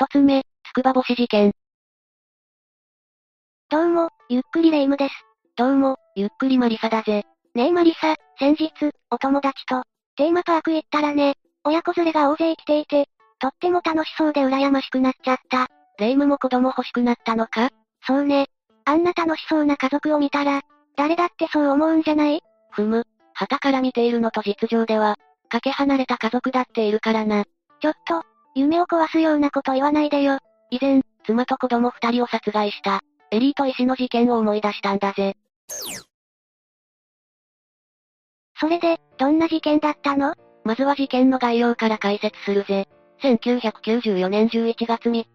一つ目、つくば星事件。どうも、ゆっくりレ夢ムです。どうも、ゆっくりマリサだぜ。ねえマリサ、先日、お友達と、テーマパーク行ったらね、親子連れが大勢来ていて、とっても楽しそうで羨ましくなっちゃった。レ夢ムも子供欲しくなったのか？そうね。あんな楽しそうな家族を見たら、誰だってそう思うんじゃない？ふむ。旗から見ているのと実情では、かけ離れた家族だっているからな。ちょっと、夢を壊すようなこと言わないでよ。以前、妻と子供二人を殺害した、エリート医師の事件を思い出したんだぜ。それで、どんな事件だったの？まずは事件の概要から解説するぜ。1994年11月3日、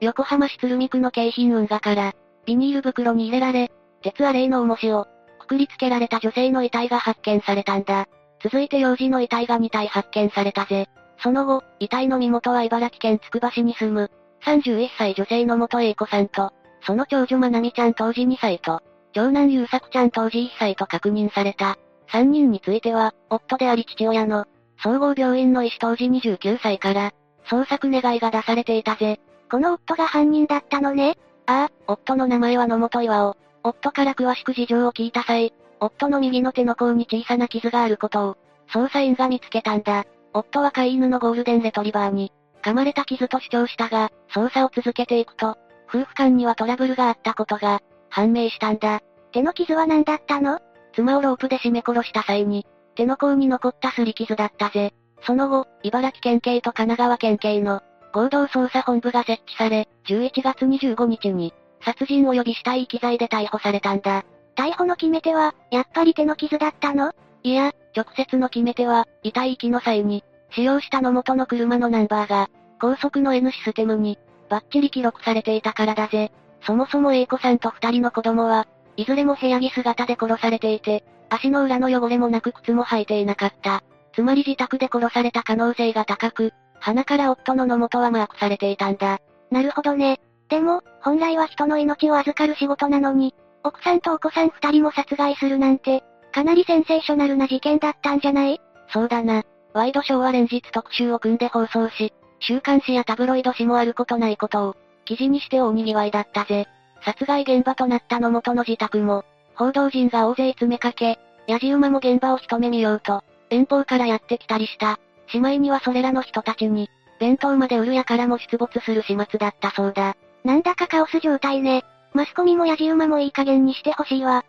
横浜市鶴見区の京浜運河から、ビニール袋に入れられ、鉄アレイの重しを、くくりつけられた女性の遺体が発見されたんだ。続いて幼児の遺体が2体発見されたぜ。その後、遺体の身元は茨城県つくば市に住む、31歳女性の元栄子さんと、その長女まなみちゃん当時2歳と、長男優作ちゃん当時1歳と確認された。3人については、夫であり父親の、総合病院の医師当時29歳から、捜索願いが出されていたぜ。この夫が犯人だったのねああ、夫の名前は野本岩尾。夫から詳しく事情を聞いた際、夫の右の手の甲に小さな傷があることを、捜査員が見つけたんだ。夫は飼い犬のゴールデンレトリバーに、噛まれた傷と主張したが、捜査を続けていくと、夫婦間にはトラブルがあったことが、判明したんだ。手の傷は何だったの？妻をロープで絞め殺した際に、手の甲に残った擦り傷だったぜ。その後、茨城県警と神奈川県警の合同捜査本部が設置され、11月25日に、殺人及び死体遺棄罪で逮捕されたんだ。逮捕の決め手は、やっぱり手の傷だったの？いや、直接の決め手は、遺体遺棄の際に、使用した野本の車のナンバーが、高速の N システムに、バッチリ記録されていたからだぜ。そもそも A 子さんと二人の子供は、いずれも部屋着姿で殺されていて、足の裏の汚れもなく靴も履いていなかった。つまり自宅で殺された可能性が高く、鼻から夫の野本はマークされていたんだ。なるほどね。でも、本来は人の命を預かる仕事なのに、奥さんとお子さん二人も殺害するなんて、かなりセンセーショナルな事件だったんじゃない？そうだな。ワイドショーは連日特集を組んで放送し、週刊誌やタブロイド紙もあることないことを、記事にして大賑わいだったぜ。殺害現場となった野本の自宅も、報道陣が大勢詰めかけ、ヤジ馬も現場を一目見ようと、遠方からやってきたりした。しまいにはそれらの人たちに、弁当まで売るやからも出没する始末だったそうだ。なんだかカオス状態ね。マスコミもヤジ馬もいい加減にしてほしいわ。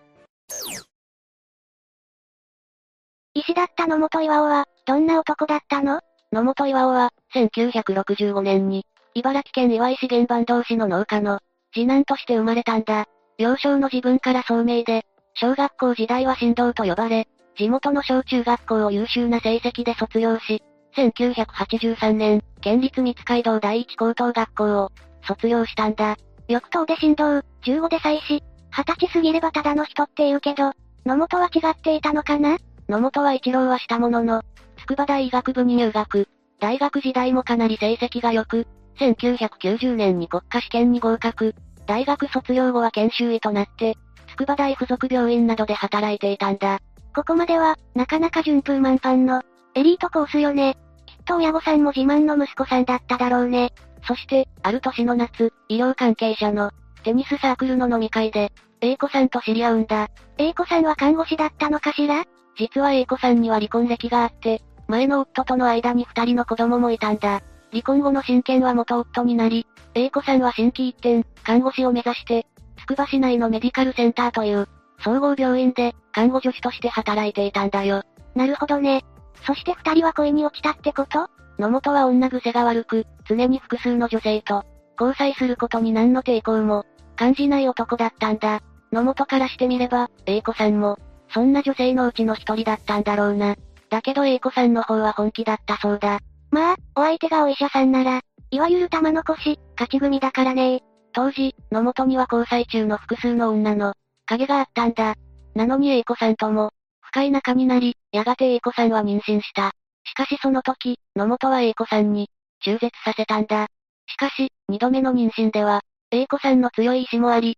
医師だった野本岩尾は、どんな男だったの？野本岩尾は、1965年に、茨城県岩井市原番同士の農家の、次男として生まれたんだ。幼少の自分から聡明で、小学校時代は神道と呼ばれ、地元の小中学校を優秀な成績で卒業し、1983年、県立三街道第一高等学校を卒業したんだ。翌等で神道、15で祭祀、20歳過ぎればただの人って言うけど、野本は違っていたのかな？野本は一浪はしたものの、筑波大医学部に入学。大学時代もかなり成績が良く、1990年に国家試験に合格。大学卒業後は研修医となって、筑波大附属病院などで働いていたんだ。ここまでは、なかなか順風満帆の、エリートコースよね。きっと親御さんも自慢の息子さんだっただろうね。そして、ある年の夏、医療関係者の、テニスサークルの飲み会で、A 子さんと知り合うんだ。A 子さんは看護師だったのかしら？実は A 子さんには離婚歴があって、前の夫との間に二人の子供もいたんだ。離婚後の親権は元夫になり、A 子さんは新規一転、看護師を目指して、つくば市内のメディカルセンターという、総合病院で、看護助手として働いていたんだよ。なるほどね。そして二人は恋に落ちたってこと？野本は女癖が悪く、常に複数の女性と、交際することに何の抵抗も、感じない男だったんだ。野本からしてみれば、A 子さんも、そんな女性のうちの一人だったんだろうな。だけど A 子さんの方は本気だったそうだ。まあ、お相手がお医者さんなら、いわゆる玉残し、勝ち組だからね当時、野本には交際中の複数の女の、影があったんだ。なのに A 子さんとも、深い仲になり、やがて A 子さんは妊娠した。しかしその時、野本は A 子さんに、中絶させたんだ。しかし、二度目の妊娠では、A 子さんの強い意志もあり、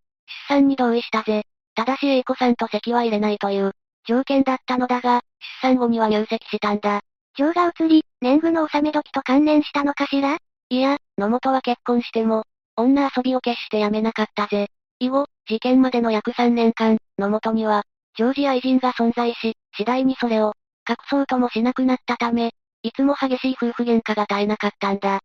出産に同意したぜ。ただし A 子さんと席は入れないという、条件だったのだが、出産後には入籍したんだ。情が移り、年貢の納め時と関連したのかしら？いや、野本は結婚しても、女遊びを決してやめなかったぜ。以後、事件までの約3年間、野本には、常時愛人が存在し、次第にそれを、隠そうともしなくなったため、いつも激しい夫婦喧嘩が絶えなかったんだ。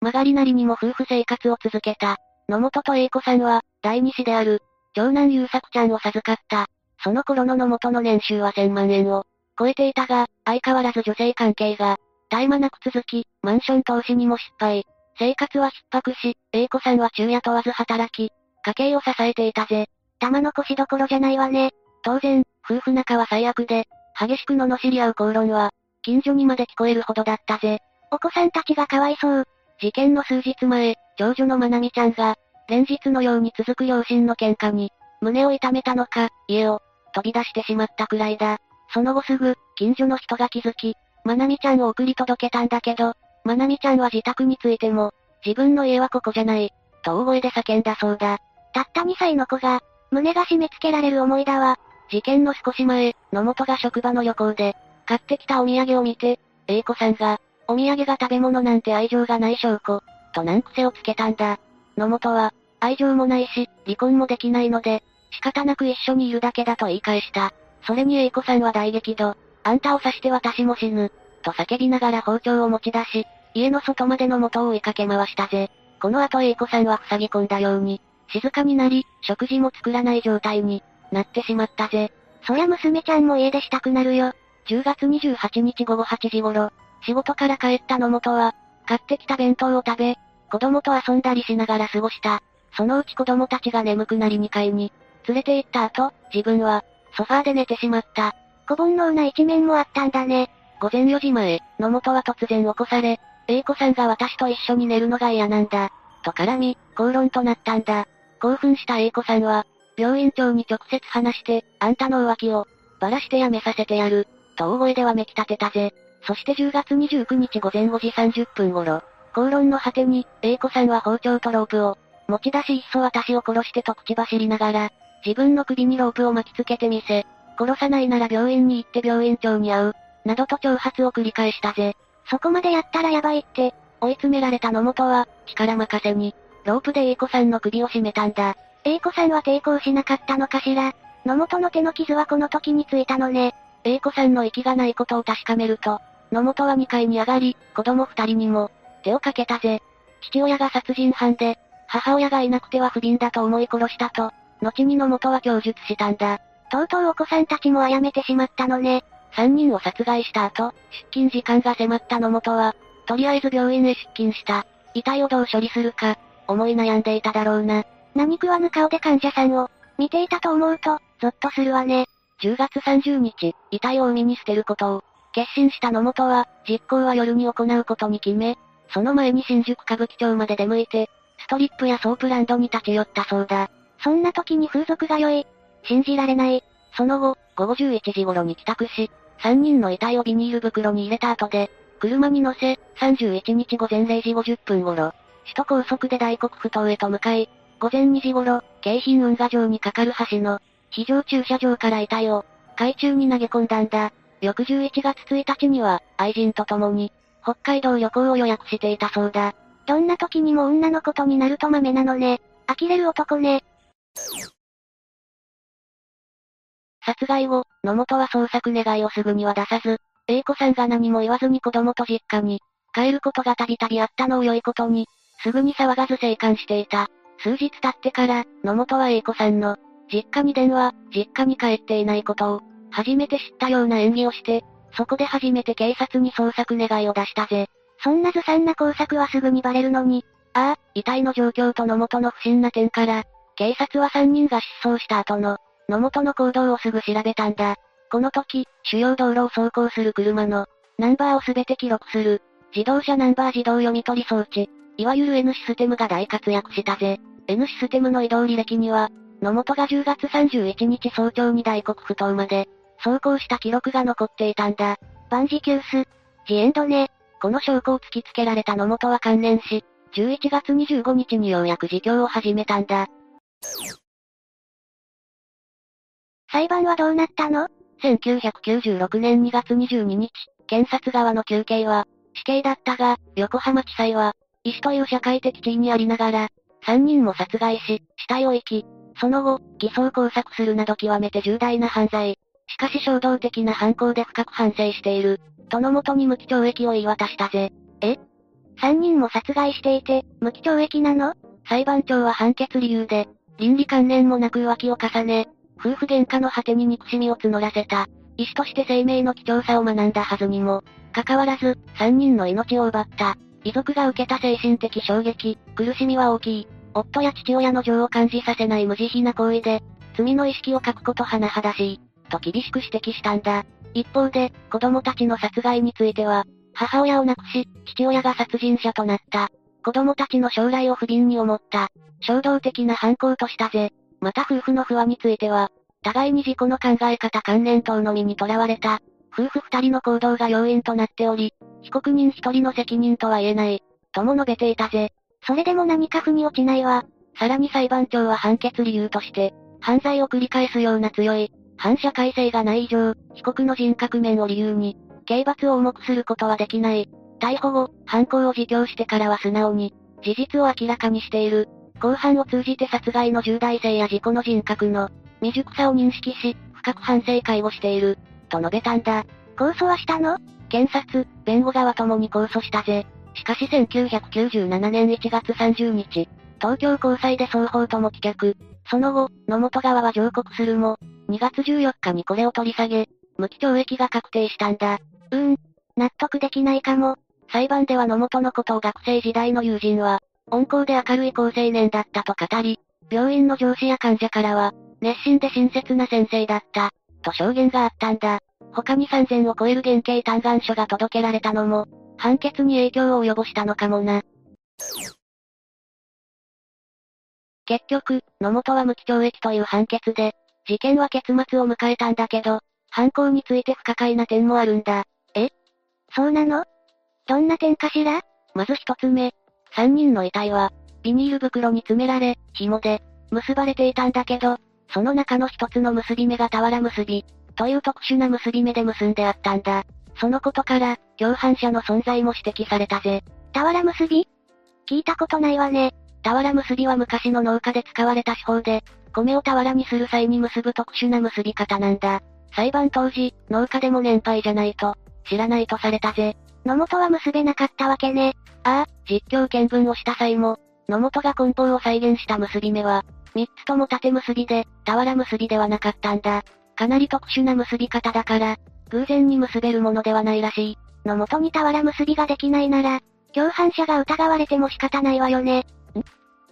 曲がりなりにも夫婦生活を続けた。野本と英子さんは、第二子である、長男優作ちゃんを授かった。その頃の野本の年収は1000万円を超えていたが、相変わらず女性関係が、絶え間なく続き、マンション投資にも失敗。生活は逼迫し、英子さんは昼夜問わず働き、家計を支えていたぜ。玉の腰どころじゃないわね。当然、夫婦仲は最悪で、激しく罵り合う口論は、近所にまで聞こえるほどだったぜ。お子さんたちがかわいそう。事件の数日前、長女のまなみちゃんが、連日のように続く両親の喧嘩に、胸を痛めたのか、家を、飛び出してしまったくらいだ。その後すぐ、近所の人が気づき、まなみちゃんを送り届けたんだけど、まなみちゃんは自宅についても、自分の家はここじゃない、と大声で叫んだそうだ。たった2歳の子が、胸が締め付けられる思いだわ。事件の少し前、野本が職場の旅行で、買ってきたお土産を見て、A 子さんが、お土産が食べ物なんて愛情がない証拠、と難癖をつけたんだ。野本は、愛情もないし、離婚もできないので、仕方なく一緒にいるだけだと言い返した。それに A 子さんは大激怒、あんたを刺して私も死ぬ、と叫びながら包丁を持ち出し、家の外までの元を追いかけ回したぜ。この後 A 子さんは塞ぎ込んだように、静かになり、食事も作らない状態になってしまったぜ。そりゃ娘ちゃんも家出したくなるよ。10月28日午後8時頃、仕事から帰った野本は、買ってきた弁当を食べ、子供と遊んだりしながら過ごした。そのうち子供たちが眠くなり2階に、連れて行った後、自分は、ソファーで寝てしまった。小煩悩な一面もあったんだね。午前4時前、野本は突然起こされ、A 子さんが私と一緒に寝るのが嫌なんだ。と絡み、口論となったんだ。興奮した A 子さんは、病院長に直接話して、あんたの浮気を、ばらしてやめさせてやる、と大声ではめき立てたぜ。そして10月29日午前5時30分頃、口論の果てに、A 子さんは包丁とロープを、持ち出しいっそ私を殺してと口走りながら、自分の首にロープを巻きつけてみせ、殺さないなら病院に行って病院長に会う、などと挑発を繰り返したぜ。そこまでやったらやばいって、追い詰められた野本は、力任せに、ロープで A 子さんの首を絞めたんだ。A 子さんは抵抗しなかったのかしら？野本の手の傷はこの時についたのね。A 子さんの息がないことを確かめると、野本は2階に上がり、子供2人にも、手をかけたぜ。父親が殺人犯で、母親がいなくては不憫だと思い殺したと、後に野本は供述したんだ。とうとうお子さんたちも殺めてしまったのね。3人を殺害した後、出勤時間が迫った野本は、とりあえず病院へ出勤した。遺体をどう処理するか、思い悩んでいただろうな。何食わぬ顔で患者さんを、見ていたと思うと、ゾッとするわね。10月30日、遺体を海に捨てることを、決心した野本は、実行は夜に行うことに決め、その前に新宿歌舞伎町まで出向いて、ストリップやソープランドに立ち寄ったそうだ。そんな時に風俗が良い。信じられない。その後、午後11時頃に帰宅し、3人の遺体をビニール袋に入れた後で、車に乗せ、31日午前0時50分頃、首都高速で大黒ふ頭へと向かい、午前2時頃、京浜運河上に架かる橋の、非常駐車場から遺体を、海中に投げ込んだんだ。翌11月1日には、愛人と共に、北海道旅行を予約していたそうだ。どんな時にも女のことになると豆なのね。呆れる男ね。殺害後、野本は捜索願いをすぐには出さず、A 子さんが何も言わずに子供と実家に、帰ることがたびたびあったのを良いことに、すぐに騒がず生還していた。数日経ってから、野本は A 子さんの、実家に電話、実家に帰っていないことを、初めて知ったような演技をして、そこで初めて警察に捜索願いを出したぜ。そんなずさんな工作はすぐにバレるのに。ああ、遺体の状況と野本の不審な点から、警察は3人が失踪した後の、野本の行動をすぐ調べたんだ。この時、主要道路を走行する車の、ナンバーをすべて記録する、自動車ナンバー自動読み取り装置、いわゆる N システムが大活躍したぜ。N システムの移動履歴には、野本が10月31日早朝に大黒不頭まで、走行した記録が残っていたんだ。万事休す。ジエンドね。この証拠を突きつけられた野本は関連し、11月25日にようやく自供を始めたんだ。裁判はどうなったの ?1996 年2月22日、検察側の求刑は、死刑だったが、横浜地裁は、医師という社会的地位にありながら、3人も殺害し、死体を遺棄。その後、偽装工作するなど極めて重大な犯罪。しかし衝動的な犯行で深く反省している。とのもとに無期懲役を言い渡したぜ。え ?3 人も殺害していて、無期懲役なの？裁判長は判決理由で、倫理観念もなく浮気を重ね、夫婦喧嘩の果てに憎しみを募らせた。医師として生命の貴重さを学んだはずにも、かかわらず、3人の命を奪った。遺族が受けた精神的衝撃、苦しみは大きい。夫や父親の情を感じさせない無慈悲な行為で、罪の意識を書くこと甚だしい。と厳しく指摘したんだ。一方で、子供たちの殺害については、母親を亡くし、父親が殺人者となった。子供たちの将来を不憫に思った。衝動的な犯行としたぜ。また夫婦の不和については、互いに自己の考え方観念等のみにとらわれた。夫婦二人の行動が要因となっており、被告人一人の責任とは言えない。とも述べていたぜ。それでも何か腑に落ちないわ。さらに裁判長は判決理由として、犯罪を繰り返すような強い、反社会性がない以上、被告の人格面を理由に、刑罰を重くすることはできない。逮捕後、犯行を自供してからは素直に、事実を明らかにしている。公判を通じて殺害の重大性や事故の人格の未熟さを認識し、深く反省会をしている。と述べたんだ。控訴はしたの？検察、弁護側ともに控訴したぜ。しかし1997年1月30日、東京高裁で双方とも棄却。その後、野本側は上告するも、2月14日にこれを取り下げ、無期懲役が確定したんだ。うーん、納得できないかも。裁判では野本のことを学生時代の友人は、温厚で明るい高青年だったと語り、病院の上司や患者からは、熱心で親切な先生だった、と証言があったんだ。他に3000を超える減刑嘆願書が届けられたのも、判決に影響を及ぼしたのかもな。結局、野本は無期懲役という判決で、事件は結末を迎えたんだけど、犯行について不可解な点もあるんだ。え？そうなの？どんな点かしら？まず一つ目。三人の遺体は、ビニール袋に詰められ、紐で、結ばれていたんだけど、その中の一つの結び目が俵結び、という特殊な結び目で結んであったんだ。そのことから、共犯者の存在も指摘されたぜ。俵結び？聞いたことないわね。俵結びは昔の農家で使われた手法で、米を俵にする際に結ぶ特殊な結び方なんだ。裁判当時、農家でも年配じゃないと、知らないとされたぜ。野本は結べなかったわけね。ああ、実況見分をした際も、野本が梱包を再現した結び目は、三つとも縦結びで、俵結びではなかったんだ。かなり特殊な結び方だから、偶然に結べるものではないらしい。野本に俵結びができないなら、共犯者が疑われても仕方ないわよね。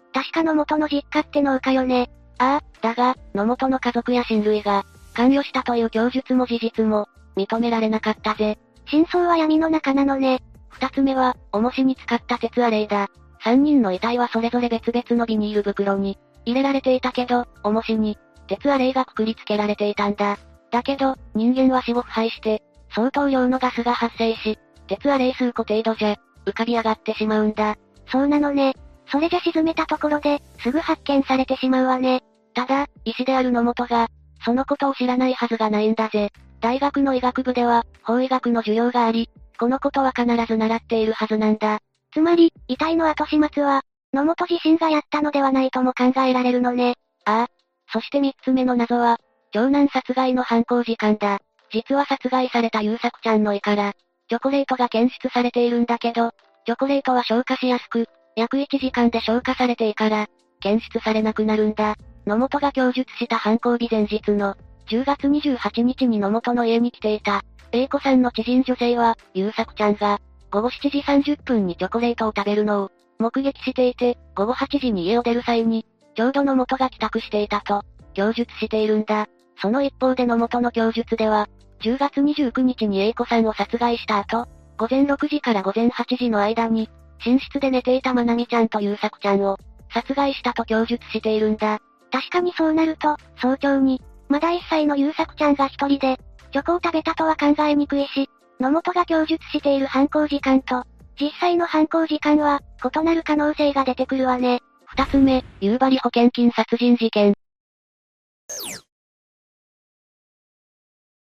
ん確か野本の実家って農家よね。ああ、だが、野本の家族や親類が、関与したという供述も事実も、認められなかったぜ。真相は闇の中なのね。二つ目は、重しに使った鉄アレイだ。三人の遺体はそれぞれ別々のビニール袋に、入れられていたけど、重しに、鉄アレイがくくりつけられていたんだ。だけど、人間は死後腐敗して、相当量のガスが発生し、鉄アレイ数個程度じゃ、浮かび上がってしまうんだ。そうなのね。それじゃ沈めたところで、すぐ発見されてしまうわね。ただ、医師である野本が、そのことを知らないはずがないんだぜ。大学の医学部では、法医学の授業があり、このことは必ず習っているはずなんだ。つまり、遺体の後始末は、野本自身がやったのではないとも考えられるのね。ああ。そして三つ目の謎は、長男殺害の犯行時間だ。実は殺害された優作ちゃんの胃から、チョコレートが検出されているんだけど、チョコレートは消化しやすく、約1時間で消化されていから、検出されなくなるんだ。野本が供述した犯行日前日の、10月28日に野本の家に来ていた、A 子さんの知人女性は、優作ちゃんが、午後7時30分にチョコレートを食べるのを、目撃していて、午後8時に家を出る際に、ちょうど野本が帰宅していたと、供述しているんだ。その一方で野本の供述では、10月29日に A 子さんを殺害した後、午前6時から午前8時の間に、寝室で寝ていたまなみちゃんと優作ちゃんを、殺害したと供述しているんだ。確かにそうなると、早朝に、まだ1歳の優作ちゃんが一人で、チョコを食べたとは考えにくいし、野本が供述している犯行時間と、実際の犯行時間は、異なる可能性が出てくるわね。二つ目、夕張保険金殺人事件。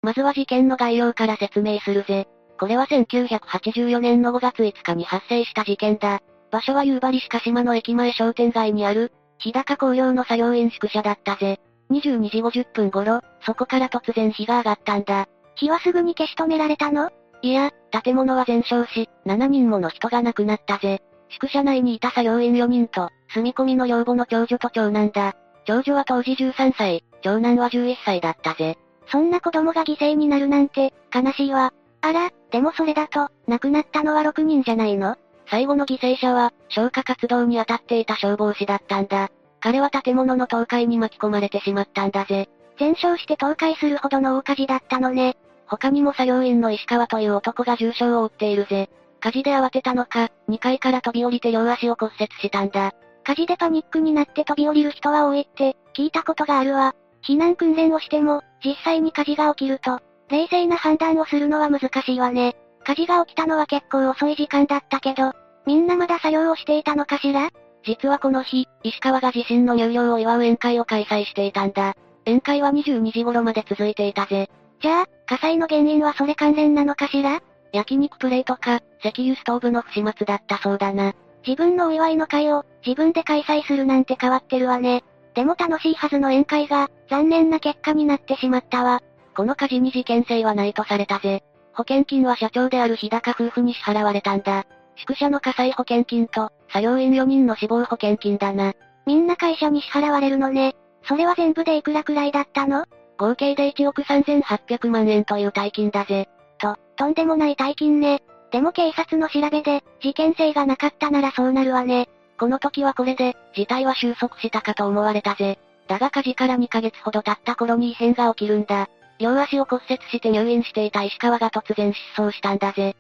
まずは事件の概要から説明するぜ。これは1984年の5月5日に発生した事件だ。場所は夕張鹿島の駅前商店街にある、日高工業の作業員宿舎だったぜ。22時50分頃、そこから突然火が上がったんだ。火はすぐに消し止められたの？いや、建物は全焼し、7人もの人が亡くなったぜ。宿舎内にいた作業員4人と、住み込みの養母の長女と長男だ。長女は当時13歳、長男は11歳だったぜ。そんな子供が犠牲になるなんて、悲しいわ。あら、でもそれだと、亡くなったのは6人じゃないの？最後の犠牲者は、消火活動に当たっていた消防士だったんだ。彼は建物の倒壊に巻き込まれてしまったんだぜ。全焼して倒壊するほどの大火事だったのね。他にも作業員の石川という男が重傷を負っているぜ。火事で慌てたのか、2階から飛び降りて両足を骨折したんだ。火事でパニックになって飛び降りる人は多いって、聞いたことがあるわ。避難訓練をしても、実際に火事が起きると、冷静な判断をするのは難しいわね。火事が起きたのは結構遅い時間だったけど、みんなまだ作業をしていたのかしら？実はこの日、石川が自身の入寮を祝う宴会を開催していたんだ。宴会は22時頃まで続いていたぜ。じゃあ、火災の原因はそれ関連なのかしら？焼肉プレートか、石油ストーブの不始末だったそうだな。自分のお祝いの会を、自分で開催するなんて変わってるわね。でも楽しいはずの宴会が、残念な結果になってしまったわ。この火事に事件性はないとされたぜ。保険金は社長である日高夫婦に支払われたんだ。宿舎の火災保険金と、作業員4人の死亡保険金だな。みんな会社に支払われるのね。それは全部でいくらくらいだったの？合計で1億3800万円という大金だぜ。と、とんでもない大金ね。でも警察の調べで、事件性がなかったならそうなるわね。この時はこれで、事態は収束したかと思われたぜ。だが火事から2ヶ月ほど経った頃に異変が起きるんだ。両足を骨折して入院していた石川が突然失踪したんだぜ。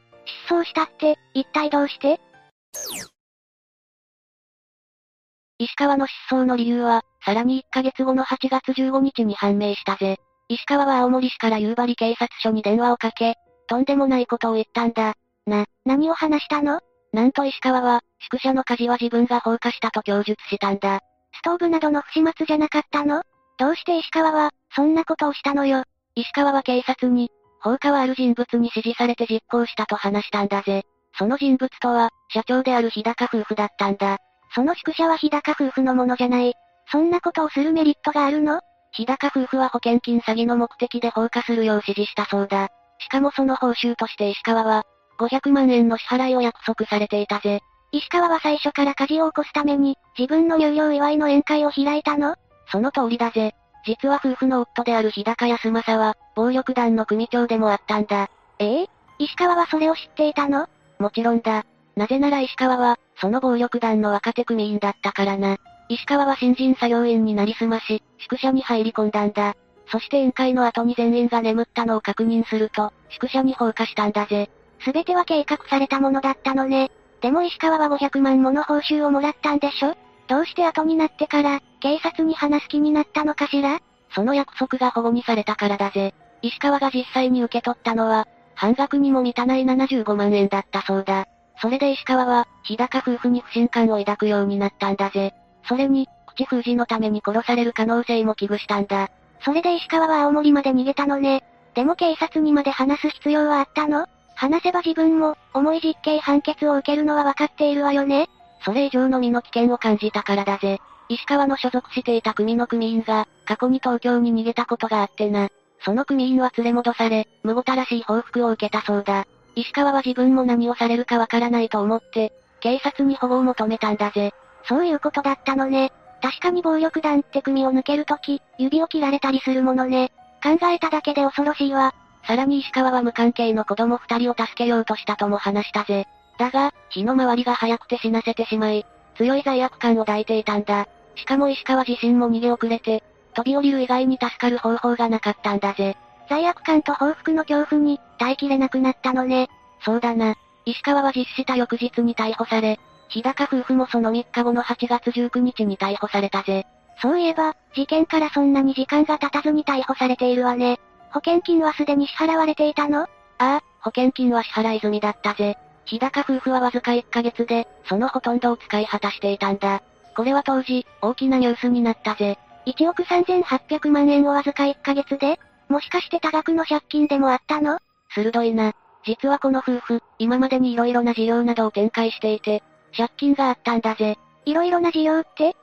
失踪したって、一体どうして？石川の失踪の理由は、さらに1ヶ月後の8月15日に判明したぜ。石川は青森市から夕張警察署に電話をかけ、とんでもないことを言ったんだ。な、何を話したの？なんと石川は、宿舎の火事は自分が放火したと供述したんだ。ストーブなどの不始末じゃなかったの？どうして石川は、そんなことをしたのよ？石川は警察に、放火はある人物に指示されて実行したと話したんだぜ。その人物とは、社長である日高夫婦だったんだ。その宿舎は日高夫婦のものじゃない。そんなことをするメリットがあるの？日高夫婦は保険金詐欺の目的で放火するよう指示したそうだ。しかもその報酬として石川は、500万円の支払いを約束されていたぜ。石川は最初から火事を起こすために、自分の入寮祝いの宴会を開いたの？その通りだぜ。実は夫婦の夫である日高康正は、暴力団の組長でもあったんだ。ええ石川はそれを知っていたの？もちろんだ。なぜなら石川は、その暴力団の若手組員だったからな。石川は新人作業員になりすまし、宿舎に入り込んだんだ。そして宴会の後に全員が眠ったのを確認すると、宿舎に放火したんだぜ。すべては計画されたものだったのね。でも石川は500万もの報酬をもらったんでしょ？どうして後になってから、警察に話す気になったのかしら？その約束が保護にされたからだぜ。石川が実際に受け取ったのは、半額にも満たない75万円だったそうだ。それで石川は、日高夫婦に不信感を抱くようになったんだぜ。それに、口封じのために殺される可能性も危惧したんだ。それで石川は青森まで逃げたのね。でも警察にまで話す必要はあったの？話せば自分も、重い実刑判決を受けるのは分かっているわよねそれ以上の身の危険を感じたからだぜ。石川の所属していた組の組員が、過去に東京に逃げたことがあってな。その組員は連れ戻され、無ごたらしい報復を受けたそうだ。石川は自分も何をされるかわからないと思って、警察に保護を求めたんだぜ。そういうことだったのね。確かに暴力団って組を抜けるとき、指を切られたりするものね。考えただけで恐ろしいわ。さらに石川は無関係の子供二人を助けようとしたとも話したぜ。だが、火の回りが早くて死なせてしまい、強い罪悪感を抱いていたんだ。しかも石川自身も逃げ遅れて、飛び降りる以外に助かる方法がなかったんだぜ。罪悪感と報復の恐怖に、耐えきれなくなったのね。そうだな。石川は実施した翌日に逮捕され、日高夫婦もその3日後の8月19日に逮捕されたぜ。そういえば、事件からそんなに時間が経たずに逮捕されているわね。保険金はすでに支払われていたの？ああ、保険金は支払い済みだったぜ。日高夫婦はわずか1ヶ月で、そのほとんどを使い果たしていたんだ。これは当時、大きなニュースになったぜ。1億3800万円をわずか1ヶ月で？もしかして多額の借金でもあったの？鋭いな。実はこの夫婦、今までに色々な事業などを展開していて、借金があったんだぜ。色々な事業って？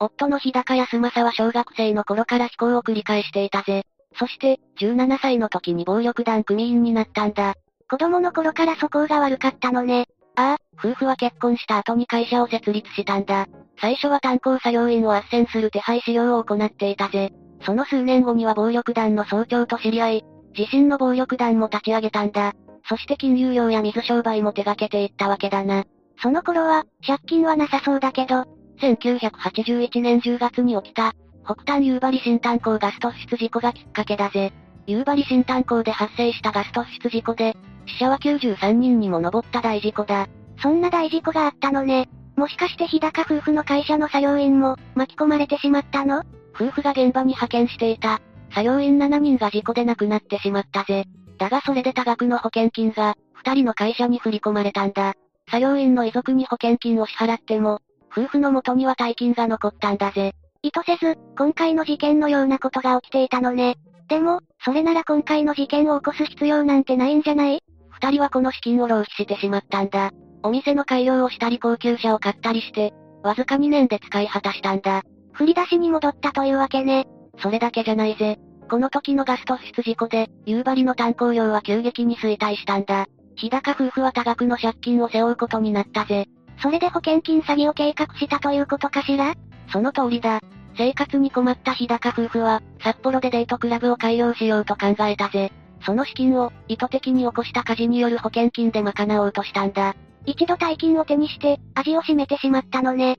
夫の日高康政は小学生の頃から非行を繰り返していたぜ。そして、17歳の時に暴力団組員になったんだ。子供の頃から素行が悪かったのね。ああ、夫婦は結婚した後に会社を設立したんだ。最初は炭鉱作業員を斡旋する手配資料を行っていたぜ。その数年後には暴力団の総長と知り合い、自身の暴力団も立ち上げたんだ。そして金融業や水商売も手掛けていったわけだな。その頃は、借金はなさそうだけど、1981年10月に起きた、北端夕張新炭鉱ガス突出事故がきっかけだぜ。夕張新炭鉱で発生したガス突出事故で、死者は93人にも上った大事故だ。そんな大事故があったのね。もしかして日高夫婦の会社の作業員も、巻き込まれてしまったの？夫婦が現場に派遣していた、作業員7人が事故で亡くなってしまったぜ。だがそれで多額の保険金が、二人の会社に振り込まれたんだ。作業員の遺族に保険金を支払っても、夫婦の元には大金が残ったんだぜ。意図せず、今回の事件のようなことが起きていたのね。でも、それなら今回の事件を起こす必要なんてないんじゃない？二人はこの資金を浪費してしまったんだ。お店の改良をしたり高級車を買ったりして、わずか2年で使い果たしたんだ。振り出しに戻ったというわけね。それだけじゃないぜ。この時のガス突出事故で、夕張の炭鉱業は急激に衰退したんだ。日高夫婦は多額の借金を背負うことになったぜ。それで保険金詐欺を計画したということかしら？その通りだ。生活に困った日高夫婦は、札幌でデートクラブを開業しようと考えたぜ。その資金を、意図的に起こした火事による保険金で賄おうとしたんだ。一度大金を手にして、味を占めてしまったのね。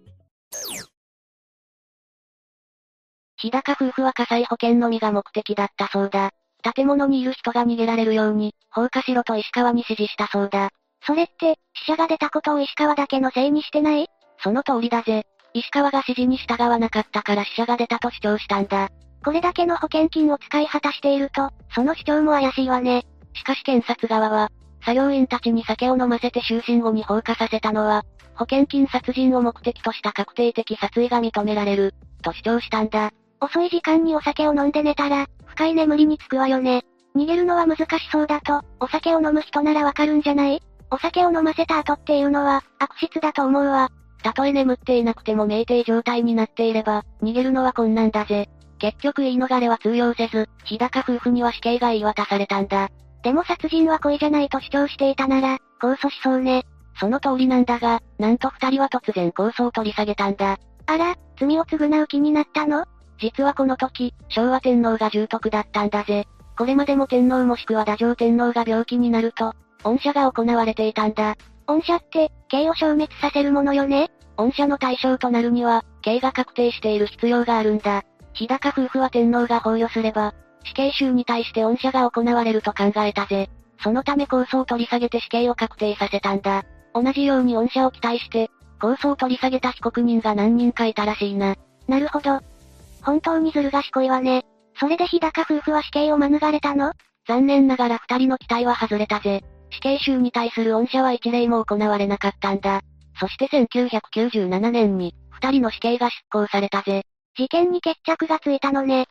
日高夫婦は火災保険のみが目的だったそうだ。建物にいる人が逃げられるように、放火しろと石川に指示したそうだ。それって、死者が出たことを石川だけのせいにしてない？その通りだぜ。石川が指示に従わなかったから死者が出たと主張したんだ。これだけの保険金を使い果たしていると、その主張も怪しいわね。しかし検察側は、作業員たちに酒を飲ませて就寝後に放火させたのは、保険金殺人を目的とした確定的殺意が認められる、と主張したんだ。遅い時間にお酒を飲んで寝たら、深い眠りにつくわよね。逃げるのは難しそうだと、お酒を飲む人ならわかるんじゃない？お酒を飲ませた後っていうのは、悪質だと思うわ。たとえ眠っていなくても酩酊状態になっていれば、逃げるのは困難だぜ。結局言い逃れは通用せず、日高夫婦には死刑が言い渡されたんだ。でも殺人は故意じゃないと主張していたなら、控訴しそうね。その通りなんだが、なんと二人は突然控訴を取り下げたんだ。あら、罪を償う気になったの？実はこの時、昭和天皇が重篤だったんだぜ。これまでも天皇もしくは太上天皇が病気になると、恩赦が行われていたんだ。恩赦って、刑を消滅させるものよね？恩赦の対象となるには、刑が確定している必要があるんだ。日高夫婦は天皇が崩御すれば、死刑囚に対して恩赦が行われると考えたぜ。そのため控訴を取り下げて死刑を確定させたんだ。同じように恩赦を期待して、控訴を取り下げた被告人が何人かいたらしいな。なるほど。本当にずる賢いわね。それで日高夫婦は死刑を免れたの？残念ながら二人の期待は外れたぜ。死刑囚に対する恩赦は一例も行われなかったんだ。そして1997年に、二人の死刑が執行されたぜ。事件に決着がついたのね。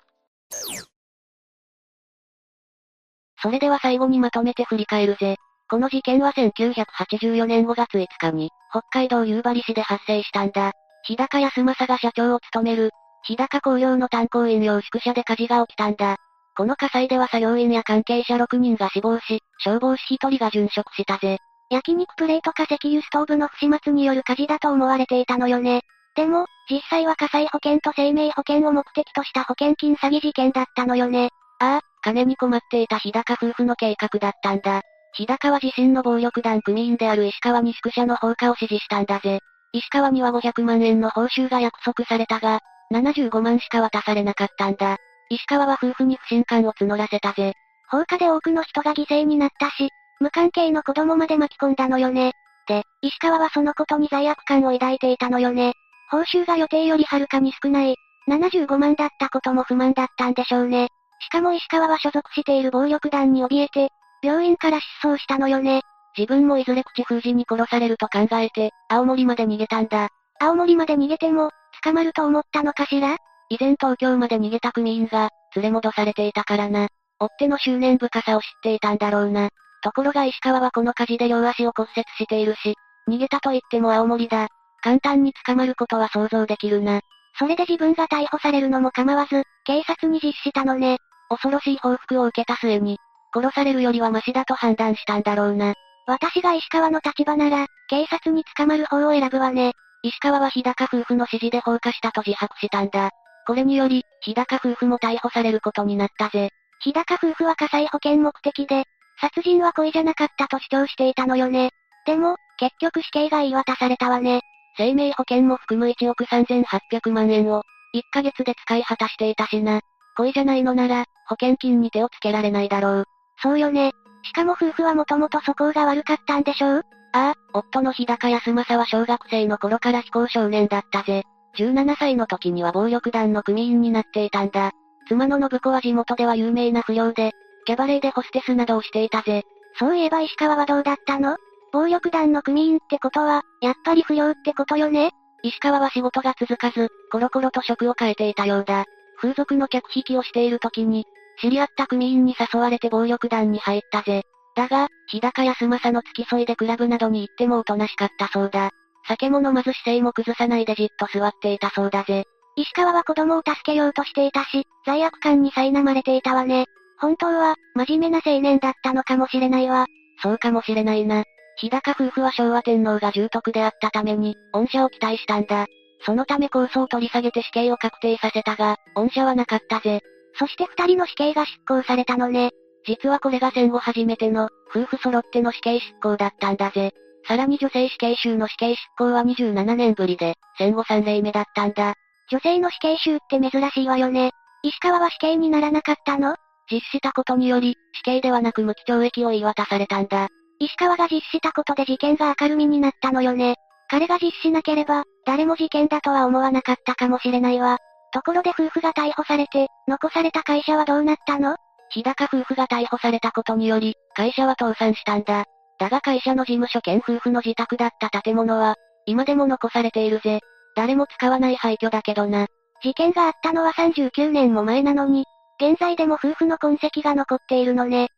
それでは最後にまとめて振り返るぜ。この事件は1984年5月5日に、北海道夕張市で発生したんだ。日高康政が社長を務める、日高工業の炭鉱飲料宿舎で火事が起きたんだ。この火災では作業員や関係者6人が死亡し、消防士1人が殉職したぜ。焼肉プレートか石油ストーブの不始末による火事だと思われていたのよね。でも、実際は火災保険と生命保険を目的とした保険金詐欺事件だったのよね。ああ、金に困っていた日高夫婦の計画だったんだ。日高は自身の暴力団組員である石川に宿舎の放火を指示したんだぜ。石川には500万円の報酬が約束されたが、75万しか渡されなかったんだ。石川は夫婦に不信感を募らせたぜ。放火で多くの人が犠牲になったし、無関係の子供まで巻き込んだのよね。で、石川はそのことに罪悪感を抱いていたのよね。報酬が予定よりはるかに少ない、75万だったことも不満だったんでしょうね。しかも石川は所属している暴力団に怯えて、病院から失踪したのよね。自分もいずれ口封じに殺されると考えて、青森まで逃げたんだ。青森まで逃げても、捕まると思ったのかしら？以前東京まで逃げた組員が、連れ戻されていたからな。追っ手の執念深さを知っていたんだろうな。ところが石川はこの火事で両足を骨折しているし、逃げたと言っても青森だ。簡単に捕まることは想像できるな。それで自分が逮捕されるのも構わず、警察に実施したのね。恐ろしい報復を受けた末に、殺されるよりはマシだと判断したんだろうな。私が石川の立場なら、警察に捕まる方を選ぶわね。石川は日高夫婦の指示で放火したと自白したんだ。これにより、日高夫婦も逮捕されることになったぜ。日高夫婦は火災保険目的で、殺人は故意じゃなかったと主張していたのよね。でも、結局死刑が言い渡されたわね。生命保険も含む1億3800万円を、1ヶ月で使い果たしていたしな。故意じゃないのなら、保険金に手をつけられないだろう。そうよね。しかも夫婦はもともと素行が悪かったんでしょう？ああ、夫の日高康正は小学生の頃から非行少年だったぜ。17歳の時には暴力団の組員になっていたんだ。妻の信子は地元では有名な不良で、キャバレーでホステスなどをしていたぜ。そういえば石川はどうだったの？暴力団の組員ってことは、やっぱり不良ってことよね？石川は仕事が続かず、コロコロと職を変えていたようだ。風俗の客引きをしている時に、知り合った組員に誘われて暴力団に入ったぜ。だが、日高安正の付き添いでクラブなどに行ってもおとなしかったそうだ。酒も飲まず姿勢も崩さないでじっと座っていたそうだぜ。石川は子供を助けようとしていたし、罪悪感に苛まれていたわね。本当は、真面目な青年だったのかもしれないわ。そうかもしれないな。日高夫婦は昭和天皇が重篤であったために、恩赦を期待したんだ。そのため控訴を取り下げて死刑を確定させたが、恩赦はなかったぜ。そして二人の死刑が執行されたのね。実はこれが戦後初めての、夫婦揃っての死刑執行だったんだぜ。さらに女性死刑囚の死刑執行は27年ぶりで、戦後3例目だったんだ。女性の死刑囚って珍しいわよね。石川は死刑にならなかったの？実したことにより、死刑ではなく無期懲役を言い渡されたんだ。石川が実施したことで事件が明るみになったのよね。彼が実施しなければ、誰も事件だとは思わなかったかもしれないわ。ところで夫婦が逮捕されて、残された会社はどうなったの？日高夫婦が逮捕されたことにより、会社は倒産したんだ。だが会社の事務所兼夫婦の自宅だった建物は、今でも残されているぜ。誰も使わない廃墟だけどな。事件があったのは39年も前なのに、現在でも夫婦の痕跡が残っているのね。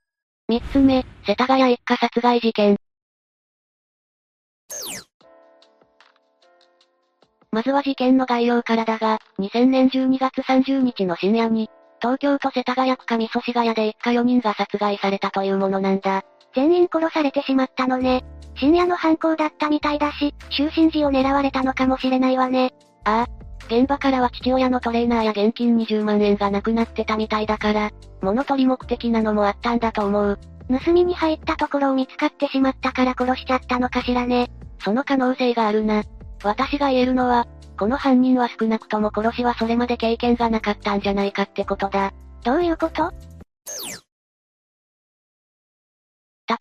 三つ目、世田谷一家殺害事件。まずは事件の概要からだが、2000年12月30日の深夜に、東京都世田谷区上祖師ヶ谷で一家4人が殺害されたというものなんだ。全員殺されてしまったのね。深夜の犯行だったみたいだし、就寝時を狙われたのかもしれないわね。ああ。現場からは父親のトレーナーや現金20万円がなくなってたみたいだから、物取り目的なのもあったんだと思う。盗みに入ったところを見つかってしまったから殺しちゃったのかしらね。その可能性があるな。私が言えるのは、この犯人は少なくとも殺しはそれまで経験がなかったんじゃないかってことだ。どういうこと？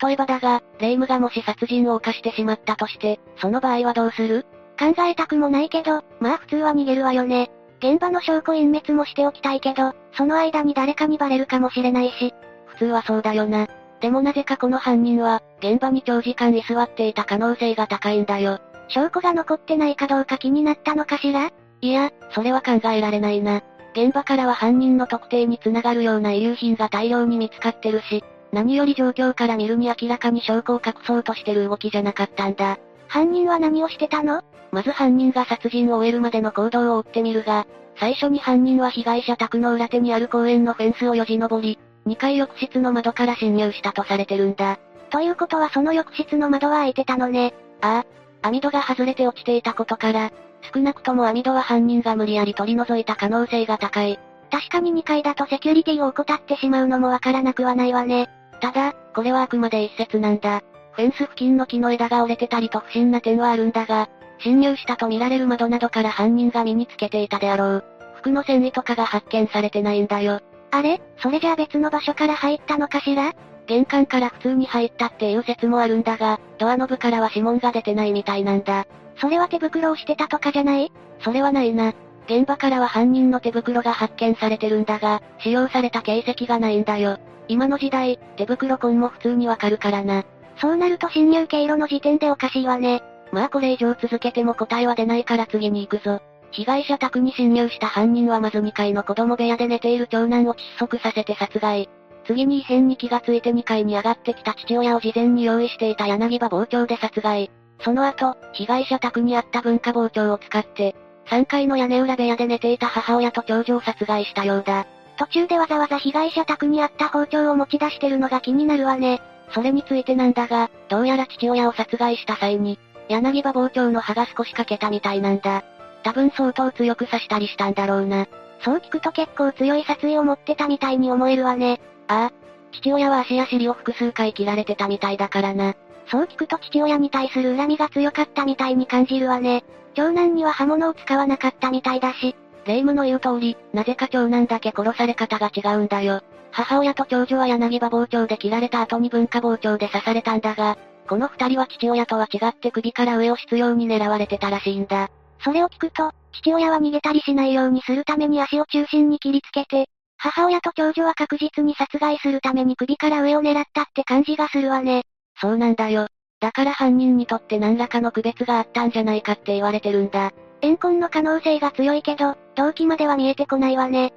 例えばだが、霊夢がもし殺人を犯してしまったとして、その場合はどうする？考えたくもないけど、まあ普通は逃げるわよね。現場の証拠隠滅もしておきたいけど、その間に誰かにバレるかもしれないし。普通はそうだよな。でもなぜかこの犯人は、現場に長時間居座っていた可能性が高いんだよ。証拠が残ってないかどうか気になったのかしら？いや、それは考えられないな。現場からは犯人の特定につながるような遺留品が大量に見つかってるし、何より状況から見るに明らかに証拠を隠そうとしてる動きじゃなかったんだ。犯人は何をしてたの？まず犯人が殺人を終えるまでの行動を追ってみるが、最初に犯人は被害者宅の裏手にある公園のフェンスをよじ登り、2階浴室の窓から侵入したとされてるんだ。ということはその浴室の窓は開いてたのね。ああ、網戸が外れて落ちていたことから、少なくとも網戸は犯人が無理やり取り除いた可能性が高い。確かに2階だとセキュリティを怠ってしまうのもわからなくはないわね。ただ、これはあくまで一説なんだ。フェンス付近の木の枝が折れてたりと不審な点はあるんだが、侵入したと見られる窓などから犯人が身につけていたであろう。服の繊維とかが発見されてないんだよ。あれ？それじゃあ別の場所から入ったのかしら？玄関から普通に入ったっていう説もあるんだが、ドアノブからは指紋が出てないみたいなんだ。それは手袋をしてたとかじゃない？それはないな。現場からは犯人の手袋が発見されてるんだが、使用された形跡がないんだよ。今の時代、手袋痕も普通にわかるからな。そうなると侵入経路の時点でおかしいわね。まあこれ以上続けても答えは出ないから次に行くぞ。被害者宅に侵入した犯人はまず2階の子供部屋で寝ている長男を窒息させて殺害。次に異変に気がついて2階に上がってきた父親を事前に用意していた柳葉包丁で殺害。その後、被害者宅にあった文化包丁を使って、3階の屋根裏部屋で寝ていた母親と長女を殺害したようだ。途中でわざわざ被害者宅にあった包丁を持ち出してるのが気になるわね。それについてなんだが、どうやら父親を殺害した際に、柳葉包丁の刃が少し欠けたみたいなんだ。多分相当強く刺したりしたんだろうな。そう聞くと結構強い殺意を持ってたみたいに思えるわね。ああ。父親は足や尻を複数回切られてたみたいだからな。そう聞くと父親に対する恨みが強かったみたいに感じるわね。長男には刃物を使わなかったみたいだし。霊夢の言う通り、なぜか長男だけ殺され方が違うんだよ。母親と長女は柳葉包丁で切られた後に文化包丁で刺されたんだが、この二人は父親とは違って首から上を執拗に狙われてたらしいんだ。それを聞くと、父親は逃げたりしないようにするために足を中心に切りつけて、母親と長女は確実に殺害するために首から上を狙ったって感じがするわね。そうなんだよ。だから犯人にとって何らかの区別があったんじゃないかって言われてるんだ。怨恨の可能性が強いけど、動機までは見えてこないわね。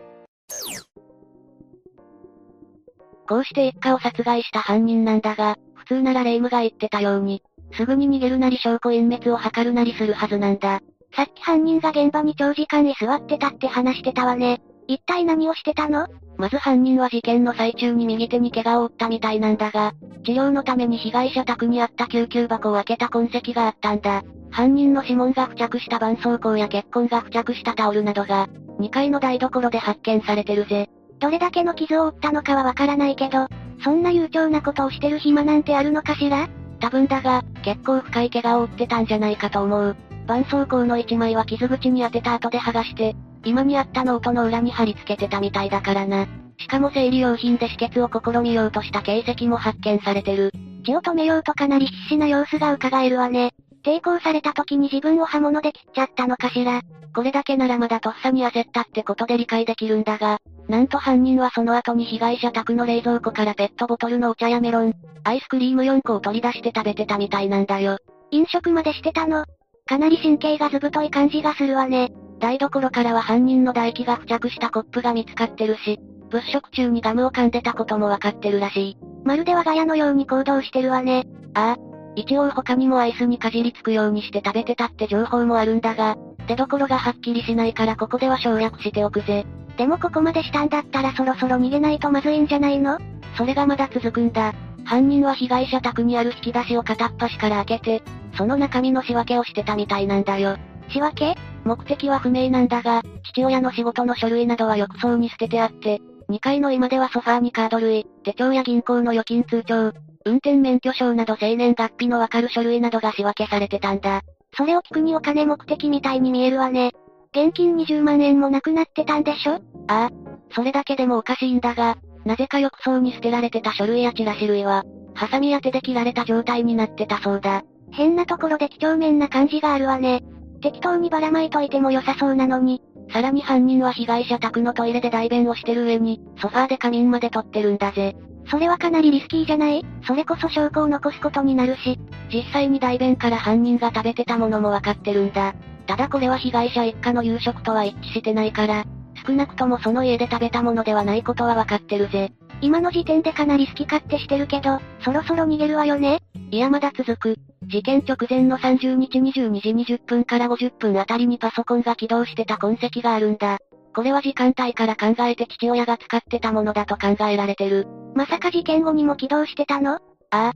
こうして一家を殺害した犯人なんだが、普通なら霊夢が言ってたように、すぐに逃げるなり証拠隠滅を図るなりするはずなんだ。さっき犯人が現場に長時間居座ってたって話してたわね。一体何をしてたの？まず犯人は事件の最中に右手に怪我を負ったみたいなんだが、治療のために被害者宅にあった救急箱を開けた痕跡があったんだ。犯人の指紋が付着した絆創膏や血痕が付着したタオルなどが、2階の台所で発見されてるぜ。どれだけの傷を負ったのかはわからないけど、そんな悠長なことをしてる暇なんてあるのかしら？多分だが、結構深い怪我を負ってたんじゃないかと思う。絆創膏の1枚は傷口に当てた後で剥がして、今にあったノートの裏に貼り付けてたみたいだからな。しかも生理用品で止血を試みようとした形跡も発見されてる。血を止めようとかなり必死な様子が伺えるわね。抵抗された時に自分を刃物で切っちゃったのかしら？これだけならまだとっさに焦ったってことで理解できるんだが、なんと犯人はその後に被害者宅の冷蔵庫からペットボトルのお茶やメロン、アイスクリーム4個を取り出して食べてたみたいなんだよ。飲食までしてたのかなり神経がずぶとい感じがするわね。台所からは犯人の唾液が付着したコップが見つかってるし、物色中にガムを噛んでたこともわかってるらしい。まるで我が家のように行動してるわね。ああ。一応他にもアイスにかじりつくようにして食べてたって情報もあるんだが、出所がはっきりしないからここでは省略しておくぜ。でもここまでしたんだったらそろそろ逃げないとまずいんじゃないの？それがまだ続くんだ。犯人は被害者宅にある引き出しを片っ端から開けて、その中身の仕分けをしてたみたいなんだよ。仕分け？目的は不明なんだが、父親の仕事の書類などは浴槽に捨ててあって、2階の今ではソファーにカード類、手帳や銀行の預金通帳、運転免許証など生年月日のわかる書類などが仕分けされてたんだ。それを聞くにお金目的みたいに見えるわね。現金20万円もなくなってたんでしょ？ああ。それだけでもおかしいんだが、なぜか浴槽に捨てられてた書類やチラシ類は、ハサミや手で切られた状態になってたそうだ。変なところで几帳面な感じがあるわね。適当にばらまいといても良さそうなのに。さらに犯人は被害者宅のトイレで代弁をしてる上に、ソファーで仮眠まで撮ってるんだぜ。それはかなりリスキーじゃない？それこそ証拠を残すことになるし。実際に代弁から犯人が食べてたものもわかってるんだ。ただこれは被害者一家の夕食とは一致してないから、少なくともその家で食べたものではないことはわかってるぜ。今の時点でかなり好き勝手してるけど、そろそろ逃げるわよね？いやまだ続く。事件直前の30日22時20分から50分あたりにパソコンが起動してた痕跡があるんだ。これは時間帯から考えて父親が使ってたものだと考えられてる。まさか事件後にも起動してたの？ああ。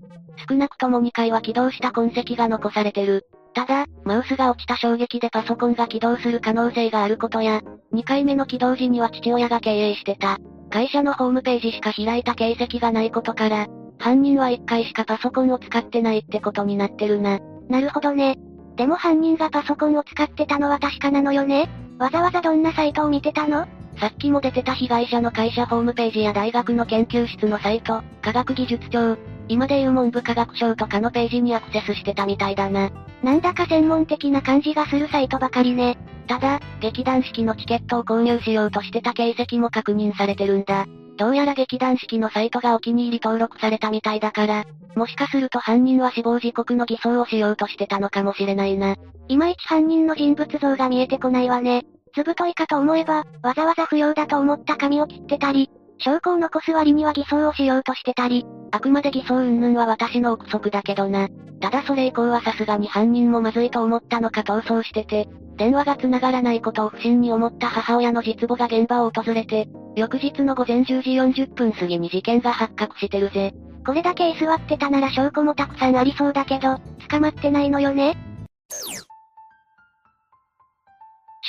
少なくとも2回は起動した痕跡が残されてる。ただ、マウスが落ちた衝撃でパソコンが起動する可能性があることや、2回目の起動時には父親が経営してた。会社のホームページしか開いた形跡がないことから、犯人は1回しかパソコンを使ってないってことになってるな。なるほどね。でも犯人がパソコンを使ってたのは確かなのよねわざわざどんなサイトを見てたの？さっきも出てた被害者の会社ホームページや大学の研究室のサイト、科学技術庁、今でいう文部科学省とかのページにアクセスしてたみたいだな。なんだか専門的な感じがするサイトばかりね。ただ、劇団式のチケットを購入しようとしてた形跡も確認されてるんだ。どうやら劇団式のサイトがお気に入り登録されたみたいだから、もしかすると犯人は死亡時刻の偽装をしようとしてたのかもしれないな。いまいち犯人の人物像が見えてこないわね。ずぶといかと思えば、わざわざ不要だと思った髪を切ってたり、証拠を残す割には偽装をしようとしてたり、あくまで偽装云々は私の憶測だけどな。ただそれ以降はさすがに犯人もまずいと思ったのか逃走してて、電話が繋がらないことを不審に思った母親の実母が現場を訪れて、翌日の午前10時40分過ぎに事件が発覚してるぜ。これだけ居座ってたなら証拠もたくさんありそうだけど、捕まってないのよね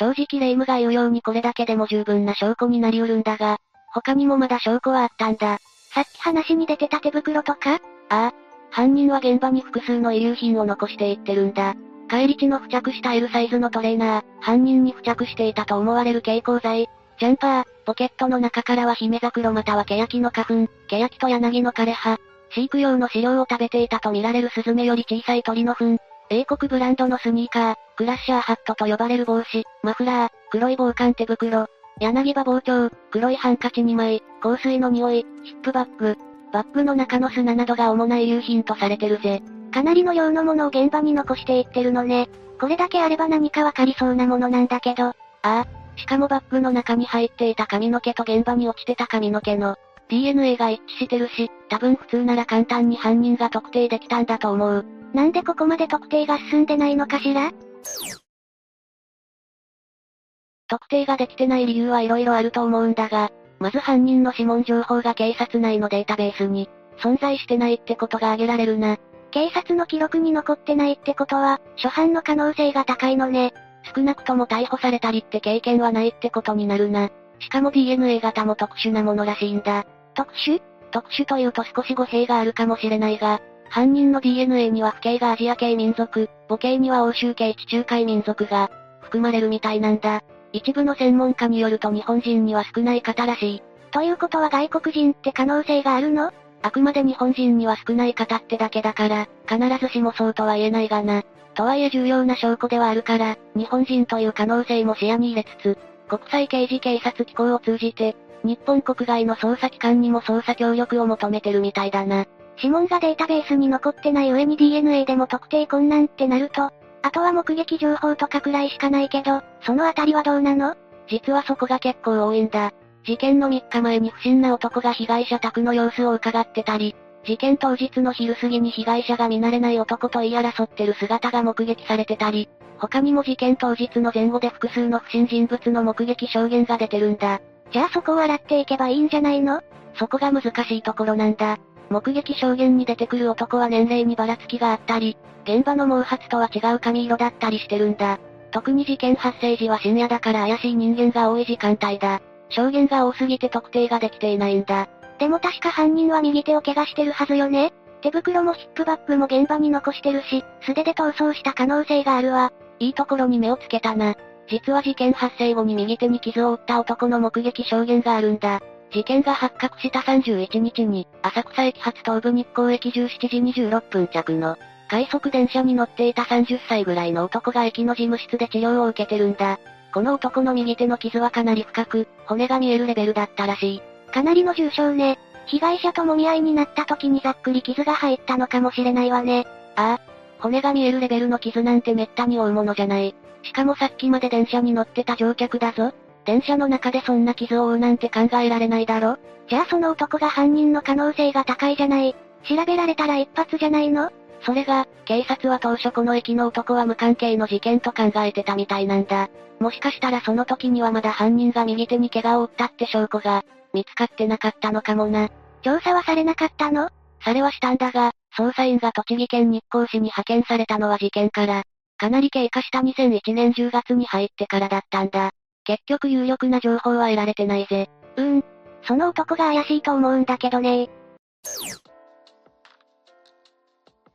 正直霊夢が言うようにこれだけでも十分な証拠になりうるんだが、他にもまだ証拠はあったんだ。さっき話に出てた手袋とか？ああ。犯人は現場に複数の遺留品を残していってるんだ。帰り地の付着した L サイズのトレーナー、犯人に付着していたと思われる蛍光剤、ジャンパー、ポケットの中からは姫桜または欅の花粉、欅と柳の枯葉、飼育用の飼料を食べていたとみられるスズメより小さい鳥の糞、英国ブランドのスニーカー、クラッシャーハットと呼ばれる帽子、マフラー、黒い防寒手袋、柳葉包丁、黒いハンカチ2枚、香水の匂い、ヒップバッグ、バッグの中の砂などが主な遺留品とされてるぜ。かなりの量のものを現場に残していってるのね。これだけあれば何かわかりそうなものなんだけど。ああ。しかもバッグの中に入っていた髪の毛と現場に落ちてた髪の毛の DNA が一致してるし、多分普通なら簡単に犯人が特定できたんだと思う。なんでここまで特定が進んでないのかしら？特定ができてない理由はいろいろあると思うんだが、まず犯人の指紋情報が警察内のデータベースに存在してないってことが挙げられるな。警察の記録に残ってないってことは、初犯の可能性が高いのね。少なくとも逮捕されたりって経験はないってことになるな。しかも DNA 型も特殊なものらしいんだ。特殊？特殊というと少し語弊があるかもしれないが、犯人の DNA には不敬がアジア系民族、母系には欧州系地中海民族が含まれるみたいなんだ。一部の専門家によると日本人には少ない方らしい。ということは外国人って可能性があるの？あくまで日本人には少ない方ってだけだから、必ずしもそうとは言えないがな。とはいえ重要な証拠ではあるから、日本人という可能性も視野に入れつつ、国際刑事警察機構を通じて、日本国外の捜査機関にも捜査協力を求めてるみたいだな。指紋がデータベースに残ってない上に DNA でも特定困難ってなると、あとは目撃情報とかくらいしかないけど、そのあたりはどうなの？実はそこが結構多いんだ。事件の3日前に不審な男が被害者宅の様子を伺ってたり、事件当日の昼過ぎに被害者が見慣れない男と言い争ってる姿が目撃されてたり、他にも事件当日の前後で複数の不審人物の目撃証言が出てるんだ。じゃあそこを洗っていけばいいんじゃないの？そこが難しいところなんだ。目撃証言に出てくる男は年齢にばらつきがあったり、現場の毛髪とは違う髪色だったりしてるんだ。特に事件発生時は深夜だから怪しい人間が多い時間帯だ。証言が多すぎて特定ができていないんだ。でも確か犯人は右手を怪我してるはずよね手袋もヒップバッグも現場に残してるし、素手で逃走した可能性があるわ。いいところに目をつけたな。実は事件発生後に右手に傷を負った男の目撃証言があるんだ。事件が発覚した31日に、浅草駅発東武日光駅17時26分着の、快速電車に乗っていた30歳ぐらいの男が駅の事務室で治療を受けてるんだ。この男の右手の傷はかなり深く、骨が見えるレベルだったらしい。かなりの重傷ね。被害者ともみ合いになった時にざっくり傷が入ったのかもしれないわね。ああ。骨が見えるレベルの傷なんてめったに負うものじゃない。しかもさっきまで電車に乗ってた乗客だぞ。電車の中でそんな傷を負うなんて考えられないだろ？じゃあその男が犯人の可能性が高いじゃない。調べられたら一発じゃないの？それが、警察は当初この駅の男は無関係の事件と考えてたみたいなんだ。もしかしたらその時にはまだ犯人が右手に怪我を負ったって証拠が、見つかってなかったのかもな。調査はされなかったの？されはしたんだが、捜査員が栃木県日光市に派遣されたのは事件から、かなり経過した2001年10月に入ってからだったんだ。結局有力な情報は得られてないぜ。うん。その男が怪しいと思うんだけどね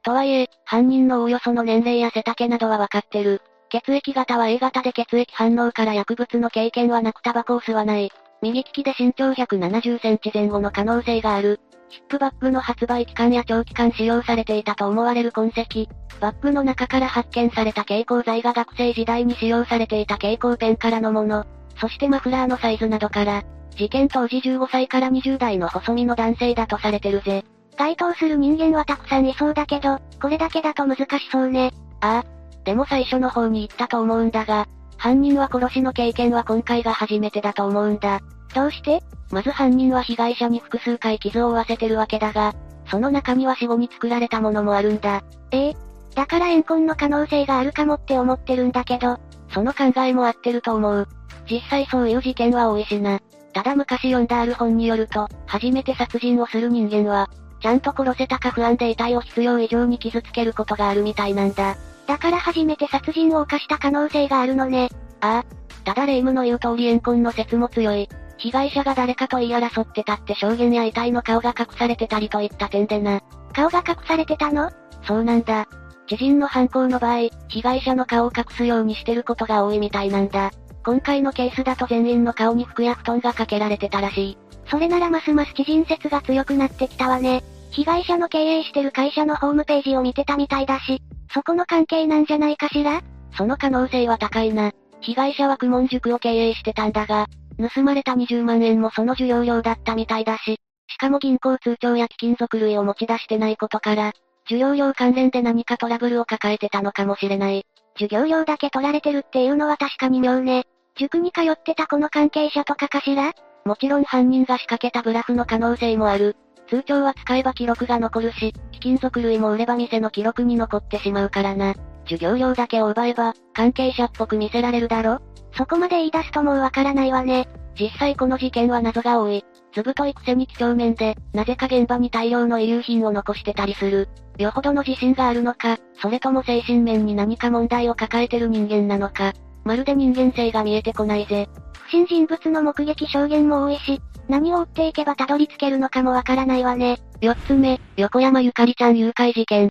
とはいえ、犯人のおおよその年齢や背丈などはわかってる。血液型は A 型で血液反応から薬物の経験はなくタバコを吸わない。右利きで身長170センチ前後の可能性がある。ヒップバッグの発売期間や長期間使用されていたと思われる痕跡。バッグの中から発見された蛍光剤が学生時代に使用されていた蛍光ペンからのもの。そしてマフラーのサイズなどから、事件当時15歳から20代の細身の男性だとされてるぜ。該当する人間はたくさんいそうだけど、これだけだと難しそうね。ああ。でも最初の方に言ったと思うんだが、犯人は殺しの経験は今回が初めてだと思うんだ。どうして？まず犯人は被害者に複数回傷を負わせてるわけだが、その中には死後に作られたものもあるんだ。ええだから怨恨の可能性があるかもって思ってるんだけど、その考えも合ってると思う。実際そういう事件は多いしな。ただ昔読んだある本によると、初めて殺人をする人間は、ちゃんと殺せたか不安で遺体を必要以上に傷つけることがあるみたいなんだ。だから初めて殺人を犯した可能性があるのね。ああ。ただ霊夢の言う通り怨恨の説も強い。被害者が誰かと言い争ってたって証言や遺体の顔が隠されてたりといった点でな。顔が隠されてたの？そうなんだ。知人の犯行の場合、被害者の顔を隠すようにしてることが多いみたいなんだ。今回のケースだと全員の顔に服や布団がかけられてたらしい。それならますます知人説が強くなってきたわね。被害者の経営してる会社のホームページを見てたみたいだし、そこの関係なんじゃないかしら？その可能性は高いな。被害者は苦問塾を経営してたんだが、盗まれた20万円もその授業料だったみたいだし、しかも銀行通帳や貴金属類を持ち出してないことから、授業料関連で何かトラブルを抱えてたのかもしれない。授業料だけ取られてるっていうのは確かに妙ね。塾に通ってたこの関係者とかかしら？もちろん犯人が仕掛けたブラフの可能性もある。通帳は使えば記録が残るし、貴金属類も売れば店の記録に残ってしまうからな。授業料だけを奪えば、関係者っぽく見せられるだろ？そこまで言い出すともうわからないわね。実際この事件は謎が多い。ずぶといくせに几帳面で、なぜか現場に大量の遺留品を残してたりする。よほどの自信があるのか、それとも精神面に何か問題を抱えてる人間なのか、まるで人間性が見えてこないぜ。不審人物の目撃証言も多いし、何を追っていけばたどり着けるのかもわからないわね。四つ目、横山ゆかりちゃん誘拐事件。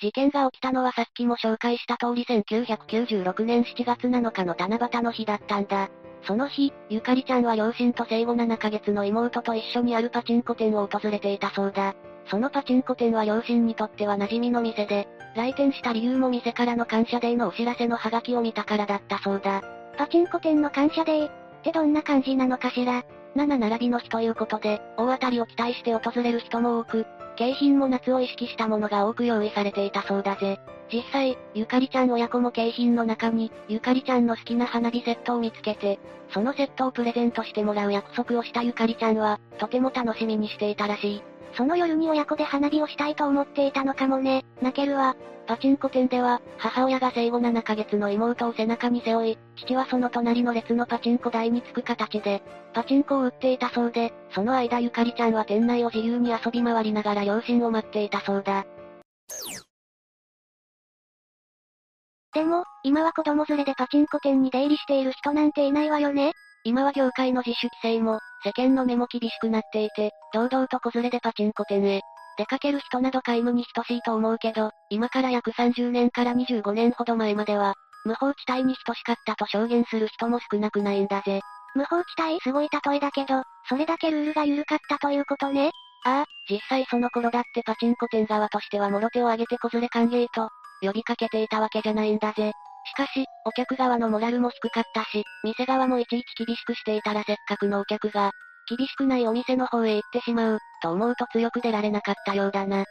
事件が起きたのはさっきも紹介した通り1996年7月7日の七夕の日だったんだ。その日、ゆかりちゃんは両親と生後7ヶ月の妹と一緒にあるパチンコ店を訪れていたそうだ。そのパチンコ店は両親にとっては馴染みの店で、来店した理由も店からの感謝デーのお知らせのハガキを見たからだったそうだ。パチンコ店の感謝デーってどんな感じなのかしら7並びの日ということで、大当たりを期待して訪れる人も多く、景品も夏を意識したものが多く用意されていたそうだぜ。実際、ゆかりちゃん親子も景品の中に、ゆかりちゃんの好きな花火セットを見つけて、そのセットをプレゼントしてもらう約束をしたゆかりちゃんは、とても楽しみにしていたらしい。その夜に親子で花火をしたいと思っていたのかもね。泣けるわ。パチンコ店では、母親が生後7ヶ月の妹を背中に背負い、父はその隣の列のパチンコ台に着く形で、パチンコを売っていたそうで、その間ゆかりちゃんは店内を自由に遊び回りながら両親を待っていたそうだ。でも、今は子供連れでパチンコ店に出入りしている人なんていないわよね今は業界の自主規制も、世間の目も厳しくなっていて、堂々と子連れでパチンコ店へ。出かける人など皆無に等しいと思うけど、今から約30年から25年ほど前までは、無法地帯に等しかったと証言する人も少なくないんだぜ。無法地帯すごい例えだけど、それだけルールが緩かったということね。ああ、実際その頃だってパチンコ店側としてはもろ手を挙げて子連れ歓迎と、呼びかけていたわけじゃないんだぜ。しかし、お客側のモラルも低かったし、店側もいちいち厳しくしていたらせっかくのお客が、厳しくないお店の方へ行ってしまう、と思うと強く出られなかったようだな。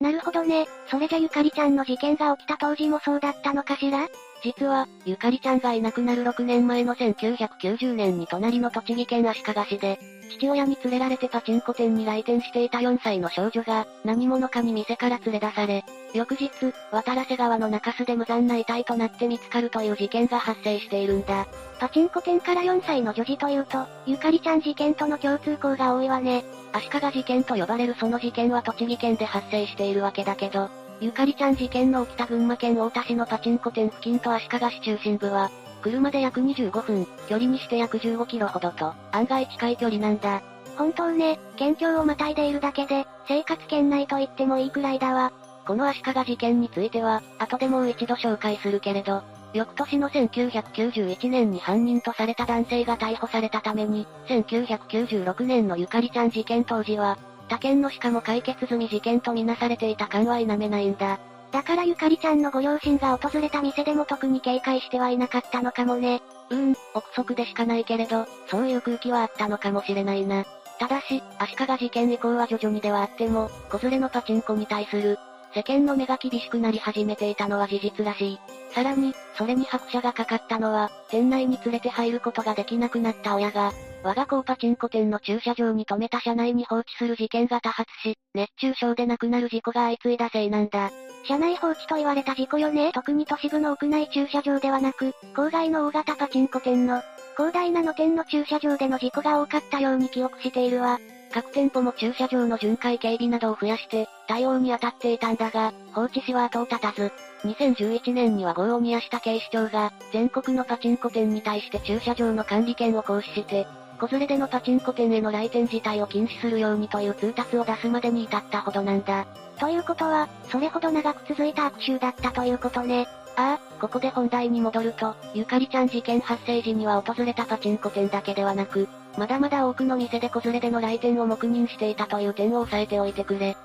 なるほどね。それじゃゆかりちゃんの事件が起きた当時もそうだったのかしら？実は、ゆかりちゃんがいなくなる6年前の1990年に隣の栃木県足利市で、父親に連れられてパチンコ店に来店していた4歳の少女が、何者かに店から連れ出され、翌日、渡良瀬川の中州で無残な遺体となって見つかるという事件が発生しているんだ。パチンコ店から4歳の女児というと、ゆかりちゃん事件との共通項が多いわね。足利事件と呼ばれるその事件は栃木県で発生しているわけだけど、ゆかりちゃん事件の起きた群馬県太田市のパチンコ店付近と足利市中心部は、車で約25分、距離にして約15キロほどと、案外近い距離なんだ。本当ね、県境をまたいでいるだけで、生活圏内と言ってもいいくらいだわ。この足利事件については、後でもう一度紹介するけれど、翌年の1991年に犯人とされた男性が逮捕されたために、1996年のゆかりちゃん事件当時は、他県のしかも解決済み事件とみなされていた感は否めないんだ。だからゆかりちゃんのご両親が訪れた店でも特に警戒してはいなかったのかもね。うーん、憶測でしかないけれど、そういう空気はあったのかもしれないな。ただし、足利事件以降は徐々にではあっても、子連れのパチンコに対する、世間の目が厳しくなり始めていたのは事実らしい。さらに、それに拍車がかかったのは、店内に連れて入ることができなくなった親が、我が校パチンコ店の駐車場に停めた車内に放置する事件が多発し、熱中症で亡くなる事故が相次いだせいなんだ。車内放置と言われた事故よね。特に都市部の屋内駐車場ではなく、郊外の大型パチンコ店の、広大なの店の駐車場での事故が多かったように記憶しているわ。各店舗も駐車場の巡回警備などを増やして、対応に当たっていたんだが、放置しは後を絶たず、2011年には豪を煮やした警視庁が、全国のパチンコ店に対して駐車場の管理権を行使して、子連れでのパチンコ店への来店自体を禁止するようにという通達を出すまでに至ったほどなんだ。ということは、それほど長く続いた悪臭だったということね。ああ、ここで本題に戻ると、ゆかりちゃん事件発生時には訪れたパチンコ店だけではなく、まだまだ多くの店で子連れでの来店を黙認していたという点を押さえておいてくれ。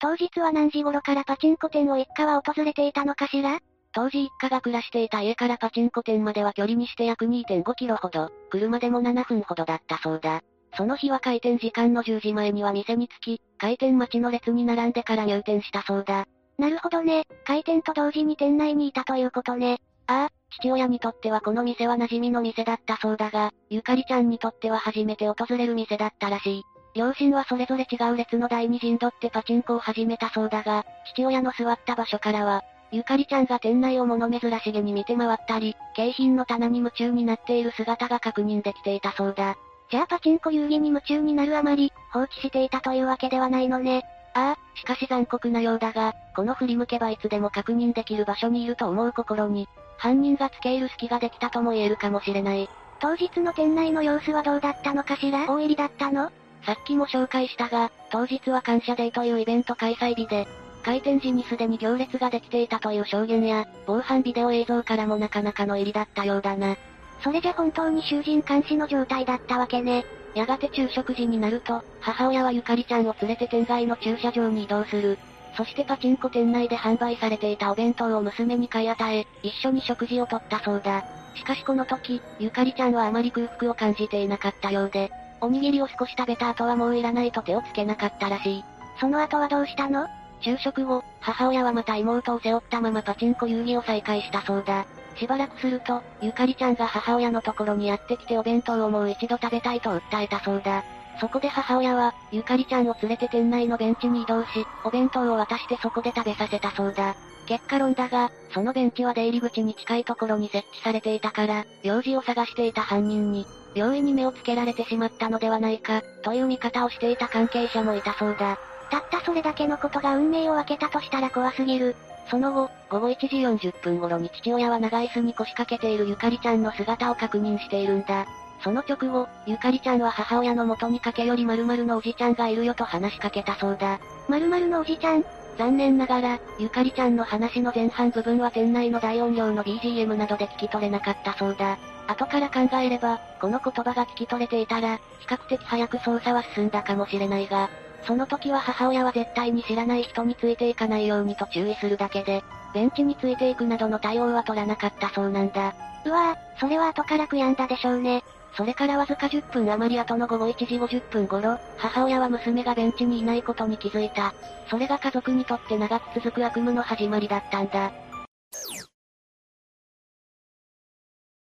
当日は何時頃からパチンコ店を一家は訪れていたのかしら？当時一家が暮らしていた家からパチンコ店までは距離にして約2.5キロほど、車でも7分ほどだったそうだ。その日は開店時間の10時前には店に着き、開店待ちの列に並んでから入店したそうだ。なるほどね。開店と同時に店内にいたということね。ああ、父親にとってはこの店は馴染みの店だったそうだが、ゆかりちゃんにとっては初めて訪れる店だったらしい。両親はそれぞれ違う列の台に陣取ってパチンコを始めたそうだが、父親の座った場所からは、ゆかりちゃんが店内を物珍しげに見て回ったり、景品の棚に夢中になっている姿が確認できていたそうだ。じゃあパチンコ遊戯に夢中になるあまり、放置していたというわけではないのね。ああ、しかし残酷なようだが、この振り向けばいつでも確認できる場所にいると思う心に、犯人が付け入る隙ができたとも言えるかもしれない。当日の店内の様子はどうだったのかしら？大入りだったの？さっきも紹介したが、当日は感謝デーというイベント開催日で、開店時にすでに行列ができていたという証言や、防犯ビデオ映像からもなかなかの入りだったようだな。それじゃ本当に囚人監視の状態だったわけね。やがて昼食時になると、母親はゆかりちゃんを連れて店外の駐車場に移動する。そしてパチンコ店内で販売されていたお弁当を娘に買い与え、一緒に食事をとったそうだ。しかしこの時、ゆかりちゃんはあまり空腹を感じていなかったようで、おにぎりを少し食べた後はもういらないと手をつけなかったらしい。その後はどうしたの？昼食後、母親はまた妹を背負ったままパチンコ遊戯を再開したそうだ。しばらくすると、ゆかりちゃんが母親のところにやってきてお弁当をもう一度食べたいと訴えたそうだ。そこで母親は、ゆかりちゃんを連れて店内のベンチに移動し、お弁当を渡してそこで食べさせたそうだ。結果論だが、そのベンチは出入り口に近いところに設置されていたから、用事を探していた犯人に、容易に目をつけられてしまったのではないか、という見方をしていた関係者もいたそうだ。たったそれだけのことが運命を分けたとしたら怖すぎる。その後、午後1時40分頃に父親は長椅子に腰掛けているゆかりちゃんの姿を確認しているんだ。その直後、ゆかりちゃんは母親の元に駆け寄り〇〇のおじちゃんがいるよと話しかけたそうだ。〇〇のおじちゃん？残念ながら、ゆかりちゃんの話の前半部分は店内の大音量の BGM などで聞き取れなかったそうだ。後から考えれば、この言葉が聞き取れていたら、比較的早く捜査は進んだかもしれないが、その時は母親は絶対に知らない人についていかないようにと注意するだけで、ベンチについていくなどの対応は取らなかったそうなんだ。うわぁ、それは後から悔やんだでしょうね。それからわずか10分余り後の午後1時50分頃、母親は娘がベンチにいないことに気づいた。それが家族にとって長く続く悪夢の始まりだったんだ。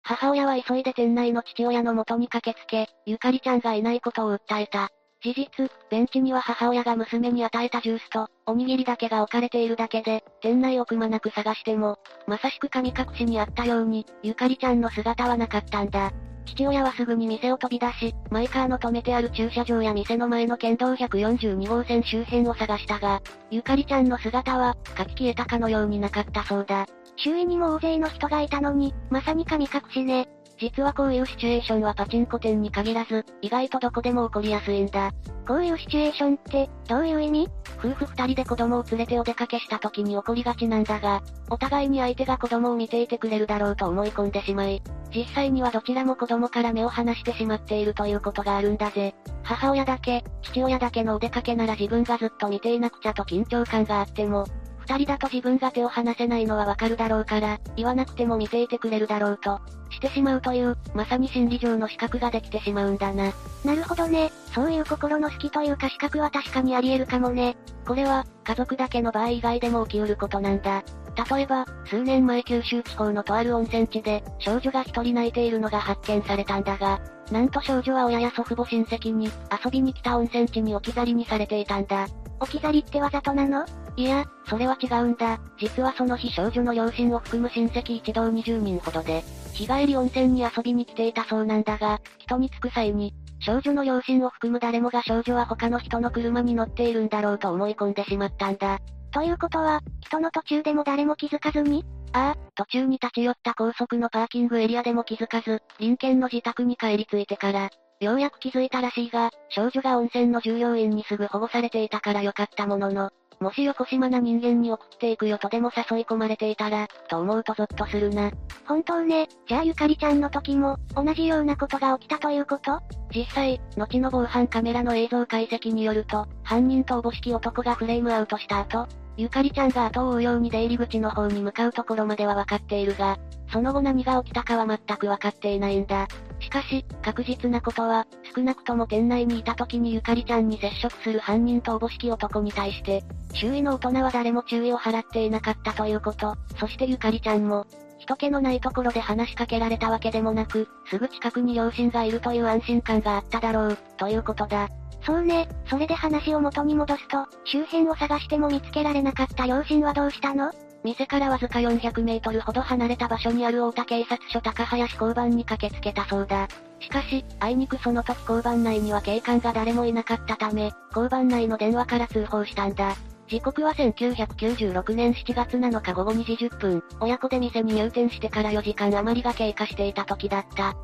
母親は急いで店内の父親の元に駆けつけ、ゆかりちゃんがいないことを訴えた。事実、ベンチには母親が娘に与えたジュースと、おにぎりだけが置かれているだけで、店内をくまなく探しても、まさしく神隠しにあったように、ゆかりちゃんの姿はなかったんだ。父親はすぐに店を飛び出し、マイカーの止めてある駐車場や店の前の県道142号線周辺を探したが、ゆかりちゃんの姿は、書き消えたかのようになかったそうだ。周囲にも大勢の人がいたのに、まさに神隠しね。実はこういうシチュエーションはパチンコ店に限らず、意外とどこでも起こりやすいんだ。こういうシチュエーションって、どういう意味？夫婦二人で子供を連れてお出かけした時に起こりがちなんだが、お互いに相手が子供を見ていてくれるだろうと思い込んでしまい、実際にはどちらも子供から目を離してしまっているということがあるんだぜ。母親だけ、父親だけのお出かけなら自分がずっと見ていなくちゃと緊張感があっても、二人だと自分が手を離せないのはわかるだろうから、言わなくても見ていてくれるだろうと、してしまうという、まさに心理上の資格ができてしまうんだな。なるほどね。そういう心の好きというか資格は確かにあり得るかもね。これは、家族だけの場合以外でも起きうることなんだ。例えば、数年前九州地方のとある温泉地で、少女が一人泣いているのが発見されたんだが、なんと少女は親や祖父母親戚に、遊びに来た温泉地に置き去りにされていたんだ。置き去りってわざとなの？いや、それは違うんだ。実はその日少女の両親を含む親戚一同20人ほどで、日帰り温泉に遊びに来ていたそうなんだが、人に着く際に、少女の両親を含む誰もが少女は他の人の車に乗っているんだろうと思い込んでしまったんだ。ということは、人の途中でも誰も気づかずに？ああ、途中に立ち寄った高速のパーキングエリアでも気づかず、隣県の自宅に帰り着いてから、ようやく気づいたらしいが、少女が温泉の従業員にすぐ保護されていたからよかったものの、もし横島な人間に送っていくよとでも誘い込まれていたら、と思うとゾッとするな。本当ね、じゃあゆかりちゃんの時も、同じようなことが起きたということ？実際、後の防犯カメラの映像解析によると、犯人とおぼしき男がフレームアウトした後、ゆかりちゃんが後を追うように出入り口の方に向かうところまでは分かっているが、その後何が起きたかは全く分かっていないんだ。しかし、確実なことは、少なくとも店内にいた時にゆかりちゃんに接触する犯人とおぼしき男に対して、周囲の大人は誰も注意を払っていなかったということ、そしてゆかりちゃんも、人気のないところで話しかけられたわけでもなく、すぐ近くに両親がいるという安心感があっただろう、ということだ。そうね、それで話を元に戻すと、周辺を探しても見つけられなかった両親はどうしたの？店からわずか400メートルほど離れた場所にある大田警察署高林交番に駆けつけたそうだ。しかし、あいにくその時交番内には警官が誰もいなかったため、交番内の電話から通報したんだ。時刻は1996年7月7日午後2時10分、親子で店に入店してから4時間余りが経過していた時だった。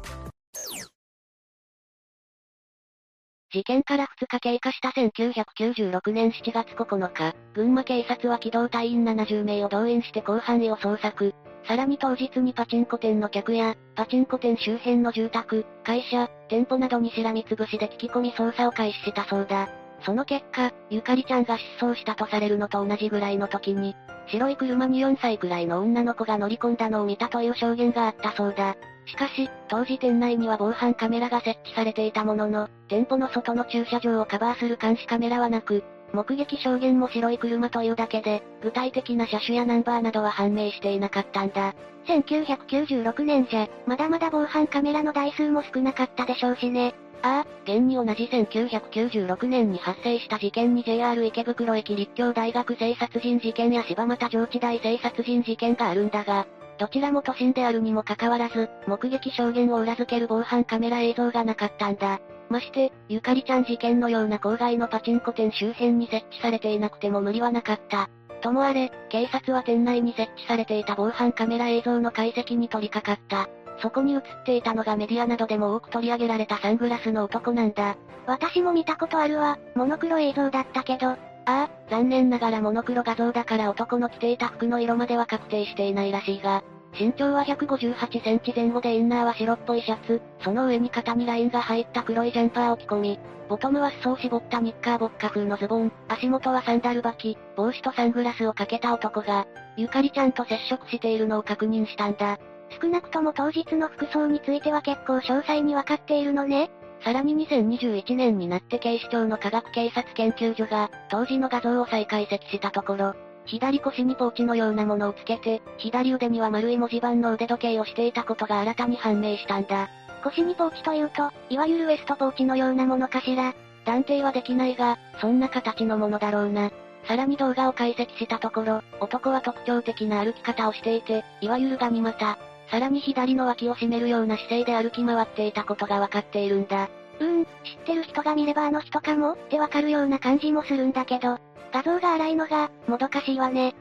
事件から2日経過した1996年7月9日、群馬警察は機動隊員70名を動員して広範囲を捜索。さらに当日にパチンコ店の客や、パチンコ店周辺の住宅、会社、店舗などにしらみつぶしで聞き込み捜査を開始したそうだ。その結果、ゆかりちゃんが失踪したとされるのと同じぐらいの時に、白い車に4歳くらいの女の子が乗り込んだのを見たという証言があったそうだ。しかし、当時店内には防犯カメラが設置されていたものの、店舗の外の駐車場をカバーする監視カメラはなく、目撃証言も白い車というだけで、具体的な車種やナンバーなどは判明していなかったんだ。1996年じゃ、まだまだ防犯カメラの台数も少なかったでしょうしね。ああ、現に同じ1996年に発生した事件に JR 池袋駅立教大学生殺人事件や柴又上智大生殺人事件があるんだが、どちらも都心であるにもかかわらず、目撃証言を裏付ける防犯カメラ映像がなかったんだ。まして、ゆかりちゃん事件のような郊外のパチンコ店周辺に設置されていなくても無理はなかった。ともあれ、警察は店内に設置されていた防犯カメラ映像の解析に取り掛かった。そこに映っていたのがメディアなどでも多く取り上げられたサングラスの男なんだ。私も見たことあるわ、モノクロ映像だったけど、ああ、残念ながらモノクロ画像だから男の着ていた服の色までは確定していないらしいが、身長は158センチ前後でインナーは白っぽいシャツ、その上に肩にラインが入った黒いジャンパーを着込み、ボトムは裾を絞ったニッカーボッカ風のズボン、足元はサンダル履き、帽子とサングラスをかけた男が、ゆかりちゃんと接触しているのを確認したんだ。少なくとも当日の服装については結構詳細にわかっているのね。さらに2021年になって警視庁の科学警察研究所が、当時の画像を再解析したところ、左腰にポーチのようなものをつけて、左腕には丸い文字盤の腕時計をしていたことが新たに判明したんだ。腰にポーチというと、いわゆるウエストポーチのようなものかしら。断定はできないが、そんな形のものだろうな。さらに動画を解析したところ、男は特徴的な歩き方をしていて、いわゆるガニ股。さらに左の脇を締めるような姿勢で歩き回っていたことがわかっているんだ。うーん、知ってる人が見ればあの人かもってわかるような感じもするんだけど、画像が荒いのが、もどかしいわね。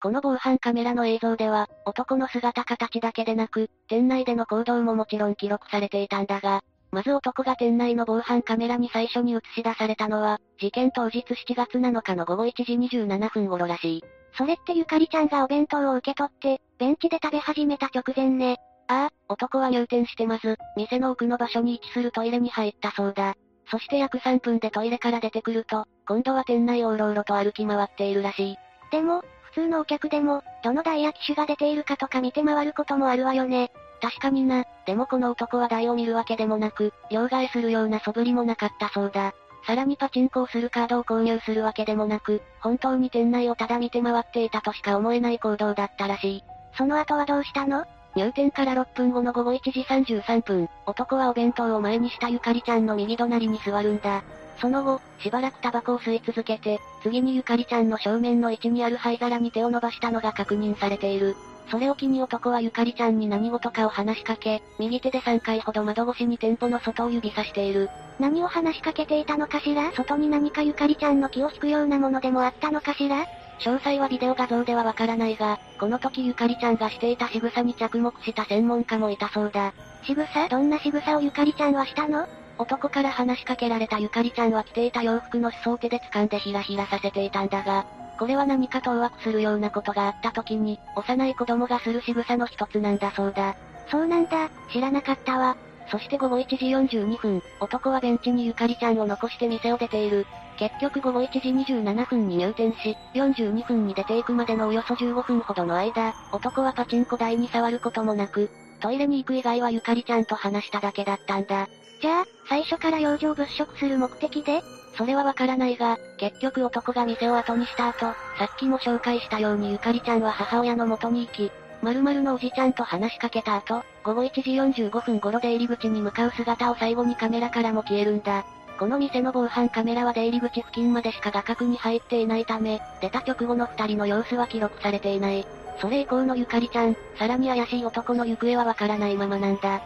この防犯カメラの映像では、男の姿形だけでなく、店内での行動ももちろん記録されていたんだが、まず男が店内の防犯カメラに最初に映し出されたのは、事件当日7月7日の午後1時27分頃らしい。それってゆかりちゃんがお弁当を受け取って、ベンチで食べ始めた直前ね。ああ、男は入店してまず、店の奥の場所に位置するトイレに入ったそうだ。そして約3分でトイレから出てくると、今度は店内をうろうろと歩き回っているらしい。でも、普通のお客でも、どの台や機種が出ているかとか見て回ることもあるわよね。確かにな、でもこの男は台を見るわけでもなく、両替するような素振りもなかったそうだ。さらにパチンコをするカードを購入するわけでもなく、本当に店内をただ見て回っていたとしか思えない行動だったらしい。その後はどうしたの？入店から6分後の午後1時33分、男はお弁当を前にしたゆかりちゃんの右隣に座るんだ。その後、しばらくタバコを吸い続けて、次にゆかりちゃんの正面の位置にある灰皿に手を伸ばしたのが確認されている。それを機に男はゆかりちゃんに何事かを話しかけ、右手で3回ほど窓越しに店舗の外を指さしている。何を話しかけていたのかしら？外に何かゆかりちゃんの気を引くようなものでもあったのかしら？詳細はビデオ画像ではわからないが、この時ゆかりちゃんがしていた仕草に着目した専門家もいたそうだ。仕草？どんな仕草をゆかりちゃんはしたの？男から話しかけられたゆかりちゃんは着ていた洋服の裾を手で掴んでひらひらさせていたんだが、これは何か当惑するようなことがあった時に、幼い子供がする仕草の一つなんだそうだ。そうなんだ、知らなかったわ。そして午後1時42分、男はベンチにゆかりちゃんを残して店を出ている。結局午後1時27分に入店し、42分に出ていくまでのおよそ15分ほどの間、男はパチンコ台に触ることもなく、トイレに行く以外はゆかりちゃんと話しただけだったんだ。じゃあ、最初から養生物色する目的で？それはわからないが、結局男が店を後にした後、さっきも紹介したようにゆかりちゃんは母親の元に行き、〇〇のおじちゃんと話しかけた後、午後1時45分頃出入り口に向かう姿を最後にカメラからも消えるんだ。この店の防犯カメラは出入り口付近までしか画角に入っていないため、出た直後の二人の様子は記録されていない。それ以降のゆかりちゃん、さらに怪しい男の行方はわからないままなんだ。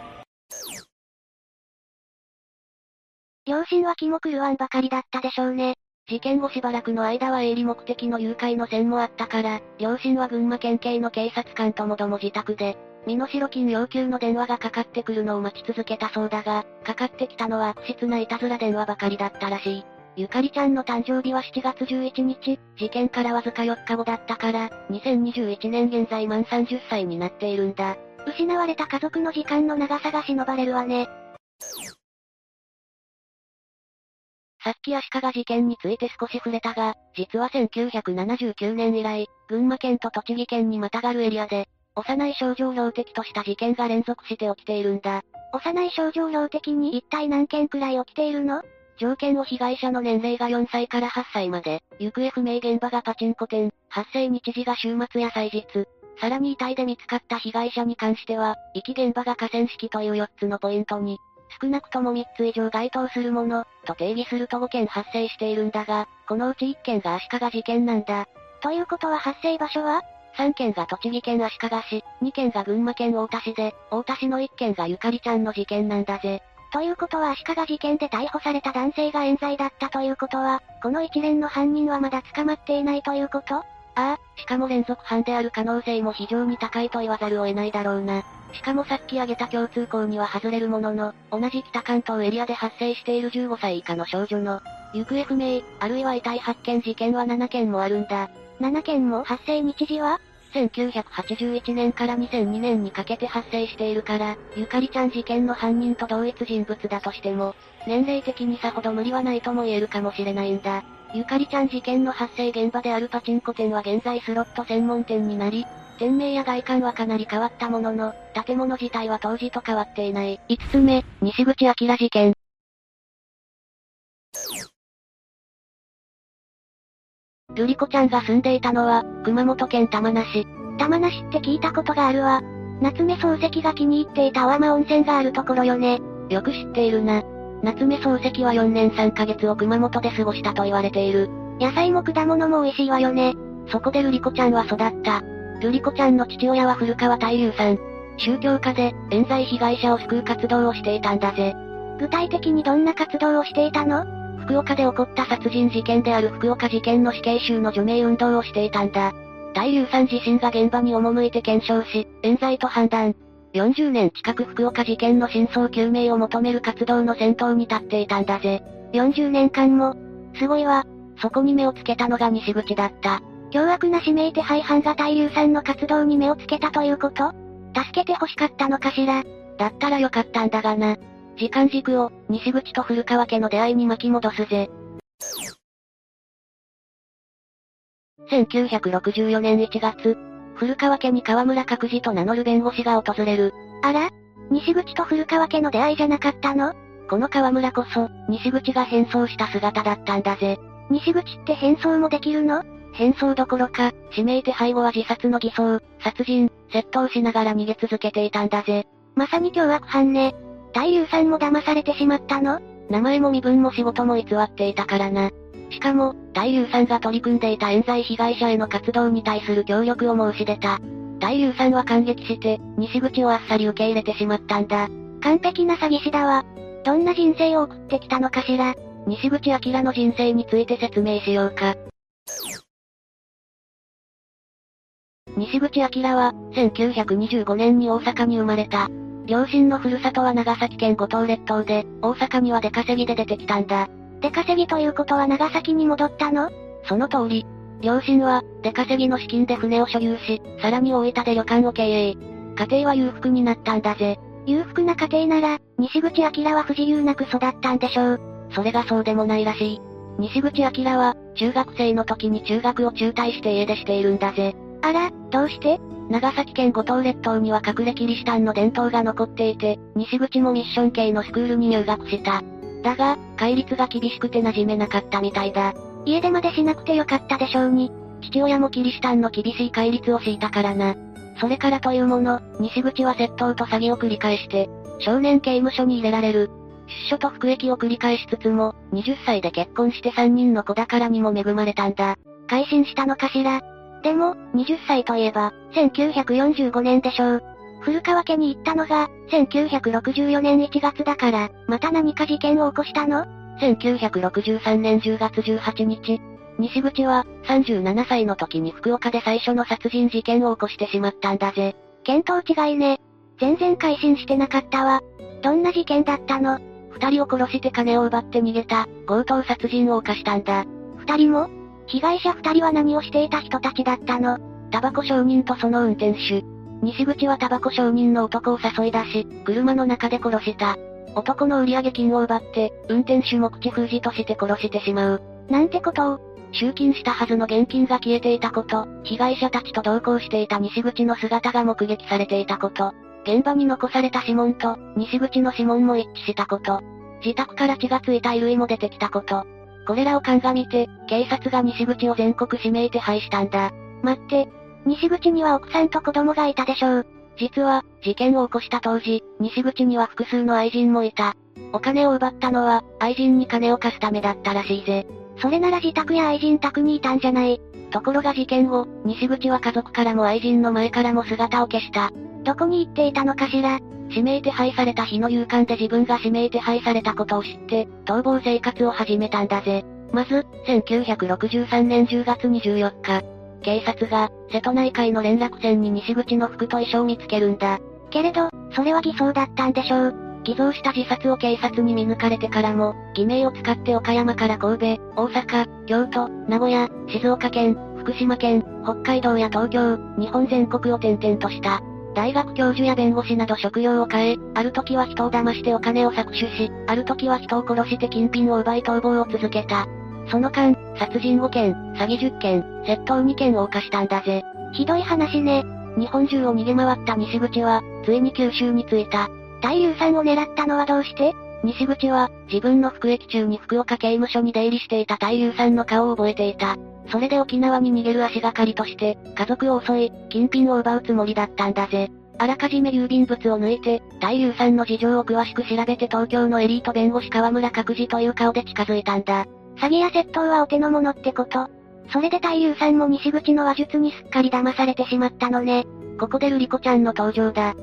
両親は気も狂わんばかりだったでしょうね。事件後しばらくの間は営利目的の誘拐の線もあったから、両親は群馬県警の警察官ともども自宅で、身代金要求の電話がかかってくるのを待ち続けたそうだが、かかってきたのは悪質ないたずら電話ばかりだったらしい。ゆかりちゃんの誕生日は7月11日、事件からわずか4日後だったから、2021年現在満30歳になっているんだ。失われた家族の時間の長さが忍ばれるわね。さっき足利事件について少し触れたが、実は1979年以来、群馬県と栃木県にまたがるエリアで、幼い少女を標的とした事件が連続して起きているんだ。幼い少女を標的に一体何件くらい起きているの？条件を被害者の年齢が4歳から8歳まで、行方不明現場がパチンコ店、発生日時が週末や祭日、さらに遺体で見つかった被害者に関しては、遺棄現場が河川敷という4つのポイントに、少なくとも3つ以上該当するもの、と定義すると5件発生しているんだが、このうち1件が足利事件なんだ。ということは発生場所は ?3 件が栃木県足利市、2件が群馬県太田市で、太田市の1件がゆかりちゃんの事件なんだぜ。ということは足利事件で逮捕された男性が冤罪だったということは、この一連の犯人はまだ捕まっていないということ？ああ、しかも連続犯である可能性も非常に高いと言わざるを得ないだろうな。しかもさっき挙げた共通項には外れるものの、同じ北関東エリアで発生している15歳以下の少女の、行方不明、あるいは遺体発見事件は7件もあるんだ。7件も発生日時は？1981年から2002年にかけて発生しているから、ゆかりちゃん事件の犯人と同一人物だとしても、年齢的にさほど無理はないとも言えるかもしれないんだ。ゆかりちゃん事件の発生現場であるパチンコ店は現在スロット専門店になり、店名や外観はかなり変わったものの、建物自体は当時と変わっていない。5つ目、西口明事件。ルリコちゃんが住んでいたのは、熊本県玉名市。玉名市って聞いたことがあるわ。夏目漱石が気に入っていた淡間温泉があるところよね。よく知っているな。夏目漱石は4年3ヶ月を熊本で過ごしたと言われている。野菜も果物も美味しいわよね。そこでルリコちゃんは育った。ルリコちゃんの父親は古川太夫さん。宗教家で、冤罪被害者を救う活動をしていたんだぜ。具体的にどんな活動をしていたの？福岡で起こった殺人事件である福岡事件の死刑囚の除名運動をしていたんだ。太夫さん自身が現場に赴いて検証し、冤罪と判断。40年近く福岡事件の真相究明を求める活動の先頭に立っていたんだぜ。40年間も。すごいわ。そこに目をつけたのが西口だった。凶悪な指名手配犯が太夫さんの活動に目をつけたということ？助けて欲しかったのかしら？だったらよかったんだがな。時間軸を、西口と古川家の出会いに巻き戻すぜ。1964年1月、古川家に河村角次と名乗る弁護士が訪れる。あら？西口と古川家の出会いじゃなかったの？この河村こそ、西口が変装した姿だったんだぜ。西口って変装もできるの？変装どころか、指名手配後は自殺の偽装、殺人、窃盗しながら逃げ続けていたんだぜ。まさに凶悪犯ね。大流さんも騙されてしまったの？名前も身分も仕事も偽っていたからな。しかも、大流さんが取り組んでいた冤罪被害者への活動に対する協力を申し出た。大流さんは感激して、西口をあっさり受け入れてしまったんだ。完璧な詐欺師だわ。どんな人生を送ってきたのかしら。西口明の人生について説明しようか。西口明は、1925年に大阪に生まれた。両親のふるさとは長崎県五島列島で、大阪には出稼ぎで出てきたんだ。出稼ぎということは長崎に戻ったの？その通り。両親は、出稼ぎの資金で船を所有し、さらに大分で旅館を経営。家庭は裕福になったんだぜ。裕福な家庭なら、西口明は不自由なく育ったんでしょう。それがそうでもないらしい。西口明は、中学生の時に中学を中退して家出しているんだぜ。あら、どうして？長崎県五島列島には隠れキリシタンの伝統が残っていて、西口もミッション系のスクールに入学した。だが、戒律が厳しくて馴染めなかったみたいだ。家出までしなくてよかったでしょうに。父親もキリシタンの厳しい戒律を敷いたからな。それからというもの、西口は窃盗と詐欺を繰り返して、少年刑務所に入れられる。出所と服役を繰り返しつつも、20歳で結婚して3人の子宝にも恵まれたんだ。改心したのかしらでも、20歳といえば、1945年でしょう。古川家に行ったのが、1964年1月だから、また何か事件を起こしたの ?1963 年10月18日、西口は、37歳の時に福岡で最初の殺人事件を起こしてしまったんだぜ。見当違いね。全然改心してなかったわ。どんな事件だったの？二人を殺して金を奪って逃げた、強盗殺人を犯したんだ。二人も？被害者二人は何をしていた人たちだったの？タバコ商人とその運転手。西口はタバコ商人の男を誘い出し、車の中で殺した。男の売上金を奪って、運転手も口封じとして殺してしまう。なんてことを？集金したはずの現金が消えていたこと、被害者たちと同行していた西口の姿が目撃されていたこと、現場に残された指紋と、西口の指紋も一致したこと、自宅から血がついた衣類も出てきたこと、これらを鑑みて、警察が西口を全国指名手配したんだ。待って、西口には奥さんと子供がいたでしょう。実は、事件を起こした当時、西口には複数の愛人もいた。お金を奪ったのは、愛人に金を貸すためだったらしいぜ。それなら自宅や愛人宅にいたんじゃない。ところが事件後、西口は家族からも愛人の前からも姿を消した。どこに行っていたのかしら指名手配された日の夕刊で自分が指名手配されたことを知って、逃亡生活を始めたんだぜ。まず、1963年10月24日、警察が、瀬戸内海の連絡船に西口の服と衣装を見つけるんだ。けれど、それは偽装だったんでしょう。偽造した自殺を警察に見抜かれてからも、偽名を使って岡山から神戸、大阪、京都、名古屋、静岡県、福島県、北海道や東京、日本全国を転々とした。大学教授や弁護士など職業を変え、ある時は人を騙してお金を搾取し、ある時は人を殺して金品を奪い逃亡を続けた。その間、殺人5件、詐欺10件、窃盗2件を犯したんだぜ。ひどい話ね。日本中を逃げ回った西口は、ついに九州に着いた。大流さんを狙ったのはどうして？西口は、自分の服役中に福岡刑務所に出入りしていた大流さんの顔を覚えていた。それで沖縄に逃げる足がかりとして、家族を襲い、金品を奪うつもりだったんだぜ。あらかじめ郵便物を抜いて、大流さんの事情を詳しく調べて東京のエリート弁護士河村角次という顔で近づいたんだ。詐欺や窃盗はお手の物ってこと。それで大流さんも西口の話術にすっかり騙されてしまったのね。ここでルリコちゃんの登場だ。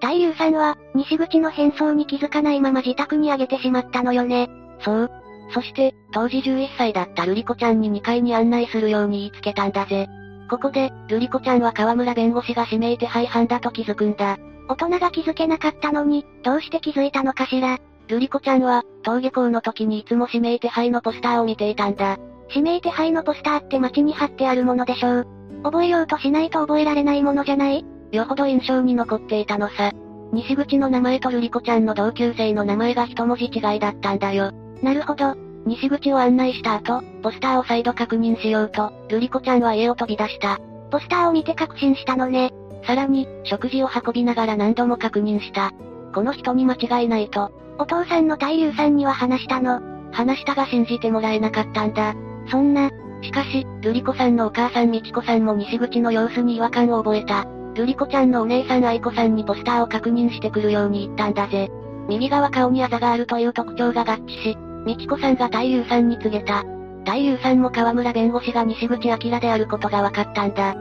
大流さんは、西口の変装に気づかないまま自宅にあげてしまったのよね。そう。そして、当時11歳だったルリコちゃんに2階に案内するように言いつけたんだぜ。ここで、ルリコちゃんは河村弁護士が指名手配犯だと気づくんだ。大人が気づけなかったのに、どうして気づいたのかしら。ルリコちゃんは、登下校の時にいつも指名手配のポスターを見ていたんだ。指名手配のポスターって街に貼ってあるものでしょう。覚えようとしないと覚えられないものじゃない？よほど印象に残っていたのさ。西口の名前と瑠璃子ちゃんの同級生の名前が一文字違いだったんだよ。なるほど。西口を案内した後、ポスターを再度確認しようと、瑠璃子ちゃんは家を飛び出した。ポスターを見て確信したのね。さらに、食事を運びながら何度も確認した。この人に間違いないと。お父さんの大流さんには話したの？話したが信じてもらえなかったんだ。そんな。しかし、瑠璃子さんのお母さん美智子さんも西口の様子に違和感を覚えた。瑠璃子ちゃんのお姉さん愛子さんにポスターを確認してくるように言ったんだぜ。右側顔にあざがあるという特徴が合致し、美智子さんが大流さんに告げた。大流さんも河村弁護士が西口明であることが分かったんだ。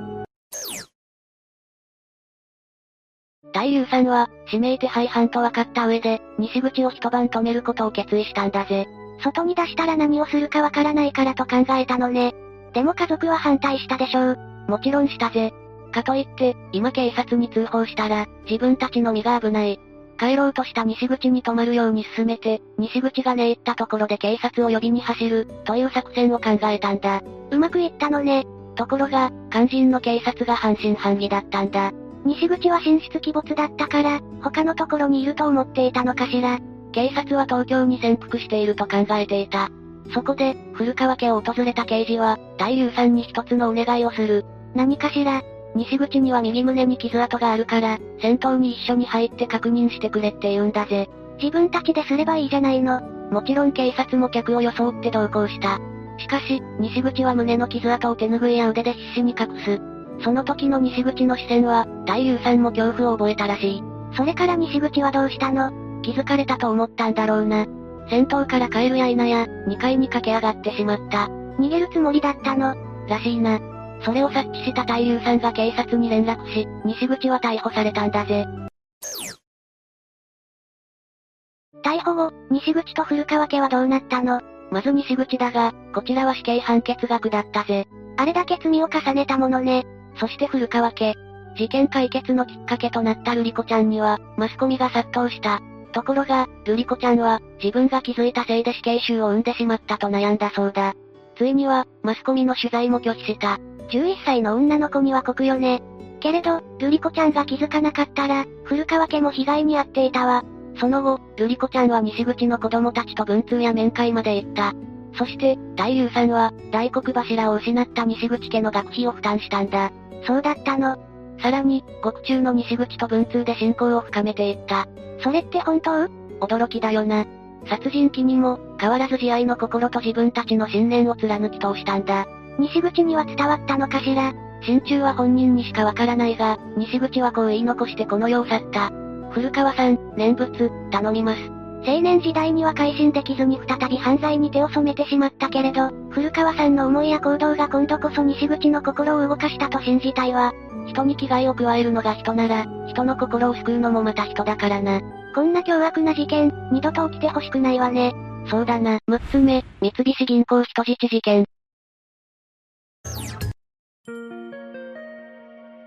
大流さんは、指名手配犯と分かった上で、西口を一晩止めることを決意したんだぜ。外に出したら何をするかわからないからと考えたのね。でも家族は反対したでしょう。もちろんしたぜ。かといって、今警察に通報したら、自分たちの身が危ない。帰ろうとした西口に止まるように進めて、西口が寝入ったところで警察を呼びに走る、という作戦を考えたんだ。うまくいったのね。ところが、肝心の警察が半信半疑だったんだ。西口は神出鬼没だったから、他のところにいると思っていたのかしら。警察は東京に潜伏していると考えていた。そこで、古川家を訪れた刑事は、大流さんに一つのお願いをする。何かしら。西口には右胸に傷跡があるから、戦闘に一緒に入って確認してくれって言うんだぜ。自分たちですればいいじゃないの。もちろん警察も客を装って同行した。しかし、西口は胸の傷跡を手拭いや腕で必死に隠す。その時の西口の視線は、大流さんも恐怖を覚えたらしい。それから西口はどうしたの？気づかれたと思ったんだろうな。戦闘から帰るや否や、2階に駆け上がってしまった。逃げるつもりだったの？らしいな。それを察知した大流さんが警察に連絡し、西口は逮捕されたんだぜ。逮捕後、西口と古川家はどうなったの？まず西口だが、こちらは死刑判決が下ったぜ。あれだけ罪を重ねたものね。そして古川家。事件解決のきっかけとなったルリ子ちゃんには、マスコミが殺到した。ところが、ルリ子ちゃんは、自分が気づいたせいで死刑囚を生んでしまったと悩んだそうだ。ついには、マスコミの取材も拒否した。11歳の女の子には酷よね。けれど、ルリ子ちゃんが気づかなかったら、古川家も被害に遭っていたわ。その後、ルリ子ちゃんは西口の子供たちと文通や面会まで行った。そして、大流さんは、大黒柱を失った西口家の学費を負担したんだ。そうだったの。さらに、獄中の西口と文通で信仰を深めていった。それって本当？驚きだよな。殺人鬼にも、変わらず慈愛の心と自分たちの信念を貫き通したんだ。西口には伝わったのかしら？心中は本人にしかわからないが、西口はこう言い残してこの世を去った。古川さん、念仏、頼みます。青年時代には改心できずに再び犯罪に手を染めてしまったけれど、古川さんの思いや行動が今度こそ西口の心を動かしたと信じたいわ。人に危害を加えるのが人なら、人の心を救うのもまた人だからな。こんな凶悪な事件、二度と起きてほしくないわね。そうだな。6つ目、三菱銀行人質事件。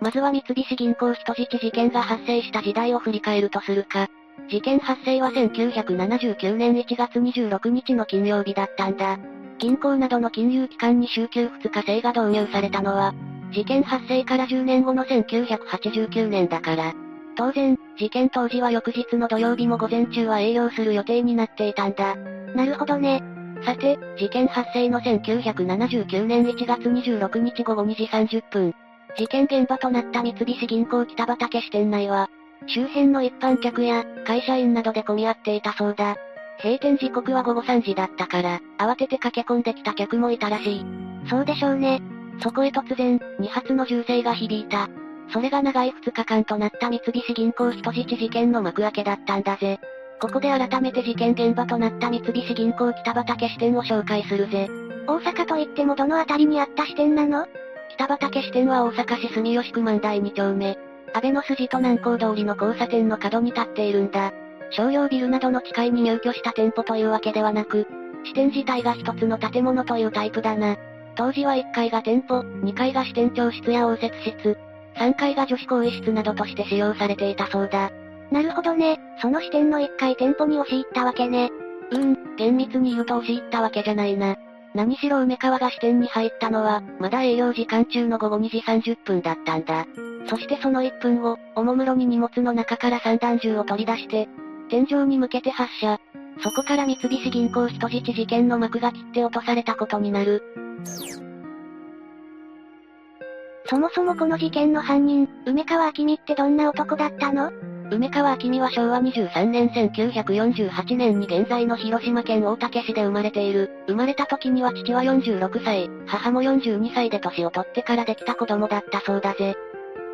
まずは三菱銀行人質事件が発生した時代を振り返るとするか。事件発生は1979年1月26日の金曜日だったんだ。銀行などの金融機関に週休2日制が導入されたのは、事件発生から10年後の1989年だから。当然、事件当時は翌日の土曜日も午前中は営業する予定になっていたんだ。なるほどね。さて、事件発生の1979年1月26日午後2時30分。事件現場となった三菱銀行北畠支店内は、周辺の一般客や会社員などで混み合っていたそうだ。閉店時刻は午後3時だったから、慌てて駆け込んできた客もいたらしい。そうでしょうね。そこへ突然、2発の銃声が響いた。それが長い2日間となった三菱銀行人質事件の幕開けだったんだぜ。ここで改めて事件現場となった三菱銀行北畠支店を紹介するぜ。大阪といってもどの辺りにあった支店なの？北畠支店は大阪市住吉区万代2丁目。安倍の筋と南高通りの交差点の角に立っているんだ。商業ビルなどの地階に入居した店舗というわけではなく、支店自体が一つの建物というタイプだな。当時は1階が店舗、2階が支店長室や応接室、3階が女子更衣室などとして使用されていたそうだ。なるほどね、その支店の1階店舗に押し入ったわけね。うん、厳密に言うと押し入ったわけじゃないな。何しろ梅川が支店に入ったのは、まだ営業時間中の午後2時30分だったんだ。そしてその1分後、おもむろに荷物の中から散弾銃を取り出して、天井に向けて発射。そこから三菱銀行人質事件の幕が切って落とされたことになる。そもそもこの事件の犯人、梅川明美ってどんな男だったの？梅川明美は昭和23年1948年に現在の広島県大竹市で生まれている。生まれた時には父は46歳、母も42歳で年を取ってからできた子供だったそうだぜ。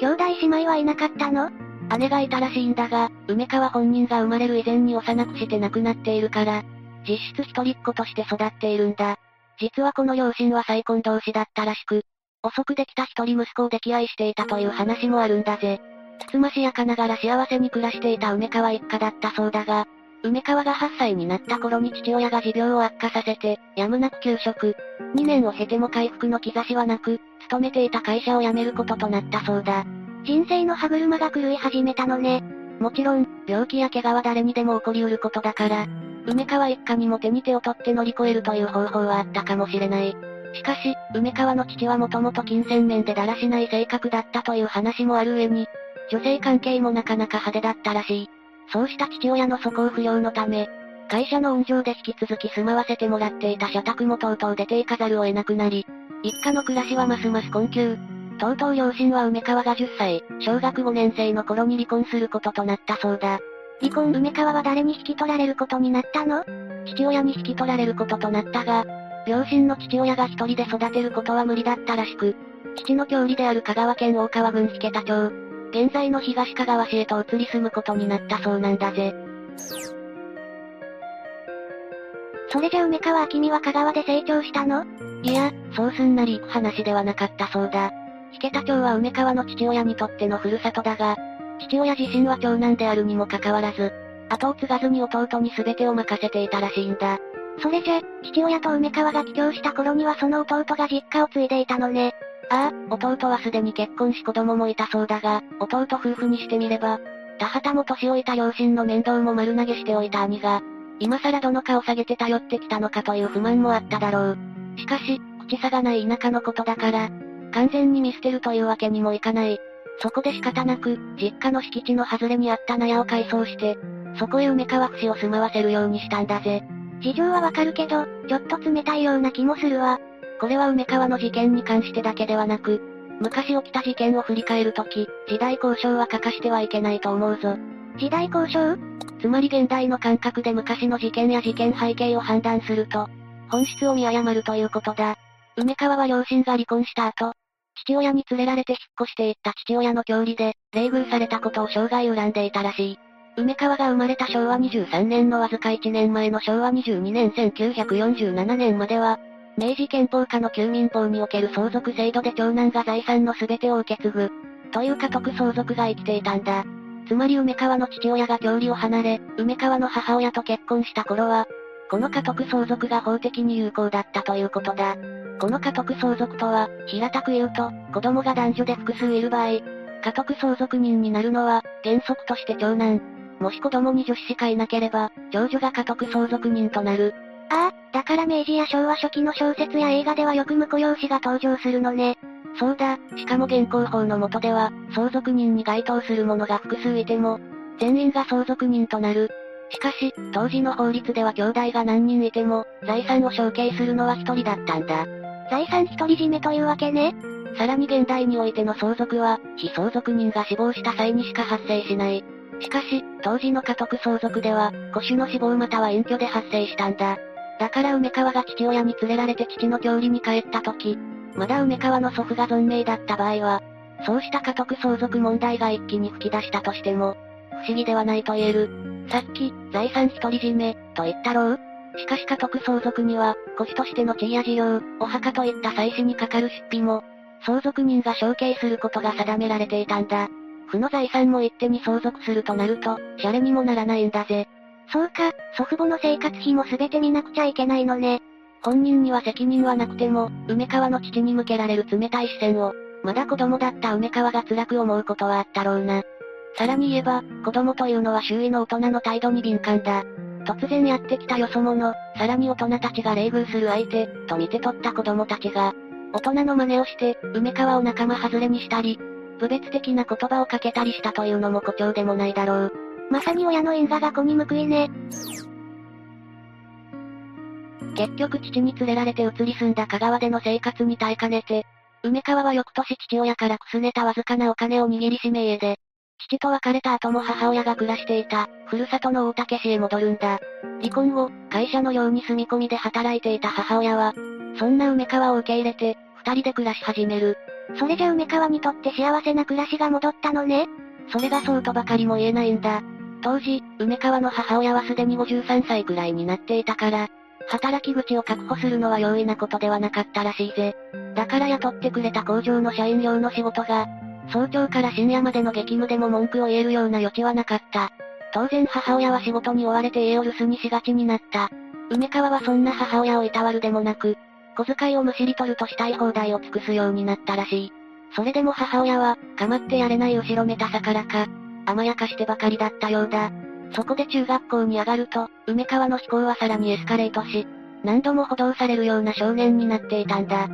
兄弟姉妹はいなかったの？姉がいたらしいんだが、梅川本人が生まれる以前に幼くして亡くなっているから、実質一人っ子として育っているんだ。実はこの両親は再婚同士だったらしく、遅くできた一人息子を溺愛していたという話もあるんだぜ。つつましやかながら幸せに暮らしていた梅川一家だったそうだが、梅川が8歳になった頃に父親が持病を悪化させて、やむなく休職。2年を経ても回復の兆しはなく、勤めていた会社を辞めることとなったそうだ。人生の歯車が狂い始めたのね。もちろん、病気や怪我は誰にでも起こりうることだから、梅川一家にも手に手を取って乗り越えるという方法はあったかもしれない。しかし、梅川の父はもともと金銭面でだらしない性格だったという話もある上に、女性関係もなかなか派手だったらしい。そうした父親の素行不良のため、会社の運上で引き続き住まわせてもらっていた社宅もとうとう出て行かざるを得なくなり、一家の暮らしはますます困窮。とうとう両親は梅川が10歳、小学5年生の頃に離婚することとなったそうだ。離婚梅川は誰に引き取られることになったの？父親に引き取られることとなったが、両親の父親が一人で育てることは無理だったらしく、父の郷里である香川県大川郡引田町、現在の東香川市へと移り住むことになったそうなんだぜ。それじゃ梅川明美は香川で成長したの？いや、そうすんなり行く話ではなかったそうだ。引田町は梅川の父親にとってのふるさとだが、父親自身は長男であるにもかかわらず、後を継がずに弟に全てを任せていたらしいんだ。それじゃ、父親と梅川が帰郷した頃にはその弟が実家を継いでいたのね。ああ、弟はすでに結婚し子供もいたそうだが、弟夫婦にしてみれば、田畑も年老いた両親の面倒も丸投げしておいた兄が、今更どの顔下げて頼ってきたのかという不満もあっただろう。しかし、口差がない田舎のことだから、完全に見捨てるというわけにもいかない。そこで仕方なく、実家の敷地の外れにあった納屋を改装して、そこへ梅川節を住まわせるようにしたんだぜ。事情はわかるけど、ちょっと冷たいような気もするわ。これは梅川の事件に関してだけではなく、昔起きた事件を振り返るとき、時代交渉は欠かしてはいけないと思うぞ。時代交渉？つまり現代の感覚で昔の事件や事件背景を判断すると、本質を見誤るということだ。梅川は両親が離婚した後、父親に連れられて引っ越していった父親の郷里で、冷遇されたことを生涯恨んでいたらしい。梅川が生まれた昭和23年のわずか1年前の昭和22年1947年までは、明治憲法下の旧民法における相続制度で長男が財産の全てを受け継ぐ、という家督相続が生きていたんだ。つまり梅川の父親が郷里を離れ、梅川の母親と結婚した頃は、この家督相続が法的に有効だったということだ。この家督相続とは、平たく言うと、子供が男女で複数いる場合、家督相続人になるのは、原則として長男、もし子供に女子しかいなければ、長女が家督相続人となる。ああ、だから明治や昭和初期の小説や映画ではよく婿養子が登場するのね。そうだ、しかも現行法の下では、相続人に該当する者が複数いても、全員が相続人となる。しかし、当時の法律では兄弟が何人いても、財産を承継するのは一人だったんだ。財産独り占めというわけね。さらに現代においての相続は、非相続人が死亡した際にしか発生しない。しかし、当時の家督相続では、子主の死亡または隠居で発生したんだ。だから梅川が父親に連れられて父の郷里に帰った時、まだ梅川の祖父が存命だった場合は、そうした家督相続問題が一気に吹き出したとしても、不思議ではないと言える。さっき、財産独り占め、と言ったろうしかし家督相続には、孤児としての地位や事業、お墓といった祭祀にかかる出費も、相続人が承継することが定められていたんだ。負の財産も一手に相続するとなると、シャレにもならないんだぜ。そうか、祖父母の生活費も全て見なくちゃいけないのね。本人には責任はなくても、梅川の父に向けられる冷たい視線を、まだ子供だった梅川が辛く思うことはあったろうな。さらに言えば、子供というのは周囲の大人の態度に敏感だ。突然やってきたよそ者、さらに大人たちが冷遇する相手、と見て取った子供たちが、大人の真似をして、梅川を仲間外れにしたり、部別的な言葉をかけたりしたというのも誇張でもないだろう。まさに親の因果が子に報いね。結局父に連れられて移り住んだ香川での生活に耐えかねて、梅川は翌年父親からくすねたわずかなお金を握りしめ家で、父と別れた後も母親が暮らしていた、ふるさとの大竹市へ戻るんだ。離婚後、会社のように住み込みで働いていた母親は、そんな梅川を受け入れて、二人で暮らし始める。それじゃ梅川にとって幸せな暮らしが戻ったのねそれがそうとばかりも言えないんだ。当時、梅川の母親はすでに53歳くらいになっていたから、働き口を確保するのは容易なことではなかったらしいぜ。だから雇ってくれた工場の社員用の仕事が、早朝から深夜までの激務でも文句を言えるような余地はなかった。当然母親は仕事に追われて家を留守にしがちになった。梅川はそんな母親をいたわるでもなく、小遣いをむしり取るとしたい放題を尽くすようになったらしい。それでも母親は、構ってやれない後ろめたさからか、甘やかしてばかりだったようだ。そこで中学校に上がると、梅川の飛行はさらにエスカレートし、何度も補導されるような少年になっていたんだ。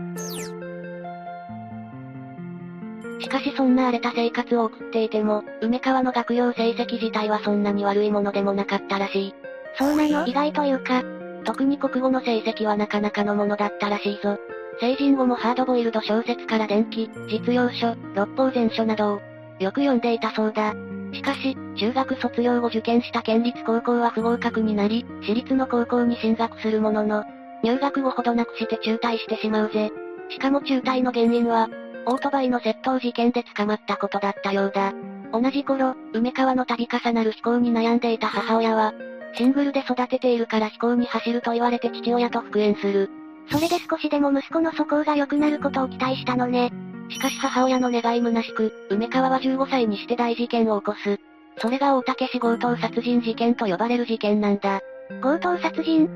しかしそんな荒れた生活を送っていても、梅川の学業成績自体はそんなに悪いものでもなかったらしい。そうなの？意外というか、特に国語の成績はなかなかのものだったらしいぞ。成人後もハードボイルド小説から電気、実用書、六法全書などを、よく読んでいたそうだ。しかし、中学卒業後受験した県立高校は不合格になり、私立の高校に進学するものの、入学後ほどなくして中退してしまうぜ。しかも中退の原因は、オートバイの窃盗事件で捕まったことだったようだ。同じ頃、梅川の度重なる飛行に悩んでいた母親は、シングルで育てているから飛行に走ると言われて父親と復縁する。それで少しでも息子の素行が良くなることを期待したのね。しかし母親の願い虚しく、梅川は15歳にして大事件を起こす。それが大竹市強盗殺人事件と呼ばれる事件なんだ。強盗殺人？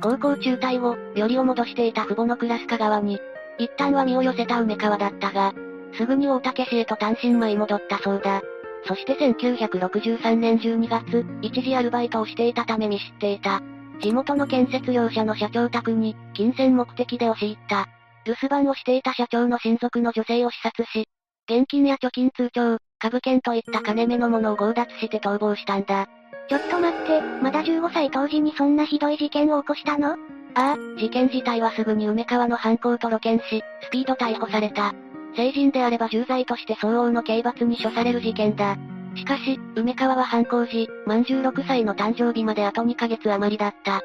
高校中退後、よりを戻していた父母のクラス香川に、一旦は身を寄せた梅川だったが、すぐに大竹市へと単身舞い戻ったそうだ。そして1963年12月、一時アルバイトをしていたため見知っていた。地元の建設業者の社長宅に、金銭目的で押し入った。留守番をしていた社長の親族の女性を視察し、現金や貯金通帳、株券といった金目のものを強奪して逃亡したんだ。ちょっと待って、まだ15歳当時にそんなひどい事件を起こしたの？ああ、事件自体はすぐに梅川の犯行と露見し、スピード逮捕された。成人であれば重罪として相応の刑罰に処される事件だ。しかし、梅川は犯行時、満16歳の誕生日まであと2ヶ月余りだった。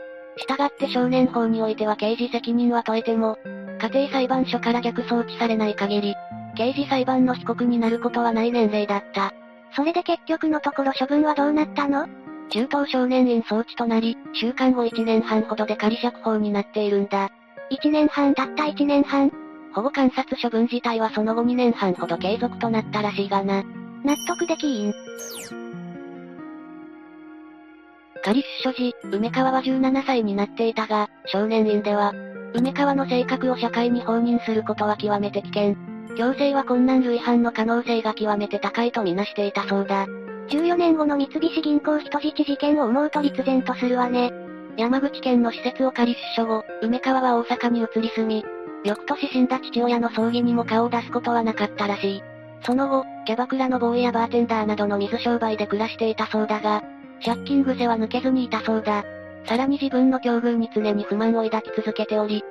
従って少年法においては刑事責任は問えても、家庭裁判所から逆送致されない限り、刑事裁判の被告になることはない年齢だった。それで結局のところ処分はどうなったの？中等少年院送致となり、週間後1年半ほどで仮釈放になっているんだ。1年半たった1年半保護観察処分自体はその後2年半ほど継続となったらしいがな。納得できん。仮出所時、梅川は17歳になっていたが、少年院では、梅川の性格を社会に放任することは極めて危険。強制は困難類犯の可能性が極めて高いとみなしていたそうだ。14年後の三菱銀行人質事件を思うと立然とするわね。山口県の施設を仮出所後、梅川は大阪に移り住み、翌年死んだ父親の葬儀にも顔を出すことはなかったらしい。その後、キャバクラのボーイやバーテンダーなどの水商売で暮らしていたそうだが、借金癖は抜けずにいたそうだ。さらに自分の境遇に常に不満を抱き続けており、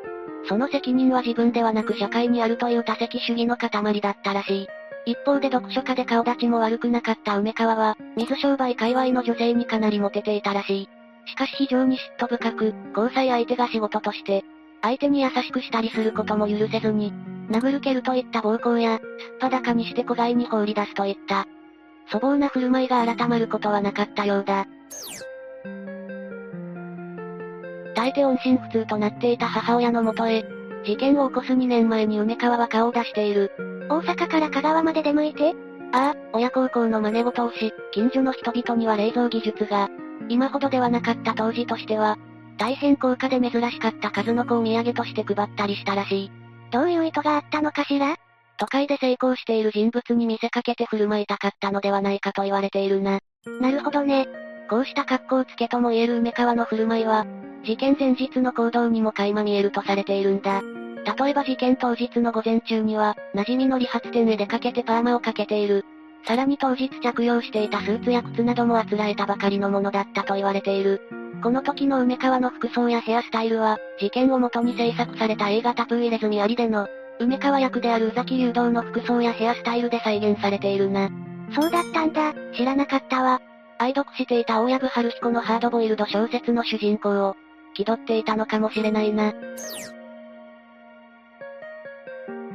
その責任は自分ではなく社会にあるという多責主義の塊だったらしい。一方で読書家で顔立ちも悪くなかった梅川は、水商売界隈の女性にかなりモテていたらしい。しかし非常に嫉妬深く、交際相手が仕事として、相手に優しくしたりすることも許せずに、殴る蹴るといった暴行や、すっぱだかにして子飼いに放り出すといった、粗暴な振る舞いが改まることはなかったようだ。大抵音信不通となっていた母親のもとへ、事件を起こす2年前に梅川は顔を出している。大阪から香川まで出向いて？ああ、親孝行の真似事をし、近所の人々には冷蔵技術が、今ほどではなかった当時としては、大変高価で珍しかった数の子を土産として配ったりしたらしい。どういう意図があったのかしら？都会で成功している人物に見せかけて振る舞いたかったのではないかと言われているな。なるほどね。こうした格好つけとも言える梅川の振る舞いは、事件前日の行動にも垣間見えるとされているんだ。例えば事件当日の午前中には、馴染みの理髪店へ出かけてパーマをかけている。さらに当日着用していたスーツや靴などもあつらえたばかりのものだったと言われている。この時の梅川の服装やヘアスタイルは、事件を元に制作された映画タプー入れ墨ありでの、梅川役である宇崎誘導の服装やヘアスタイルで再現されているな。そうだったんだ、知らなかったわ。愛読していた大藪春彦のハードボイルド小説の主人公を、気取っていたのかもしれないな。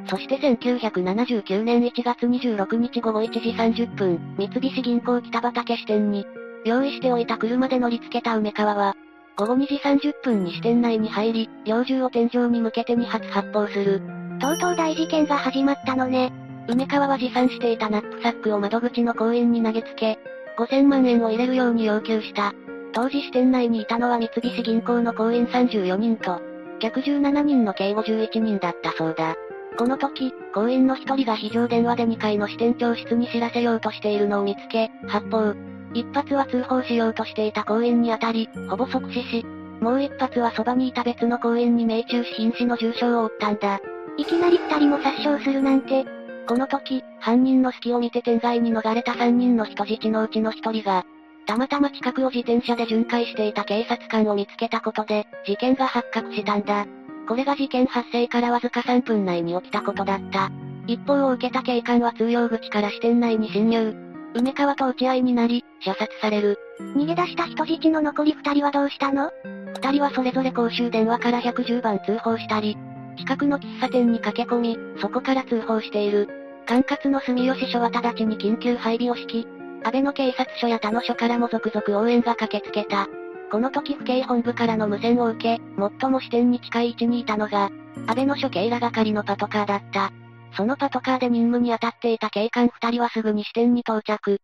そして1979年1月26日午後1時30分、三菱銀行北畠支店に、用意しておいた車で乗り付けた梅川は、午後2時30分に支店内に入り、猟銃を天井に向けて2発発砲する。とうとう大事件が始まったのね。梅川は持参していたナップサックを窓口の公園に投げつけ、5000万円を入れるように要求した。当時支店内にいたのは三菱銀行の行員34人と、客17人の計51人だったそうだ。この時、行員の一人が非常電話で2階の支店長室に知らせようとしているのを見つけ、発砲。一発は通報しようとしていた行員に当たり、ほぼ即死し、もう一発はそばにいた別の公園に命中し瀕死の重傷を負ったんだ。いきなり二人も殺傷するなんて。この時、犯人の隙を見て天外に逃れた三人の人質のうちの一人が、たまたま近くを自転車で巡回していた警察官を見つけたことで、事件が発覚したんだ。これが事件発生からわずか3分内に起きたことだった。一報を受けた警官は通用口から支店内に侵入。梅川と撃ち合いになり、射殺される。逃げ出した人質の残り二人はどうしたの？二人はそれぞれ公衆電話から110番通報したり、近くの喫茶店に駆け込み、そこから通報している。管轄の住吉署は直ちに緊急配備を敷き、安倍の警察署や他の署からも続々応援が駆けつけた。この時府警本部からの無線を受け、最も支店に近い位置にいたのが、安倍の署警ら係のパトカーだった。そのパトカーで任務に当たっていた警官二人はすぐに支店に到着。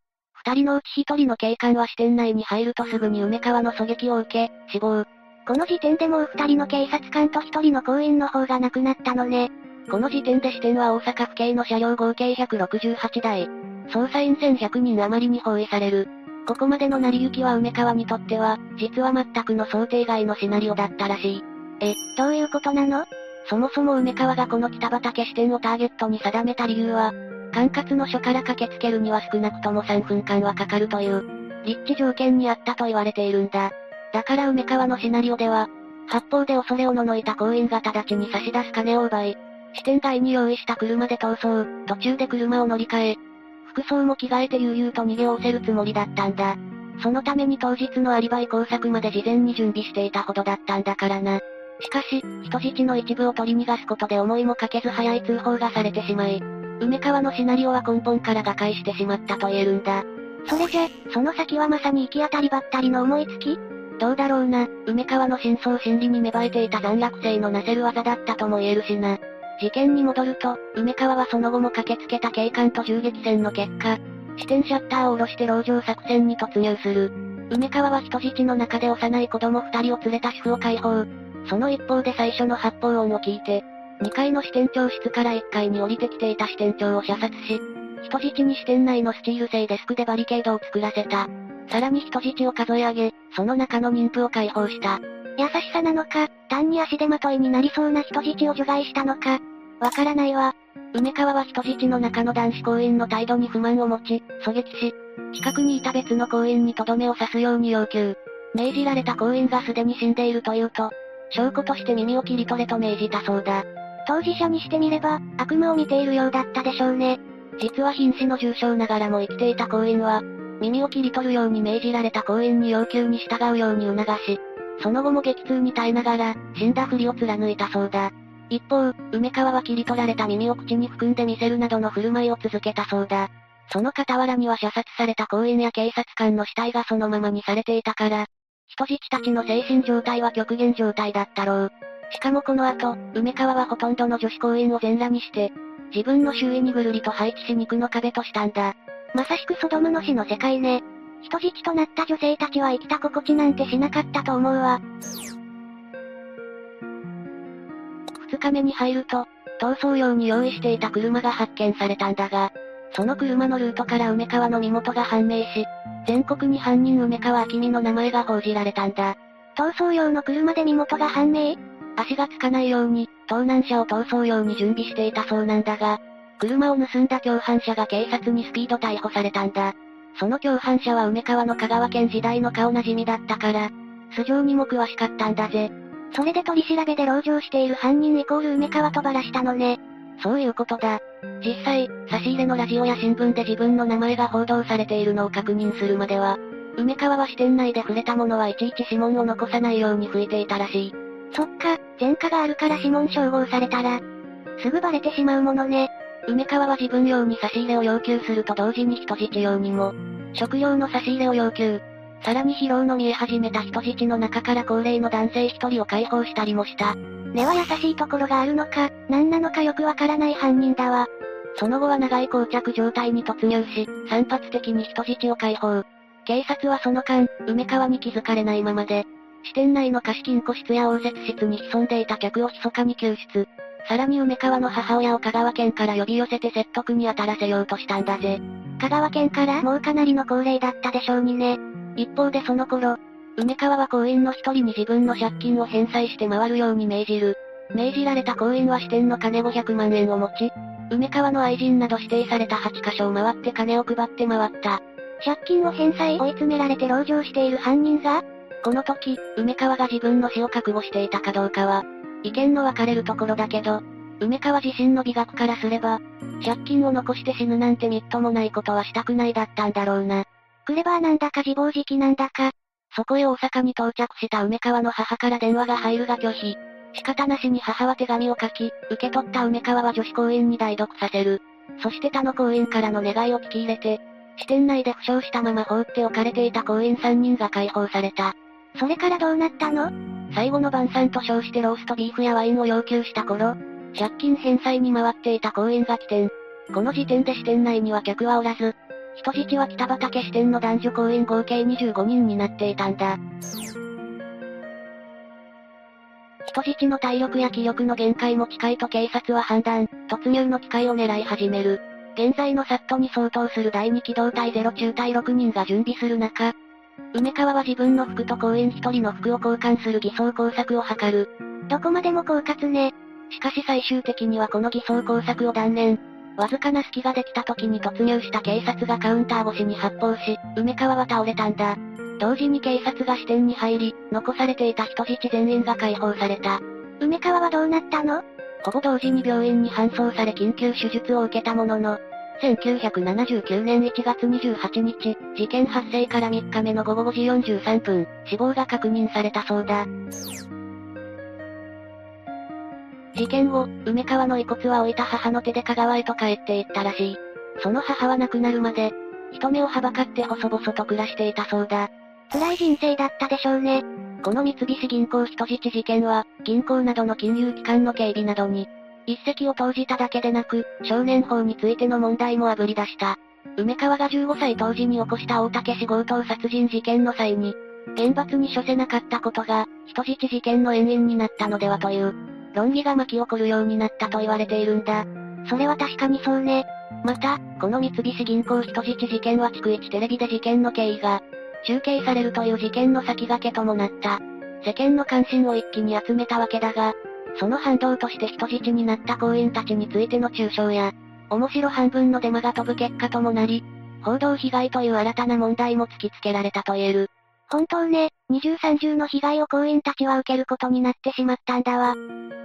二人のうち一人の警官は支店内に入るとすぐに梅川の狙撃を受け、死亡。この時点でもう二人の警察官と一人の行員の方が亡くなったのね。この時点で支店は大阪府警の車両合計168台。捜査員1100人余りに包囲される。ここまでの成り行きは梅川にとっては、実は全くの想定外のシナリオだったらしい。え、どういうことなの？そもそも梅川がこの北畠支店をターゲットに定めた理由は、管轄の署から駆けつけるには少なくとも3分間はかかるという、立地条件にあったと言われているんだ。だから梅川のシナリオでは、発砲で恐れをののいた行員が直ちに差し出す金を奪い、支店外に用意した車で逃走、途中で車を乗り換え、服装も着替えて悠々と逃げおせるつもりだったんだ。そのために当日のアリバイ工作まで事前に準備していたほどだったんだからな。しかし、人質の一部を取り逃がすことで思いもかけず早い通報がされてしまい、梅川のシナリオは根本から瓦解してしまったと言えるんだ。それじゃ、その先はまさに行き当たりばったりの思いつき？どうだろうな、梅川の真相心理に芽生えていた残落性のなせる技だったとも言えるしな。事件に戻ると、梅川はその後も駆けつけた警官と銃撃戦の結果、支店シャッターを下ろして籠城作戦に突入する。梅川は人質の中で幼い子供二人を連れた主婦を解放。その一方で最初の発砲音を聞いて、2階の支店長室から1階に降りてきていた支店長を射殺し、人質に支店内のスチール製デスクでバリケードを作らせた。さらに人質を数え上げ、その中の妊婦を解放した。優しさなのか、単に足手まといになりそうな人質を除外したのか、わからないわ。梅川は人質の中の男子行員の態度に不満を持ち、狙撃し、近くにいた別の行員にとどめを刺すように要求。命じられた行員がすでに死んでいるというと、証拠として耳を切り取れと命じたそうだ。当事者にしてみれば、悪夢を見ているようだったでしょうね。実は瀕死の重傷ながらも生きていた行員は、耳を切り取るように命じられた行員に要求に従うように促し、その後も激痛に耐えながら、死んだふりを貫いたそうだ。一方、梅川は切り取られた耳を口に含んで見せるなどの振る舞いを続けたそうだ。その傍らには射殺された公園や警察官の死体がそのままにされていたから、人質たちの精神状態は極限状態だったろう。しかもこの後、梅川はほとんどの女子公園を全裸にして、自分の周囲にぐるりと配置し肉の壁としたんだ。まさしくソドムの死の世界ね。人質となった女性たちは生きた心地なんてしなかったと思うわ。二日目に入ると、逃走用に用意していた車が発見されたんだが、その車のルートから梅川の身元が判明し、全国に犯人梅川明美の名前が報じられたんだ。逃走用の車で身元が判明？足がつかないように、盗難車を逃走用に準備していたそうなんだが、車を盗んだ共犯者が警察にスピード逮捕されたんだ。その共犯者は梅川の香川県時代の顔なじみだったから、素性にも詳しかったんだぜ。それで取り調べで籠城している犯人イコール梅川とばらしたのね。そういうことだ。実際、差し入れのラジオや新聞で自分の名前が報道されているのを確認するまでは、梅川は支店内で触れたものはいちいち指紋を残さないように吹いていたらしい。そっか、前科があるから指紋照合されたら、すぐバレてしまうものね。梅川は自分用に差し入れを要求すると同時に人質用にも、食料の差し入れを要求。さらに疲労の見え始めた人質の中から高齢の男性一人を解放したりもした。根は優しいところがあるのか、何なのかよくわからない犯人だわ。その後は長い膠着状態に突入し、散発的に人質を解放。警察はその間、梅川に気づかれないままで、支店内の貸金庫室や応接室に潜んでいた客を密かに救出。さらに梅川の母親を香川県から呼び寄せて説得に当たらせようとしたんだぜ。香川県から？もうかなりの高齢だったでしょうにね。一方でその頃、梅川は行員の一人に自分の借金を返済して回るように命じる。命じられた行員は支店の金500万円を持ち、梅川の愛人など指定された8カ所を回って金を配って回った。借金を返済追い詰められて籠城している犯人がこの時、梅川が自分の死を覚悟していたかどうかは、意見の分かれるところだけど、梅川自身の美学からすれば、借金を残して死ぬなんてみっともないことはしたくないだったんだろうな。クレバーなんだか自暴自棄なんだか。そこへ大阪に到着した梅川の母から電話が入るが拒否。仕方なしに母は手紙を書き、受け取った梅川は女子公園に代読させる。そして他の公園からの願いを聞き入れて、支店内で負傷したまま放っておかれていた公園3人が解放された。それからどうなったの？最後の晩餐と称してローストビーフやワインを要求した頃、借金返済に回っていた公園が起点。この時点で支店内には客はおらず、人質は北畠支店の男女公演合計25人になっていたんだ。人質の体力や気力の限界も近いと警察は判断、突入の機会を狙い始める。現在のサットに相当する第2機動隊0中隊6人が準備する中、梅川は自分の服と公園1人の服を交換する偽装工作を図る。どこまでも狡猾ね。しかし最終的にはこの偽装工作を断念。わずかな隙ができた時に突入した警察がカウンター越しに発砲し、梅川は倒れたんだ。同時に警察が支店に入り、残されていた人質全員が解放された。梅川はどうなったの？ほぼ同時に病院に搬送され緊急手術を受けたものの、1979年1月28日、事件発生から3日目の午後5時43分、死亡が確認されたそうだ。事件後、梅川の遺骨は置いた母の手で香川へと帰っていったらしい。その母は亡くなるまで、人目をはばかって細々と暮らしていたそうだ。辛い人生だったでしょうね。この三菱銀行人質事件は、銀行などの金融機関の警備などに、一石を投じただけでなく、少年法についての問題もあぶり出した。梅川が15歳当時に起こした大竹市強盗殺人事件の際に、厳罰に処せなかったことが、人質事件の遠因になったのではという、論議が巻き起こるようになったと言われているんだ。それは確かにそうね。また、この三菱銀行人質事件は逐一テレビで事件の経緯が、中継されるという事件の先駆けともなった。世間の関心を一気に集めたわけだが、その反動として人質になった行員たちについての中傷や、面白半分のデマが飛ぶ結果ともなり、報道被害という新たな問題も突きつけられたと言える。本当ね、二重三重の被害を行員たちは受けることになってしまったんだわ。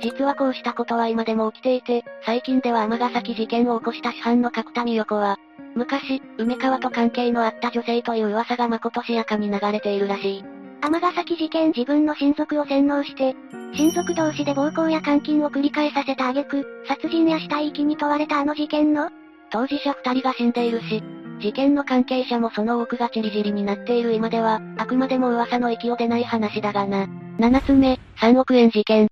実はこうしたことは今でも起きていて、最近では尼崎事件を起こした主犯の角田美代子は、昔、梅川と関係のあった女性という噂がまことしやかに流れているらしい。尼崎事件自分の親族を洗脳して、親族同士で暴行や監禁を繰り返させた挙句、殺人や死体遺棄に問われたあの事件の当事者二人が死んでいるし、事件の関係者もその多くがチリジリになっている今では、あくまでも噂の域を出ない話だがな。七つ目、3億円事件。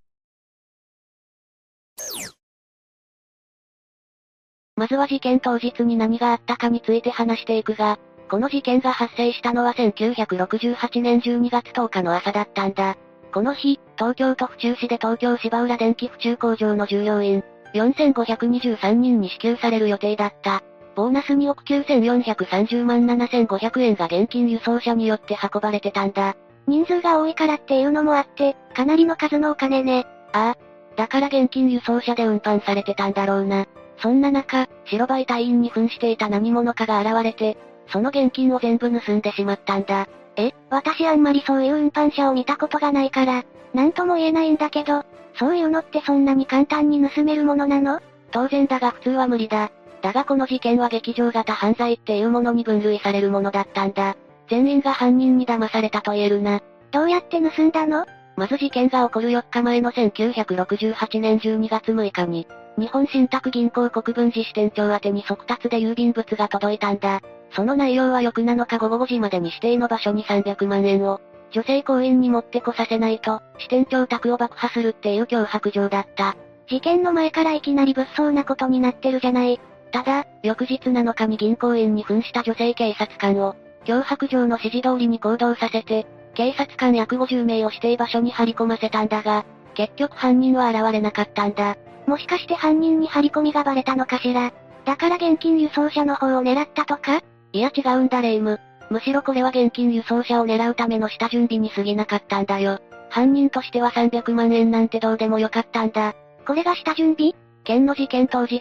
まずは事件当日に何があったかについて話していくが、この事件が発生したのは1968年12月10日の朝だったんだ。この日、東京都府中市で東京芝浦電機府中工場の従業員、4523人に支給される予定だった。ボーナス2億9430万7500円が現金輸送車によって運ばれてたんだ。人数が多いからっていうのもあって、かなりの数のお金ね。ああ。だから現金輸送車で運搬されてたんだろうな。そんな中、白バイ隊員に扮していた何者かが現れて、その現金を全部盗んでしまったんだ。え、私あんまりそういう運搬車を見たことがないから、なんとも言えないんだけど、そういうのってそんなに簡単に盗めるものなの？当然だが普通は無理だ。だがこの事件は劇場型犯罪っていうものに分類されるものだったんだ。全員が犯人に騙されたと言えるな。どうやって盗んだの？まず事件が起こる4日前の1968年12月6日に、日本信託銀行国分寺支店長宛に速達で郵便物が届いたんだ。その内容は翌7日午後5時までに指定の場所に300万円を、女性行員に持ってこさせないと、支店長宅を爆破するっていう脅迫状だった。事件の前からいきなり物騒なことになってるじゃない。ただ、翌日7日に銀行員に扮した女性警察官を、脅迫状の指示通りに行動させて、警察官約50名を指定場所に張り込ませたんだが、結局犯人は現れなかったんだ。もしかして犯人に張り込みがバレたのかしら？だから現金輸送車の方を狙ったとか？いや違うんだレイム。むしろこれは現金輸送車を狙うための下準備に過ぎなかったんだよ。犯人としては300万円なんてどうでもよかったんだ。これが下準備？件の事件当日、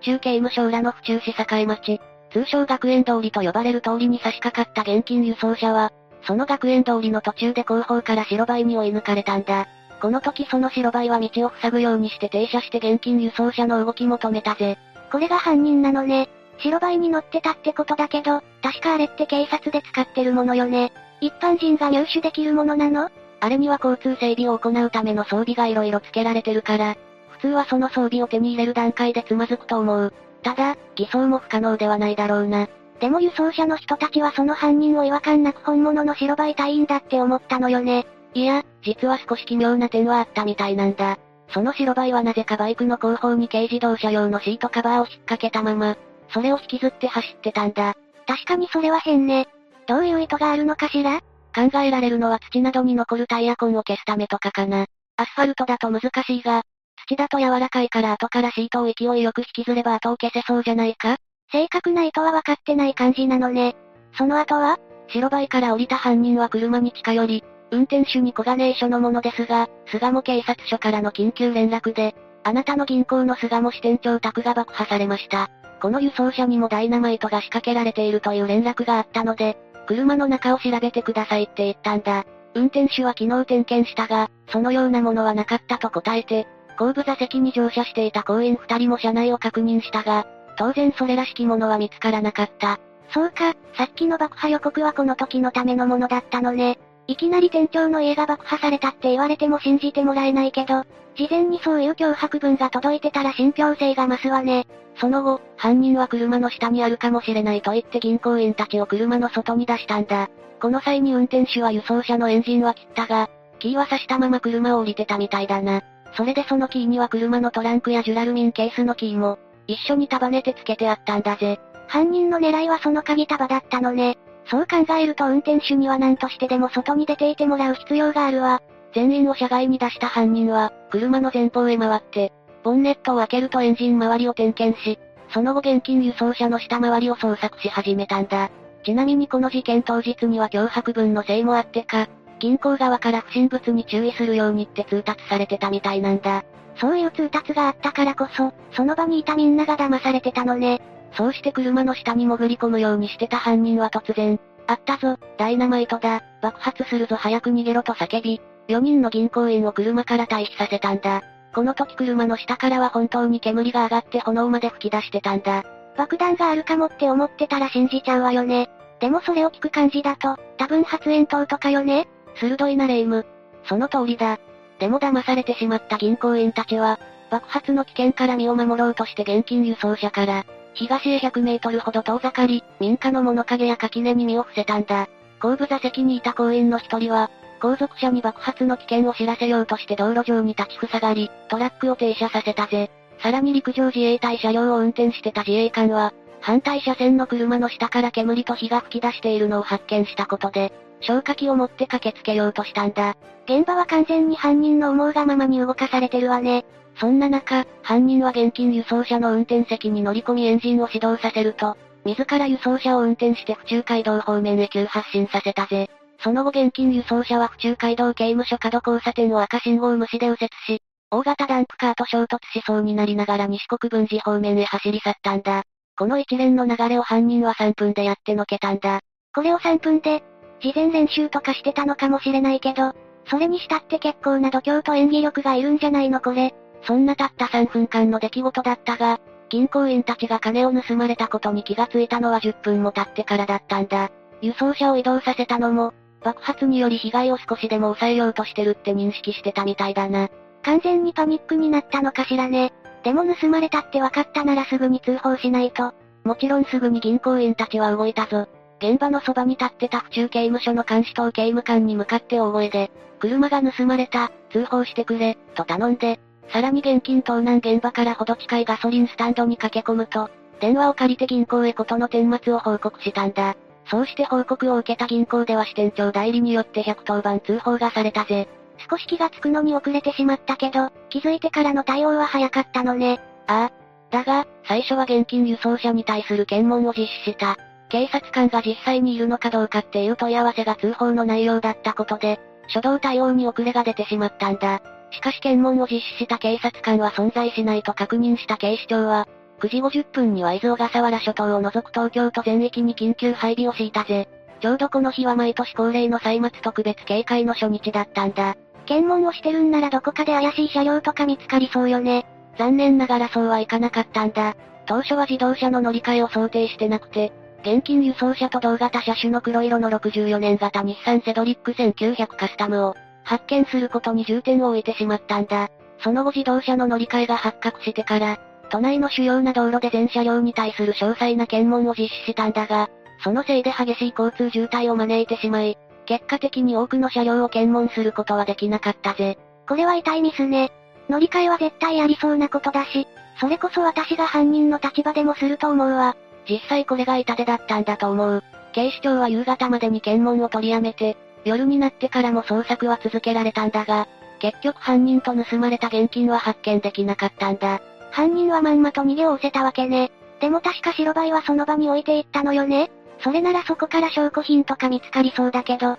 府中刑務所裏の府中市境町、通称学園通りと呼ばれる通りに差し掛かった現金輸送車は、その学園通りの途中で後方から白バイに追い抜かれたんだ。この時その白バイは道を塞ぐようにして停車して現金輸送車の動きも止めたぜ。これが犯人なのね。白バイに乗ってたってことだけど、確かあれって警察で使ってるものよね。一般人が入手できるものなの？あれには交通整備を行うための装備が色々付けられてるから、普通はその装備を手に入れる段階でつまずくと思う。ただ、偽装も不可能ではないだろうな。でも輸送車の人たちはその犯人を違和感なく本物の白バイ隊員だって思ったのよね。いや、実は少し奇妙な点はあったみたいなんだ。その白バイはなぜかバイクの後方に軽自動車用のシートカバーを引っ掛けたまま、それを引きずって走ってたんだ。確かにそれは変ね。どういう意図があるのかしら？考えられるのは土などに残るタイヤ痕を消すためとかかな。アスファルトだと難しいが、土だと柔らかいから後からシートを勢いよく引きずれば後を消せそうじゃないか?正確な意図は分かってない感じなのね。その後は?白バイから降りた犯人は車に近寄り、運転手に小金井署のものですが、巣鴨警察署からの緊急連絡で、あなたの銀行の巣鴨支店長宅が爆破されました。この輸送車にもダイナマイトが仕掛けられているという連絡があったので、車の中を調べてくださいって言ったんだ。運転手は昨日点検したが、そのようなものはなかったと答えて、後部座席に乗車していた行員二人も車内を確認したが、当然それらしきものは見つからなかった。そうか、さっきの爆破予告はこの時のためのものだったのね。いきなり店長の家が爆破されたって言われても信じてもらえないけど、事前にそういう脅迫文が届いてたら信憑性が増すわね。その後、犯人は車の下にあるかもしれないと言って銀行員たちを車の外に出したんだ。この際に運転手は輸送車のエンジンは切ったが、キーは刺したまま車を降りてたみたいだな。それでそのキーには車のトランクやジュラルミンケースのキーも、一緒に束ねてつけてあったんだぜ。犯人の狙いはその鍵束だったのね。そう考えると運転手には何としてでも外に出ていてもらう必要があるわ。全員を車外に出した犯人は、車の前方へ回って、ボンネットを開けるとエンジン周りを点検し、その後現金輸送車の下回りを捜索し始めたんだ。ちなみにこの事件当日には脅迫文のせいもあってか、銀行側から不審物に注意するようにって通達されてたみたいなんだ。そういう通達があったからこそ、その場にいたみんなが騙されてたのね。そうして車の下に潜り込むようにしてた犯人は突然、あったぞ、ダイナマイトだ、爆発するぞ早く逃げろと叫び、4人の銀行員を車から退避させたんだ。この時車の下からは本当に煙が上がって炎まで吹き出してたんだ。爆弾があるかもって思ってたら信じちゃうわよね。でもそれを聞く感じだと、多分発煙筒とかよね鋭いなレイム。その通りだ。でも騙されてしまった銀行員たちは、爆発の危険から身を守ろうとして現金輸送車から、東へ100メートルほど遠ざかり、民家の物陰や垣根に身を伏せたんだ。後部座席にいた行員の一人は、後続車に爆発の危険を知らせようとして道路上に立ちふさがり、トラックを停車させたぜ。さらに陸上自衛隊車両を運転してた自衛官は、反対車線の車の下から煙と火が吹き出しているのを発見したことで、消火器を持って駆けつけようとしたんだ。現場は完全に犯人の思うがままに動かされてるわね。そんな中、犯人は現金輸送車の運転席に乗り込みエンジンを始動させると、自ら輸送車を運転して府中街道方面へ急発進させたぜ。その後現金輸送車は府中街道刑務所角交差点を赤信号無視で右折し、大型ダンプカーと衝突しそうになりながら西国分寺方面へ走り去ったんだ。この一連の流れを犯人は3分でやってのけたんだ。これを3分で、事前練習とかしてたのかもしれないけど、それにしたって結構な度胸と演技力がいるんじゃないのこれ。そんなたった3分間の出来事だったが、銀行員たちが金を盗まれたことに気がついたのは10分も経ってからだったんだ。輸送車を移動させたのも、爆発により被害を少しでも抑えようとしてるって認識してたみたいだな。完全にパニックになったのかしらね。でも盗まれたって分かったならすぐに通報しないと。もちろんすぐに銀行員たちは動いたぞ。現場のそばに立ってた府中刑務所の監視等刑務官に向かって大声で、車が盗まれた、通報してくれ、と頼んで、さらに現金盗難現場からほど近いガソリンスタンドに駆け込むと、電話を借りて銀行へ事の顛末を報告したんだ。そうして報告を受けた銀行では支店長代理によって110番通報がされたぜ。少し気がつくのに遅れてしまったけど、気づいてからの対応は早かったのね。ああ。だが、最初は現金輸送車に対する検問を実施した。警察官が実際にいるのかどうかっていう問い合わせが通報の内容だったことで、初動対応に遅れが出てしまったんだ。しかし検問を実施した警察官は存在しないと確認した警視庁は、9時50分には伊豆小笠原諸島を除く東京都全域に緊急配備を敷いたぜ。ちょうどこの日は毎年恒例の歳末特別警戒の初日だったんだ。検問をしてるんならどこかで怪しい車両とか見つかりそうよね。残念ながらそうはいかなかったんだ。当初は自動車の乗り換えを想定してなくて、現金輸送車と同型車種の黒色の64年型日産セドリック1900カスタムを発見することに重点を置いてしまったんだ。その後自動車の乗り換えが発覚してから、都内の主要な道路で全車両に対する詳細な検問を実施したんだが、そのせいで激しい交通渋滞を招いてしまい、結果的に多くの車両を検問することはできなかったぜ。これは痛いミスね。乗り換えは絶対ありそうなことだし、それこそ私が犯人の立場でもすると思うわ。実際これが痛手だったんだと思う。警視庁は夕方までに検問を取りやめて、夜になってからも捜索は続けられたんだが、結局犯人と盗まれた現金は発見できなかったんだ。犯人はまんまと逃げを失せたわけね。でも確か白バイはその場に置いていったのよねそれならそこから証拠品とか見つかりそうだけど。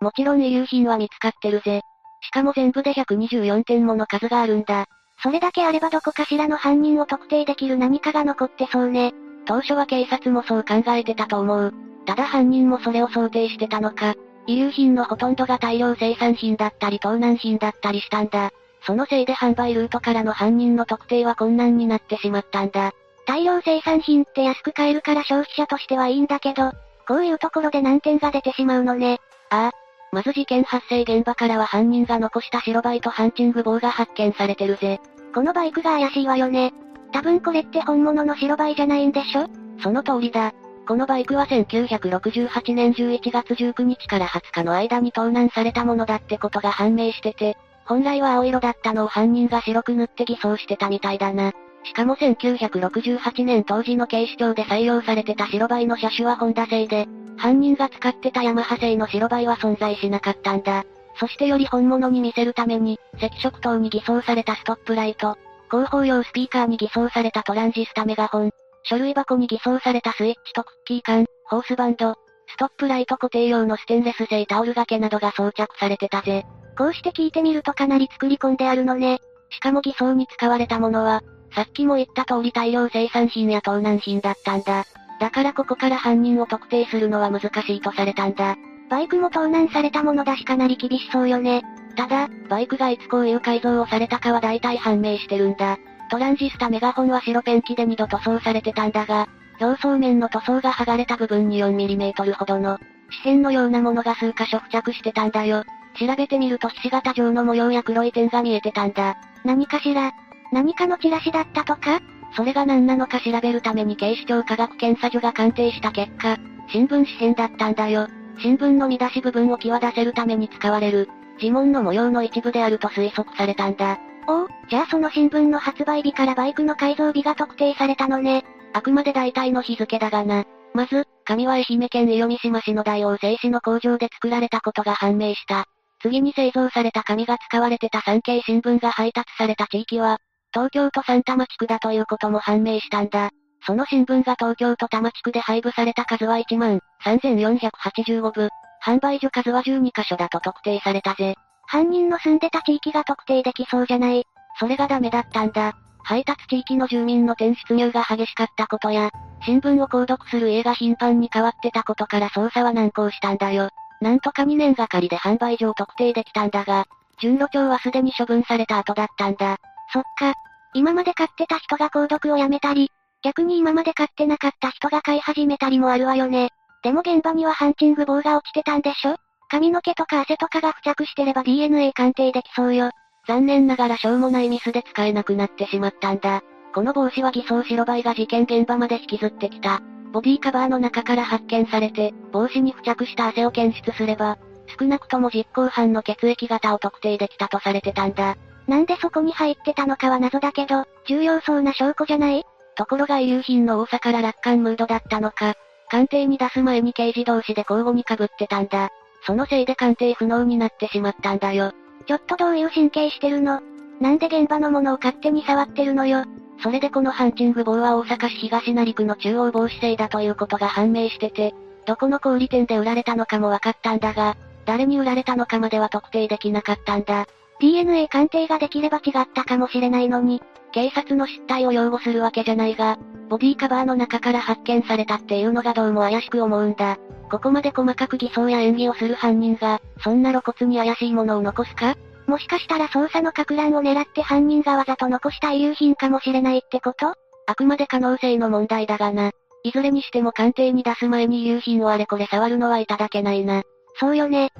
もちろん遺留品は見つかってるぜ。しかも全部で124点もの数があるんだ。それだけあればどこかしらの犯人を特定できる何かが残ってそうね。当初は警察もそう考えてたと思う。ただ犯人もそれを想定してたのか。遺留品のほとんどが大量生産品だったり盗難品だったりしたんだ。そのせいで販売ルートからの犯人の特定は困難になってしまったんだ。大量生産品って安く買えるから消費者としてはいいんだけど、こういうところで難点が出てしまうのね。ああ。まず事件発生現場からは犯人が残した白バイとハンチング帽が発見されてるぜ。このバイクが怪しいわよね。多分これって本物の白バイじゃないんでしょ？その通りだ。このバイクは1968年11月19日から20日の間に盗難されたものだってことが判明してて、本来は青色だったのを犯人が白く塗って偽装してたみたいだな。しかも1968年当時の警視庁で採用されてた白バイの車種はホンダ製で、犯人が使ってたヤマハ製の白バイは存在しなかったんだ。そしてより本物に見せるために、赤色灯に偽装されたストップライト、広報用スピーカーに偽装されたトランジスタメガホン、書類箱に偽装されたスイッチとクッキー缶、ホースバンド、ストップライト固定用のステンレス製タオル掛けなどが装着されてたぜ。こうして聞いてみるとかなり作り込んであるのね。しかも偽装に使われたものは、さっきも言った通り大量生産品や盗難品だったんだ。だからここから犯人を特定するのは難しいとされたんだ。バイクも盗難されたものだしかなり厳しそうよね。ただ、バイクがいつこういう改造をされたかは大体判明してるんだ。トランジスタメガホンは白ペンキで2度塗装されてたんだが、表層面の塗装が剥がれた部分に 4mm ほどの、紙片のようなものが数箇所付着してたんだよ。調べてみるとひし形状の模様や黒い点が見えてたんだ。何かしら？何かのチラシだったとか？それが何なのか調べるために警視庁科学検査所が鑑定した結果、新聞紙片だったんだよ。新聞の見出し部分を際立てるために使われる、呪文の模様の一部であると推測されたんだ。おお、じゃあその新聞の発売日からバイクの改造日が特定されたのね。あくまで大体の日付だがな。まず、紙は愛媛県伊予三島市の大王製紙の工場で作られたことが判明した。次に製造された紙が使われてた産経新聞が配達された地域は、東京都三多摩地区だということも判明したんだ。その新聞が東京都多摩地区で配布された数は1万3485部、販売所数は12カ所だと特定されたぜ。犯人の住んでた地域が特定できそうじゃないそれがダメだったんだ。配達地域の住民の転出入が激しかったことや、新聞を購読する家が頻繁に変わってたことから捜査は難航したんだよ。なんとか2年がかりで販売所を特定できたんだが、順路帳はすでに処分された後だったんだ。そっか。今まで買ってた人が購読をやめたり、逆に今まで買ってなかった人が買い始めたりもあるわよね。でも現場にはハンチング棒が落ちてたんでしょ？髪の毛とか汗とかが付着してれば DNA 鑑定できそうよ。残念ながらしょうもないミスで使えなくなってしまったんだ。この帽子は偽装白バイが事件現場まで引きずってきた。ボディカバーの中から発見されて、帽子に付着した汗を検出すれば、少なくとも実行犯の血液型を特定できたとされてたんだ。なんでそこに入ってたのかは謎だけど、重要そうな証拠じゃない？ところが遺留品の多さから楽観ムードだったのか、鑑定に出す前に刑事同士で交互に被ってたんだ。そのせいで鑑定不能になってしまったんだよ。ちょっとどういう神経してるの？なんで現場のものを勝手に触ってるのよ？それでこのハンチング棒は大阪市東成区の中央防止製だということが判明してて、どこの小売店で売られたのかも分かったんだが、誰に売られたのかまでは特定できなかったんだ。DNA 鑑定ができれば違ったかもしれないのに、警察の失態を擁護するわけじゃないが、ボディカバーの中から発見されたっていうのがどうも怪しく思うんだ。ここまで細かく偽装や演技をする犯人が、そんな露骨に怪しいものを残すか？もしかしたら捜査の格乱を狙って犯人がわざと残した遺留品かもしれないってこと？あくまで可能性の問題だがな。いずれにしても鑑定に出す前に遺留品をあれこれ触るのはいただけないな。そうよね。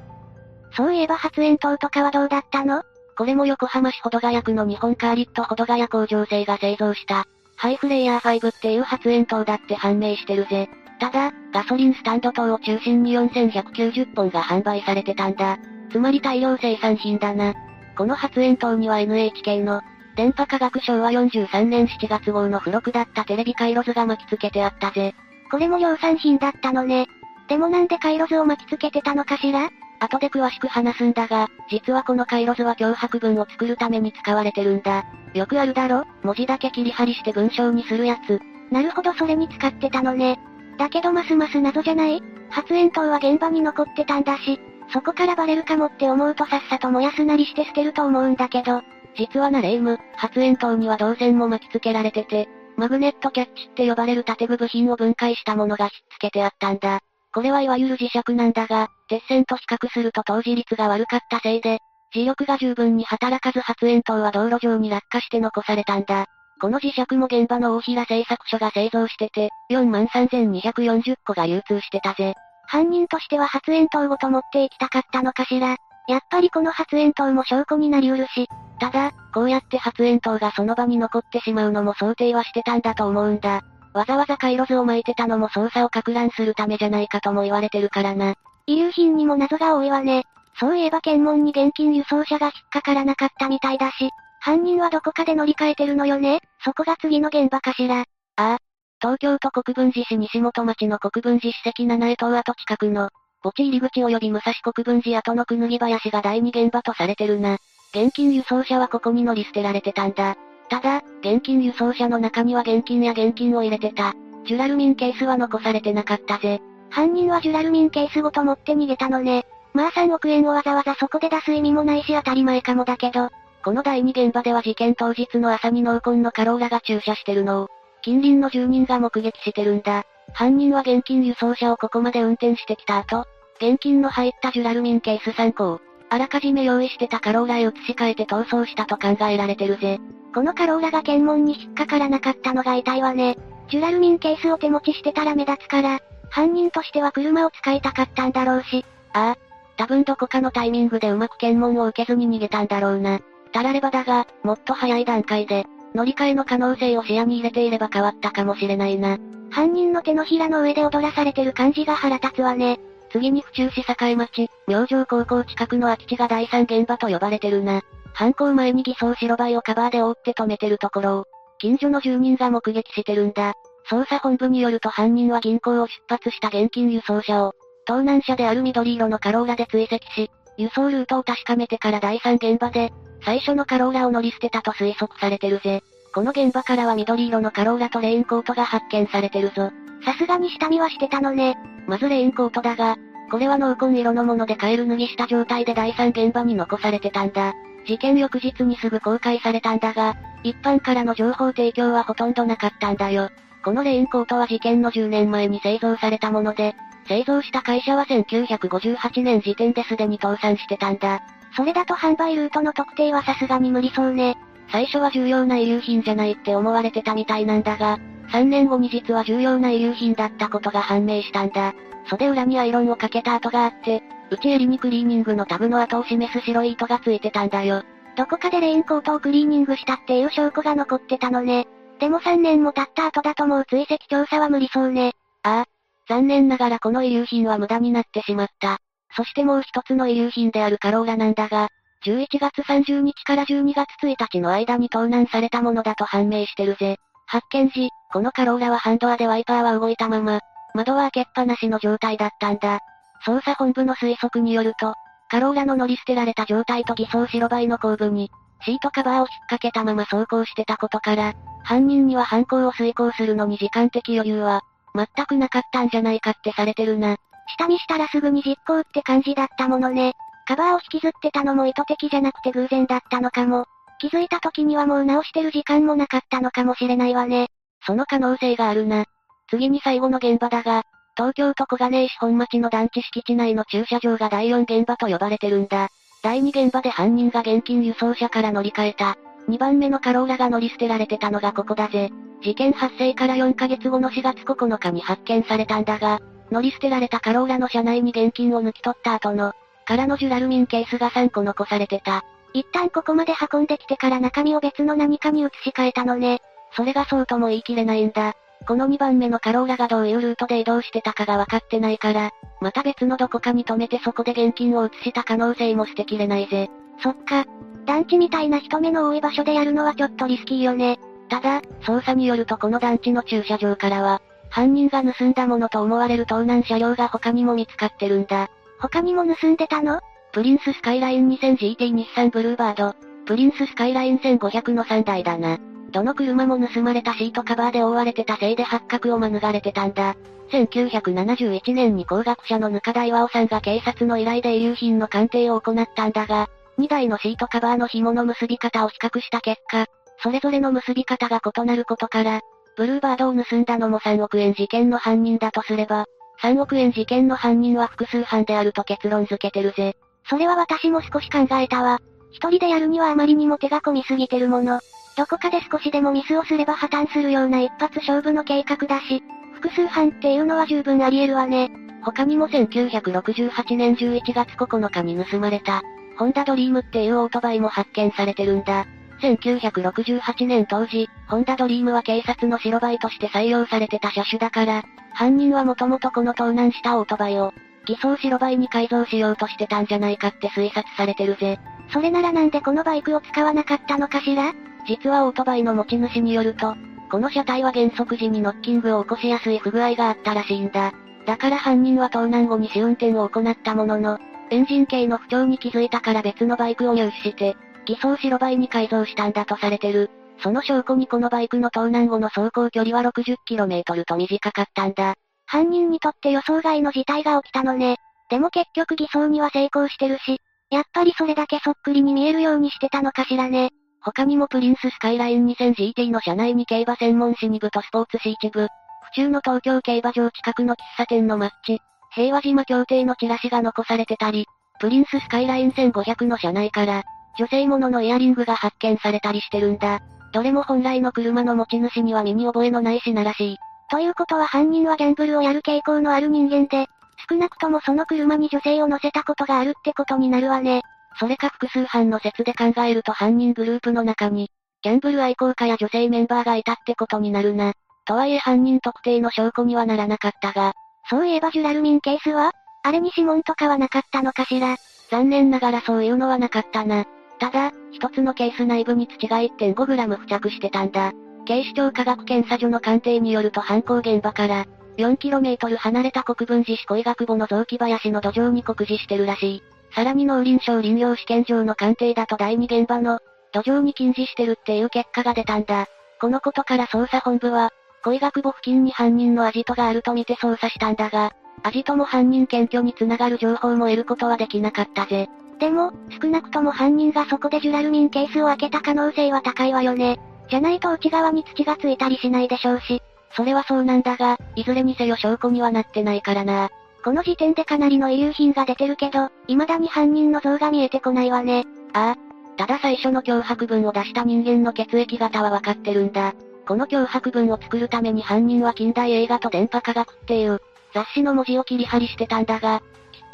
そういえば発煙筒とかはどうだったの？これも横浜市保土ヶ谷区の日本カーリット保土ヶ谷工場製が製造した、ハイフレイヤー5っていう発煙筒だって判明してるぜ。ただ、ガソリンスタンド等を中心に4190本が販売されてたんだ。つまり大量生産品だな。この発煙筒には NHK の、電波科学省は43年7月号の付録だったテレビ回路図が巻き付けてあったぜ。これも量産品だったのね。でもなんで回路図を巻き付けてたのかしら？後で詳しく話すんだが、実はこの回路図は脅迫文を作るために使われてるんだ。よくあるだろ？文字だけ切り張りして文章にするやつ。なるほどそれに使ってたのね。だけどますます謎じゃない？発煙筒は現場に残ってたんだし、そこからバレるかもって思うとさっさと燃やすなりして捨てると思うんだけど、実はなレイム、発煙筒には導線も巻き付けられてて、マグネットキャッチって呼ばれる建具部品を分解したものがひっつけてあったんだ。これはいわゆる磁石なんだが、鉄線と比較すると当時率が悪かったせいで、磁力が十分に働かず発煙筒は道路上に落下して残されたんだ。この磁石も現場の大平製作所が製造してて、43,240個が流通してたぜ。犯人としては発煙筒ごと持って行きたかったのかしら。やっぱりこの発煙筒も証拠になりうるし。ただ、こうやって発煙筒がその場に残ってしまうのも想定はしてたんだと思うんだ。わざわざ回路図を巻いてたのも捜査を撹乱するためじゃないかとも言われてるからな。遺留品にも謎が多いわね。そういえば検問に現金輸送車が引っかからなかったみたいだし、犯人はどこかで乗り換えてるのよねそこが次の現場かしら。ああ。東京都国分寺市西本町の国分寺史跡七重塔跡近くの、墓地入り口及び武蔵国分寺跡のくぬぎ林が第二現場とされてるな。現金輸送車はここに乗り捨てられてたんだ。ただ、現金輸送車の中には現金や現金を入れてた。ジュラルミンケースは残されてなかったぜ。犯人はジュラルミンケースごと持って逃げたのね。まあ3億円をわざわざそこで出す意味もないし当たり前かもだけど、この第二現場では事件当日の朝に濃紺のカローラが駐車してるのを、近隣の住人が目撃してるんだ。犯人は現金輸送車をここまで運転してきた後、現金の入ったジュラルミンケース3個を、あらかじめ用意してたカローラへ移し替えて逃走したと考えられてるぜ。このカローラが検問に引っかからなかったのが痛いわね。ジュラルミンケースを手持ちしてたら目立つから、犯人としては車を使いたかったんだろうし。ああ。多分どこかのタイミングでうまく検問を受けずに逃げたんだろうな。たらればだが、もっと早い段階で、乗り換えの可能性を視野に入れていれば変わったかもしれないな。犯人の手のひらの上で踊らされてる感じが腹立つわね。次に府中市境町、明星高校近くの空き地が第三現場と呼ばれてるな。犯行前に偽装白バイをカバーで覆って止めてるところを、近所の住人が目撃してるんだ。捜査本部によると犯人は銀行を出発した現金輸送車を、盗難車である緑色のカローラで追跡し、輸送ルートを確かめてから第三現場で、最初のカローラを乗り捨てたと推測されてるぜ。この現場からは緑色のカローラとレインコートが発見されてるぞ。さすがに下見はしてたのね。まずレインコートだが、これは濃紺色のものでカエル脱ぎした状態で第3現場に残されてたんだ。事件翌日にすぐ公開されたんだが、一般からの情報提供はほとんどなかったんだよ。このレインコートは事件の10年前に製造されたもので、製造した会社は1958年時点ですでに倒産してたんだ。それだと販売ルートの特定はさすがに無理そうね。最初は重要な遺留品じゃないって思われてたみたいなんだが、3年後に実は重要な遺留品だったことが判明したんだ。袖裏にアイロンをかけた跡があって、内襟にクリーニングのタグの跡を示す白い糸がついてたんだよ。どこかでレインコートをクリーニングしたっていう証拠が残ってたのね。でも3年も経った後だともう追跡調査は無理そうね。ああ。残念ながらこの遺留品は無駄になってしまった。そしてもう一つの遺留品であるカローラなんだが、11月30日から12月1日の間に盗難されたものだと判明してるぜ。発見時、このカローラはハンドアでワイパーは動いたまま、窓は開けっぱなしの状態だったんだ。捜査本部の推測によると、カローラの乗り捨てられた状態と偽装白バイの後部に、シートカバーを引っ掛けたまま走行してたことから、犯人には犯行を遂行するのに時間的余裕は、全くなかったんじゃないかってされてるな。下見したらすぐに実行って感じだったものね。カバーを引きずってたのも意図的じゃなくて偶然だったのかも。気づいた時にはもう直してる時間もなかったのかもしれないわね。その可能性があるな。次に最後の現場だが、東京都小金井市本町の団地敷地内の駐車場が第4現場と呼ばれてるんだ。第2現場で犯人が現金輸送車から乗り換えた。2番目のカローラが乗り捨てられてたのがここだぜ。事件発生から4ヶ月後の4月9日に発見されたんだが、乗り捨てられたカローラの車内に現金を抜き取った後の、空のジュラルミンケースが3個残されてた。一旦ここまで運んできてから中身を別の何かに移し替えたのね。それがそうとも言い切れないんだ。この2番目のカローラがどういうルートで移動してたかが分かってないから、また別のどこかに止めてそこで現金を移した可能性も捨てきれないぜ。そっか。団地みたいな人目の多い場所でやるのはちょっとリスキーよね。ただ、捜査によるとこの団地の駐車場からは、犯人が盗んだものと思われる盗難車両が他にも見つかってるんだ。他にも盗んでたの？プリンススカイライン 2000GT 日産ブルーバード、プリンススカイライン1500の3台だな。どの車も盗まれたシートカバーで覆われてたせいで発覚を免れてたんだ。1971年に工学者のぬか大和さんが警察の依頼で遺留品の鑑定を行ったんだが、2台のシートカバーの紐の結び方を比較した結果、それぞれの結び方が異なることから、ブルーバードを盗んだのも3億円事件の犯人だとすれば、3億円事件の犯人は複数犯であると結論付けてるぜ。それは私も少し考えたわ。一人でやるにはあまりにも手が込みすぎてるもの。どこかで少しでもミスをすれば破綻するような一発勝負の計画だし、複数犯っていうのは十分あり得るわね。他にも1968年11月9日に盗まれた、ホンダドリームっていうオートバイも発見されてるんだ。1968年当時、ホンダドリームは警察の白バイとして採用されてた車種だから、犯人はもともとこの盗難したオートバイを、偽装白バイに改造しようとしてたんじゃないかって推察されてるぜ。それならなんでこのバイクを使わなかったのかしら？実はオートバイの持ち主によると、この車体は減速時にノッキングを起こしやすい不具合があったらしいんだ。だから犯人は盗難後に試運転を行ったものの、エンジン系の不調に気づいたから別のバイクを入手して、偽装白バイに改造したんだとされてる。その証拠にこのバイクの盗難後の走行距離は 60km と短かったんだ。犯人にとって予想外の事態が起きたのね。でも結局偽装には成功してるし、やっぱりそれだけそっくりに見えるようにしてたのかしらね。他にもプリンススカイライン 2000GT の車内に競馬専門誌2部とスポーツ誌1部、府中の東京競馬場近くの喫茶店のマッチ、平和島協定のチラシが残されてたり、プリンススカイライン1500の車内から、女性もののイヤリングが発見されたりしてるんだ。どれも本来の車の持ち主には身に覚えのない品らしい。ということは犯人はギャンブルをやる傾向のある人間で、少なくともその車に女性を乗せたことがあるってことになるわね。それか複数犯の説で考えると犯人グループの中に、ギャンブル愛好家や女性メンバーがいたってことになるな。とはいえ犯人特定の証拠にはならなかったが、そういえばジュラルミンケースはあれに指紋とかはなかったのかしら残念ながらそういうのはなかったな。ただ、一つのケース内部に土が 1.5g 付着してたんだ。警視庁科学検査所の鑑定によると犯行現場から、4km 離れた国分寺市恋学母の雑木林の土壌に酷似してるらしい。さらに農林省林業試験場の鑑定だと第2現場の土壌に禁止してるっていう結果が出たんだ。このことから捜査本部は、恋学母付近に犯人のアジトがあると見て捜査したんだが、アジトも犯人検挙につながる情報も得ることはできなかったぜ。でも、少なくとも犯人がそこでジュラルミンケースを開けた可能性は高いわよね。じゃないと内側に土がついたりしないでしょうし。それはそうなんだが、いずれにせよ証拠にはなってないからな。この時点でかなりの遺留品が出てるけど、未だに犯人の像が見えてこないわね。ああ。ただ最初の脅迫文を出した人間の血液型はわかってるんだ。この脅迫文を作るために犯人は近代映画と電波科学っていう、雑誌の文字を切り貼りしてたんだが、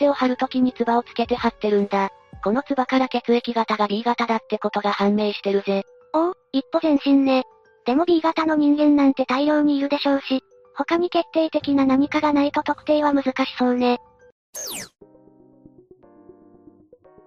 切手を貼るときに唾をつけて貼ってるんだ。この唾から血液型が B 型だってことが判明してるぜ。おお、一歩前進ね。でも B 型の人間なんて大量にいるでしょうし、他に決定的な何かがないと特定は難しそうね。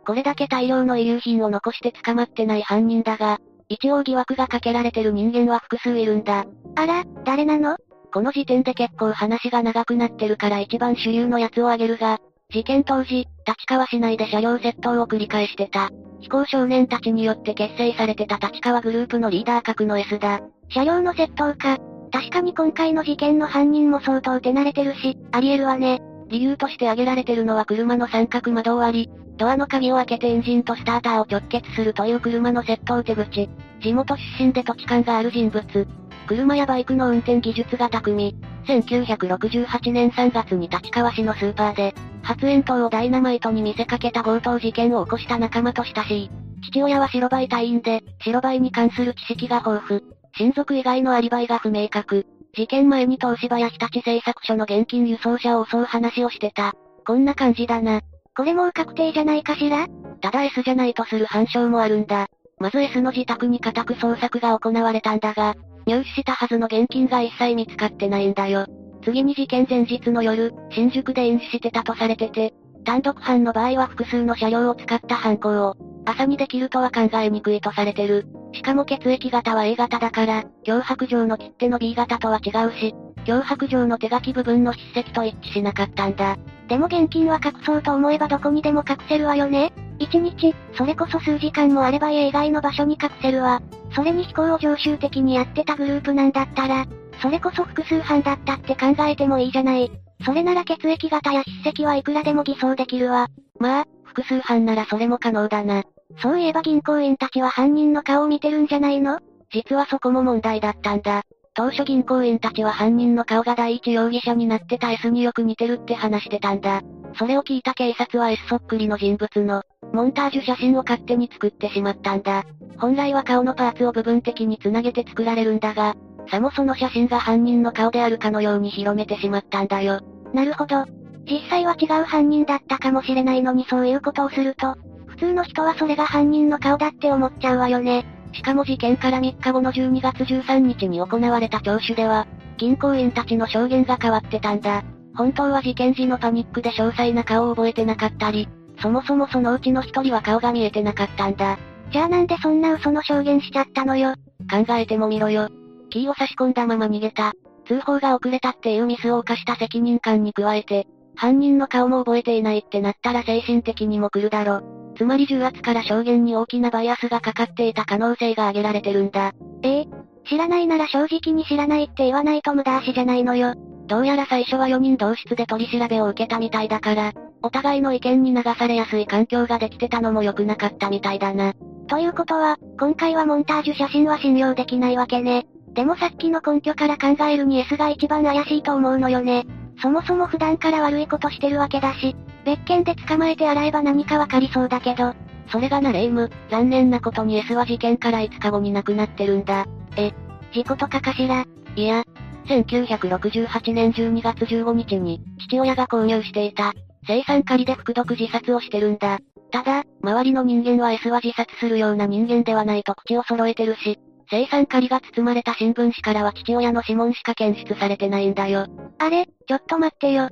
これだけ大量の遺留品を残して捕まってない犯人だが、一応疑惑がかけられてる人間は複数いるんだ。あら、誰なの？この時点で結構話が長くなってるから一番主流のやつを挙げるが、事件当時、立川市内で車両窃盗を繰り返してた。非行少年たちによって結成されてた立川グループのリーダー格の S だ。車両の窃盗か。確かに今回の事件の犯人も相当手慣れてるし、あり得るわね。理由として挙げられてるのは車の三角窓割り、ドアの鍵を開けてエンジンとスターターを直結するという車の窃盗手口。地元出身で土地勘がある人物。車やバイクの運転技術が巧み。1968年3月に立川市のスーパーで、発煙筒をダイナマイトに見せかけた強盗事件を起こした仲間と親しい。父親は白バイ隊員で、白バイに関する知識が豊富。親族以外のアリバイが不明確。事件前に東芝や日立製作所の現金輸送車を襲う話をしてた。こんな感じだな。これもう確定じゃないかしら？ただ S じゃないとする反証もあるんだ。まず S の自宅に家宅捜索が行われたんだが、入手したはずの現金が一切見つかってないんだよ。次に事件前日の夜、新宿で飲酒してたとされてて、単独犯の場合は複数の車両を使った犯行を、朝にできるとは考えにくいとされてる。しかも血液型は A 型だから、脅迫状の切手の B 型とは違うし、脅迫状の手書き部分の筆跡と一致しなかったんだ。でも現金は隠そうと思えばどこにでも隠せるわよね一日、それこそ数時間もあれば家以外の場所に隠せるわ。それに飛行を常習的にやってたグループなんだったら、それこそ複数犯だったって考えてもいいじゃない。それなら血液型や筆跡はいくらでも偽装できるわ。まあ、複数犯ならそれも可能だな。そういえば銀行員たちは犯人の顔を見てるんじゃないの？実はそこも問題だったんだ。当初銀行員たちは犯人の顔が第一容疑者になってた S によく似てるって話してたんだ。それを聞いた警察は S そっくりの人物の、モンタージュ写真を勝手に作ってしまったんだ。本来は顔のパーツを部分的に繋げて作られるんだが、さもその写真が犯人の顔であるかのように広めてしまったんだよ。なるほど。実際は違う犯人だったかもしれないのにそういうことをすると、普通の人はそれが犯人の顔だって思っちゃうわよね。しかも事件から3日後の12月13日に行われた聴取では、銀行員たちの証言が変わってたんだ。本当は事件時のパニックで詳細な顔を覚えてなかったり、そもそもそのうちの一人は顔が見えてなかったんだ。じゃあなんでそんな嘘の証言しちゃったのよ？考えてもみろよ。キーを差し込んだまま逃げた。通報が遅れたっていうミスを犯した責任感に加えて、犯人の顔も覚えていないってなったら精神的にも来るだろ。つまり重圧から証言に大きなバイアスがかかっていた可能性が挙げられてるんだ。ええ知らないなら正直に知らないって言わないと無駄足じゃないのよ。どうやら最初は4人同室で取り調べを受けたみたいだから、お互いの意見に流されやすい環境ができてたのも良くなかったみたいだな。ということは、今回はモンタージュ写真は信用できないわけね。でもさっきの根拠から考えるに S が一番怪しいと思うのよね。そもそも普段から悪いことしてるわけだし、別件で捕まえて洗えば何かわかりそうだけど、それがなレイム、残念なことに S は事件から5日後に亡くなってるんだ。え、事故とかかしら？いや、1968年12月15日に、父親が購入していた、生産仮で服毒自殺をしてるんだ。ただ、周りの人間は S は自殺するような人間ではないと口を揃えてるし、生産仮が包まれた新聞紙からは父親の指紋しか検出されてないんだよ。あれ、ちょっと待ってよ。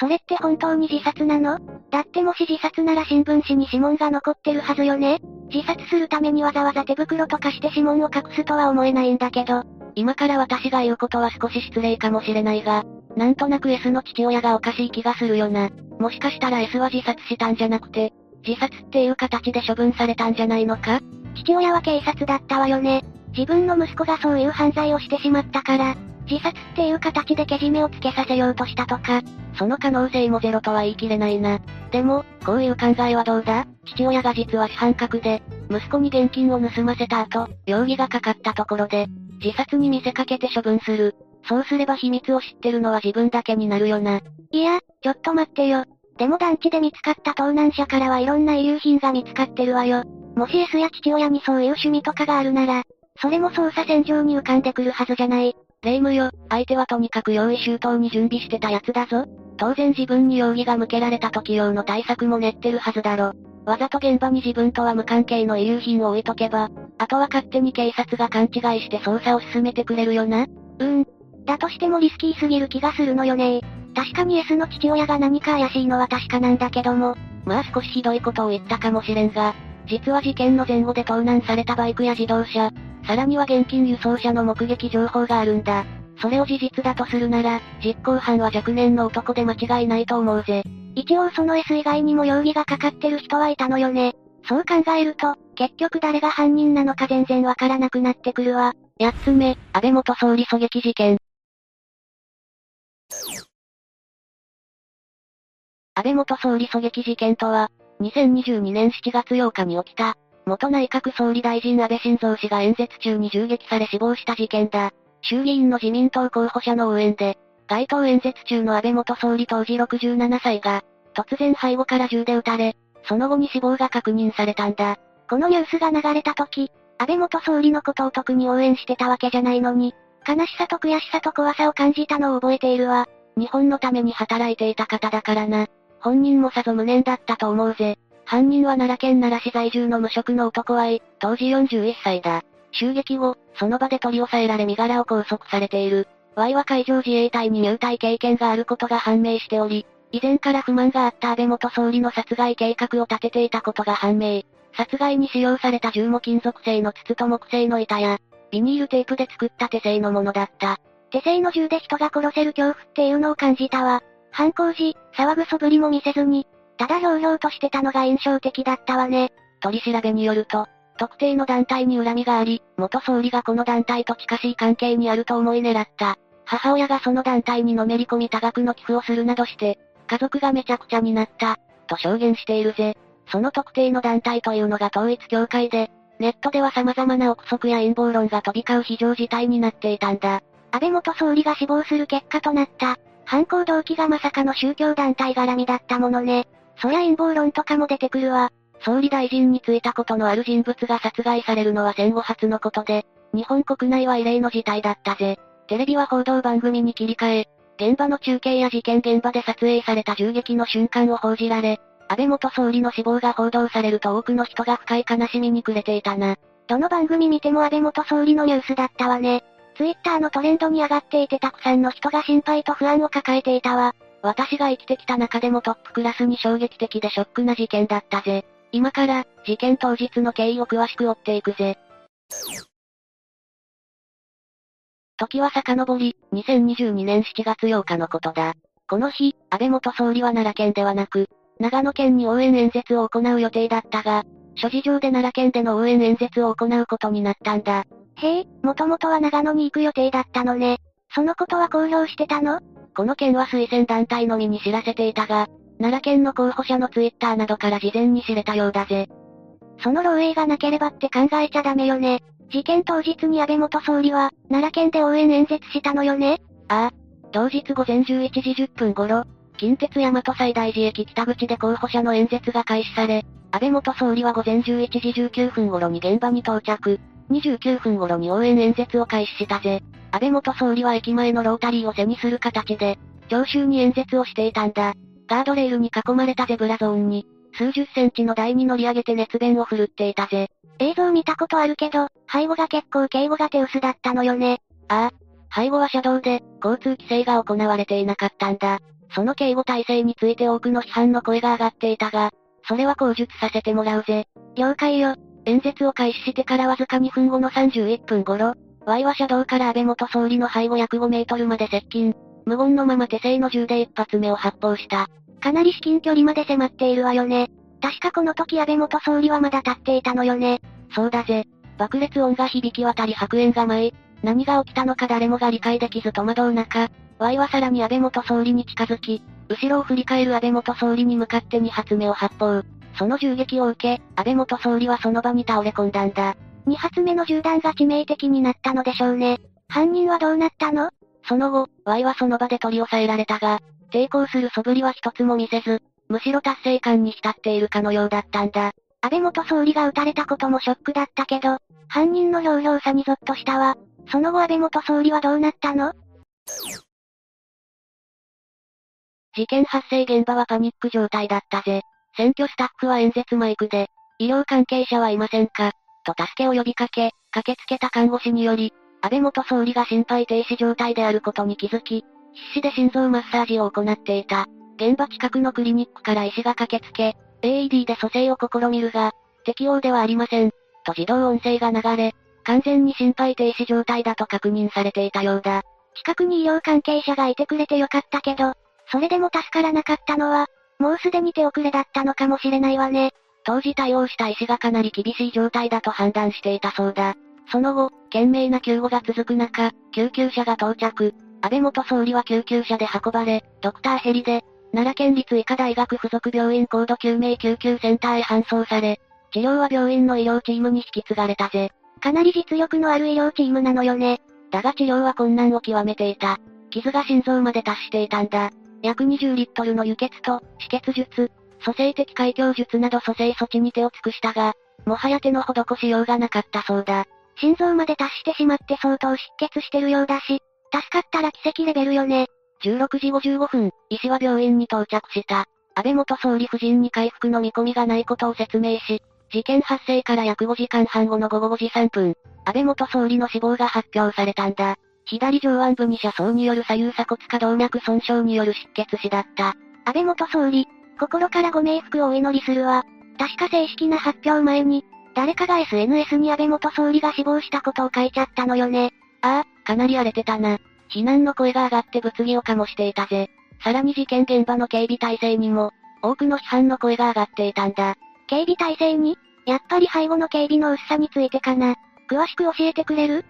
それって本当に自殺なの？だってもし自殺なら新聞紙に指紋が残ってるはずよね自殺するためにわざわざ手袋とかして指紋を隠すとは思えないんだけど。今から私が言うことは少し失礼かもしれないが、なんとなく S の父親がおかしい気がするよな。もしかしたら S は自殺したんじゃなくて、自殺っていう形で処分されたんじゃないのか？父親は警察だったわよね。自分の息子がそういう犯罪をしてしまったから、自殺っていう形でけじめをつけさせようとしたとか、その可能性もゼロとは言い切れないな。でも、こういう考えはどうだ？父親が実は主犯格で、息子に現金を盗ませた後、容疑がかかったところで、自殺に見せかけて処分する。そうすれば秘密を知ってるのは自分だけになるよな。いや、ちょっと待ってよ。でも団地で見つかった盗難車からはいろんな遺留品が見つかってるわよ。もし S や父親にそういう趣味とかがあるなら、それも捜査線上に浮かんでくるはずじゃない。霊夢よ、相手はとにかく用意周到に準備してたやつだぞ。当然自分に容疑が向けられた時用の対策も練ってるはずだろ。わざと現場に自分とは無関係の遺留品を置いとけば、あとは勝手に警察が勘違いして捜査を進めてくれるよな。うーん。だとしてもリスキーすぎる気がするのよね確かに S の父親が何か怪しいのは確かなんだけども。まあ少しひどいことを言ったかもしれんが、実は事件の前後で盗難されたバイクや自動車、さらには現金輸送車の目撃情報があるんだ。それを事実だとするなら、実行犯は若年の男で間違いないと思うぜ。一応その S 以外にも容疑がかかってる人はいたのよね。そう考えると、結局誰が犯人なのか全然わからなくなってくるわ。八つ目、安倍元総理狙撃事件。安倍元総理狙撃事件とは、2022年7月8日に起きた、元内閣総理大臣安倍晋三氏が演説中に銃撃され死亡した事件だ。衆議院の自民党候補者の応援で、街頭演説中の安倍元総理当時67歳が、突然背後から銃で撃たれ、その後に死亡が確認されたんだ。このニュースが流れた時、安倍元総理のことを特に応援してたわけじゃないのに、悲しさと悔しさと怖さを感じたのを覚えているわ。日本のために働いていた方だからな。本人もさぞ無念だったと思うぜ。犯人は奈良県奈良市在住の無職の男はい当時41歳だ。襲撃後、その場で取り押さえられ身柄を拘束されている。Y は海上自衛隊に入隊経験があることが判明しており、以前から不満があった安倍元総理の殺害計画を立てていたことが判明。殺害に使用された銃も金属製の筒と木製の板や、ビニールテープで作った手製のものだった。手製の銃で人が殺せる恐怖っていうのを感じたわ。犯行時、騒ぐそぶりも見せずに、ただひょうひょうとしてたのが印象的だったわね。取り調べによると、特定の団体に恨みがあり、元総理がこの団体と近しい関係にあると思い狙った。母親がその団体にのめり込み多額の寄付をするなどして、家族がめちゃくちゃになった、と証言しているぜ。その特定の団体というのが統一協会で、ネットでは様々な憶測や陰謀論が飛び交う非常事態になっていたんだ。安倍元総理が死亡する結果となった、犯行動機がまさかの宗教団体絡みだったものね。そりゃ陰謀論とかも出てくるわ。総理大臣に就いたことのある人物が殺害されるのは戦後初のことで、日本国内は異例の事態だったぜ。テレビは報道番組に切り替え、現場の中継や事件現場で撮影された銃撃の瞬間を報じられ、安倍元総理の死亡が報道されると多くの人が深い悲しみに暮れていたな。どの番組見ても安倍元総理のニュースだったわね。ツイッターのトレンドに上がっていてたくさんの人が心配と不安を抱えていたわ。私が生きてきた中でもトップクラスに衝撃的でショックな事件だったぜ。今から、事件当日の経緯を詳しく追っていくぜ。時は遡り、2022年7月8日のことだ。この日、安倍元総理は奈良県ではなく、長野県に応援演説を行う予定だったが、諸事情で奈良県での応援演説を行うことになったんだ。へえ、もともとは長野に行く予定だったのね。そのことは公表してたの？この件は推薦団体のみに知らせていたが、奈良県の候補者のツイッターなどから事前に知れたようだぜ。その漏洩がなければって考えちゃダメよね。事件当日に安倍元総理は、奈良県で応援演説したのよねああ。当日午前11時10分頃、近鉄大和西大寺駅北口で候補者の演説が開始され、安倍元総理は午前11時19分頃に現場に到着。29分頃に応援演説を開始したぜ。安倍元総理は駅前のロータリーを背にする形で、聴衆に演説をしていたんだ。ガードレールに囲まれたゼブラゾーンに、数十センチの台に乗り上げて熱弁を振るっていたぜ。映像見たことあるけど、背後が結構警護が手薄だったのよね。ああ。背後は車道で、交通規制が行われていなかったんだ。その警護体制について多くの批判の声が上がっていたが、それは口述させてもらうぜ。了解よ。演説を開始してからわずか2分後の31分頃、Y は車道から安倍元総理の背後約5メートルまで接近、無言のまま手製の銃で一発目を発砲した。かなり至近距離まで迫っているわよね。確かこの時安倍元総理はまだ立っていたのよね。そうだぜ。爆裂音が響き渡り白煙が舞い、何が起きたのか誰もが理解できず戸惑う中、Y はさらに安倍元総理に近づき、後ろを振り返る安倍元総理に向かって2発目を発砲。その銃撃を受け、安倍元総理はその場に倒れ込んだんだ。2発目の銃弾が致命的になったのでしょうね。犯人はどうなったの？その後、Y はその場で取り押さえられたが、抵抗する素振りは一つも見せず、むしろ達成感に浸っているかのようだったんだ。安倍元総理が撃たれたこともショックだったけど、犯人の表情さにゾッとしたわ。その後安倍元総理はどうなったの？事件発生現場はパニック状態だったぜ。選挙スタッフは演説マイクで、医療関係者はいませんか？と助けを呼びかけ、駆けつけた看護師により、安倍元総理が心肺停止状態であることに気づき、必死で心臓マッサージを行っていた。現場近くのクリニックから医師が駆けつけ、AED で蘇生を試みるが、適応ではありません。と自動音声が流れ、完全に心肺停止状態だと確認されていたようだ。近くに医療関係者がいてくれてよかったけど、それでも助からなかったのは、もうすでに手遅れだったのかもしれないわね。当時対応した医師がかなり厳しい状態だと判断していたそうだ。その後、懸命な救護が続く中、救急車が到着。安倍元総理は救急車で運ばれ、ドクターヘリで、奈良県立医科大学附属病院高度救命救急センターへ搬送され、治療は病院の医療チームに引き継がれたぜ。かなり実力のある医療チームなのよね。だが治療は困難を極めていた。傷が心臓まで達していたんだ。約20リットルの輸血と、止血術、蘇生的開胸術など蘇生措置に手を尽くしたが、もはや手の施しようがなかったそうだ。心臓まで達してしまって相当失血してるようだし、助かったら奇跡レベルよね。16時55分、医師は病院に到着した。安倍元総理夫人に回復の見込みがないことを説明し、事件発生から約5時間半後の午後5時3分、安倍元総理の死亡が発表されたんだ。左上腕部に車窓による左右鎖骨下動脈損傷による失血死だった。安倍元総理、心からご冥福をお祈りするわ。確か正式な発表前に、誰かが SNS に安倍元総理が死亡したことを書いちゃったのよね。ああ、かなり荒れてたな。非難の声が上がって物議を醸していたぜ。さらに事件現場の警備体制にも、多くの批判の声が上がっていたんだ。警備体制に？やっぱり背後の警備の薄さについてかな。詳しく教えてくれる？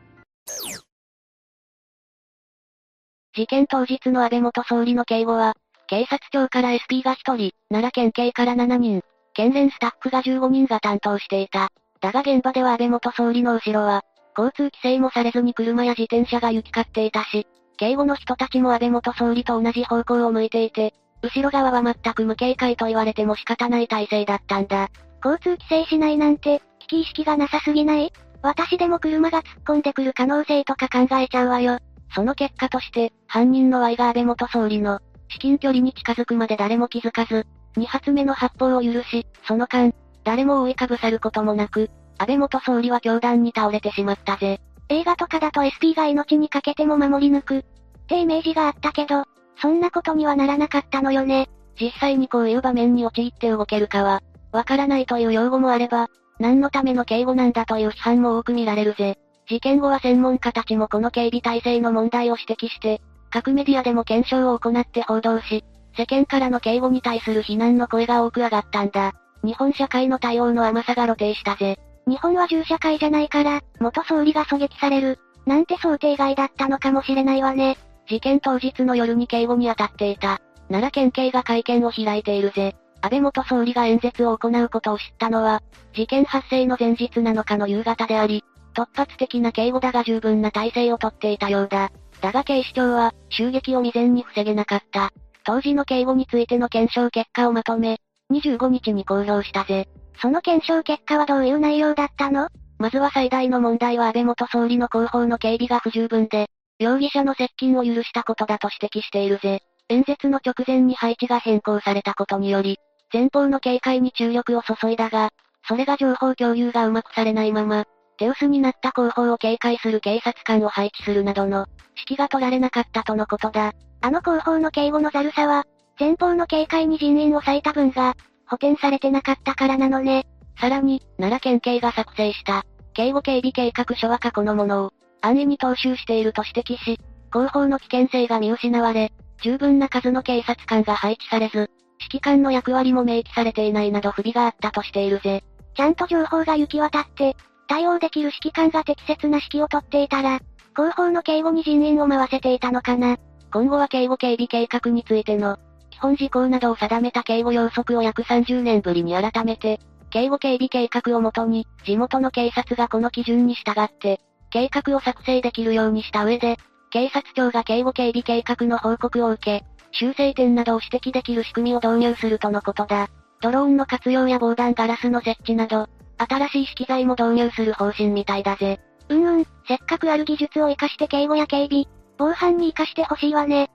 事件当日の安倍元総理の警護は、警察庁から SP が1人、奈良県警から7人、県連スタッフが15人が担当していた。だが現場では安倍元総理の後ろは、交通規制もされずに車や自転車が行き交っていたし、警護の人たちも安倍元総理と同じ方向を向いていて、後ろ側は全く無警戒と言われても仕方ない体制だったんだ。交通規制しないなんて、危機意識がなさすぎない？私でも車が突っ込んでくる可能性とか考えちゃうわよ。その結果として、犯人の Y が安倍元総理の、至近距離に近づくまで誰も気づかず、2発目の発砲を許し、その間、誰も覆いかぶさることもなく、安倍元総理は凶弾に倒れてしまったぜ。映画とかだと SP が命にかけても守り抜く、ってイメージがあったけど、そんなことにはならなかったのよね。実際にこういう場面に陥って動けるかは、わからないという用語もあれば、何のための警護なんだという批判も多く見られるぜ。事件後は専門家たちもこの警備体制の問題を指摘して、各メディアでも検証を行って報道し、世間からの警護に対する非難の声が多く上がったんだ。日本社会の対応の甘さが露呈したぜ。日本は銃社会じゃないから、元総理が狙撃される、なんて想定外だったのかもしれないわね。事件当日の夜に警護に当たっていた。奈良県警が会見を開いているぜ。安倍元総理が演説を行うことを知ったのは、事件発生の前日7日の夕方であり、突発的な警護だが十分な体制をとっていたようだ。だが警視庁は、襲撃を未然に防げなかった。当時の警護についての検証結果をまとめ、25日に公表したぜ。その検証結果はどういう内容だったの？まずは最大の問題は安倍元総理の後方の警備が不十分で、容疑者の接近を許したことだと指摘しているぜ。演説の直前に配置が変更されたことにより、前方の警戒に注力を注いだが、それが情報共有がうまくされないまま、手薄になった後方を警戒する警察官を配置するなどの、指揮が取られなかったとのことだ。あの後方の警護のざるさは、前方の警戒に人員を割いた分が、補填されてなかったからなのね。さらに、奈良県警が作成した、警護警備計画書は過去のものを、安易に踏襲していると指摘し、後方の危険性が見失われ、十分な数の警察官が配置されず、指揮官の役割も明記されていないなど不備があったとしているぜ。ちゃんと情報が行き渡って、対応できる指揮官が適切な指揮を取っていたら、後方の警護に人員を回せていたのかな。今後は警護警備計画についての、基本事項などを定めた警護要則を約30年ぶりに改めて、警護警備計画をもとに、地元の警察がこの基準に従って、計画を作成できるようにした上で、警察庁が警護警備計画の報告を受け、修正点などを指摘できる仕組みを導入するとのことだ。ドローンの活用や防弾ガラスの設置など、新しい資機材も導入する方針みたいだぜ。うんうん、せっかくある技術を活かして警護や警備、防犯に活かしてほしいわね。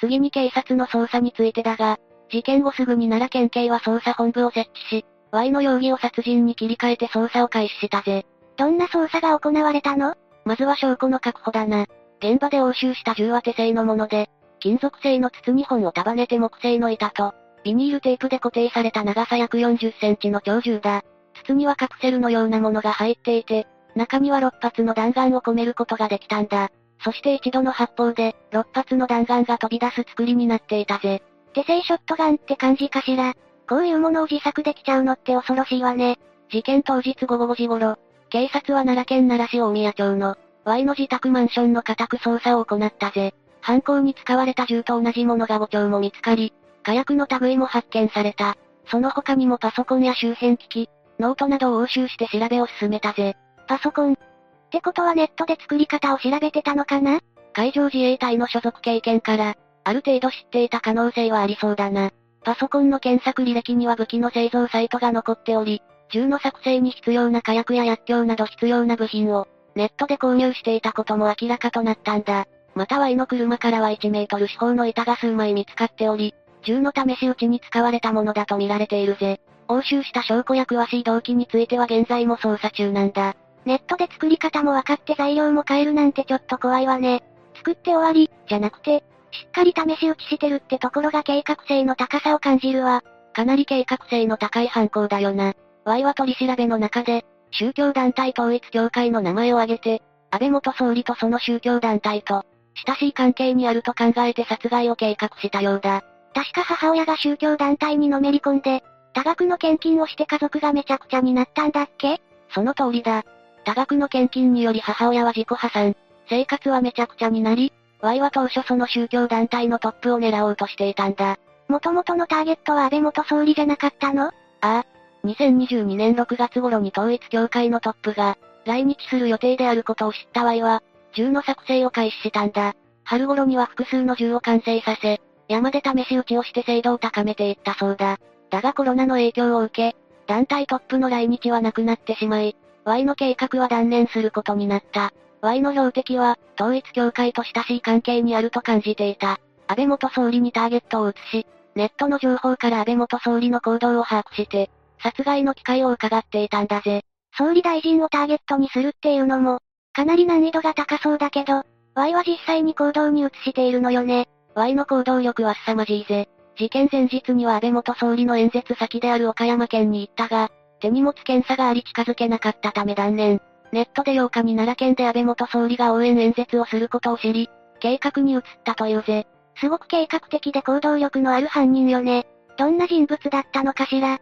次に警察の捜査についてだが、事件後すぐに奈良県警は捜査本部を設置し、Y の容疑を殺人に切り替えて捜査を開始したぜ。どんな捜査が行われたの？まずは証拠の確保だな。現場で押収した銃は手製のもので、金属製の筒2本を束ねて木製の板と、ビニールテープで固定された長さ約40センチの長銃だ。筒にはカプセルのようなものが入っていて、中には6発の弾丸を込めることができたんだ。そして一度の発砲で、6発の弾丸が飛び出す作りになっていたぜ。手製ショットガンって感じかしら？こういうものを自作できちゃうのって恐ろしいわね。事件当日午後5時頃、警察は奈良県奈良市大宮町の、Y の自宅マンションの家宅捜査を行ったぜ。犯行に使われた銃と同じものが5丁も見つかり、火薬の類も発見された。その他にもパソコンや周辺機器、ノートなどを押収して調べを進めたぜ。パソコン。ってことはネットで作り方を調べてたのかな？海上自衛隊の所属経験から、ある程度知っていた可能性はありそうだな。パソコンの検索履歴には武器の製造サイトが残っており、銃の作成に必要な火薬や薬莢など必要な部品を、ネットで購入していたことも明らかとなったんだ。また Y の車からは1メートル四方の板が数枚見つかっており、銃の試し撃ちに使われたものだと見られているぜ。押収した証拠や詳しい動機については現在も捜査中なんだ。ネットで作り方も分かって材料も変えるなんてちょっと怖いわね。作って終わり、じゃなくて、しっかり試し撃ちしてるってところが計画性の高さを感じるわ。かなり計画性の高い犯行だよな。Y は取り調べの中で、宗教団体統一協会の名前を挙げて、安倍元総理とその宗教団体と、親しい関係にあると考えて殺害を計画したようだ。確か母親が宗教団体にのめり込んで、多額の献金をして家族がめちゃくちゃになったんだっけ？その通りだ。多額の献金により母親は自己破産。生活はめちゃくちゃになり、Y は当初その宗教団体のトップを狙おうとしていたんだ。元々のターゲットは安倍元総理じゃなかったの？ああ。2022年6月頃に統一協会のトップが、来日する予定であることを知った Y は、銃の作成を開始したんだ。春頃には複数の銃を完成させ、山で試し撃ちをして精度を高めていったそうだ。だがコロナの影響を受け、団体トップの来日はなくなってしまい、Y の計画は断念することになった。Y の標的は、統一協会と親しい関係にあると感じていた。安倍元総理にターゲットを移し、ネットの情報から安倍元総理の行動を把握して、殺害の機会を伺っていたんだぜ。総理大臣をターゲットにするっていうのも、かなり難易度が高そうだけど、Y は実際に行動に移しているのよね。Y の行動力は凄まじいぜ。事件前日には安倍元総理の演説先である岡山県に行ったが、手荷物検査があり近づけなかったため断念。ネットで8日に奈良県で安倍元総理が応援演説をすることを知り、計画に移ったというぜ。すごく計画的で行動力のある犯人よね。どんな人物だったのかしら。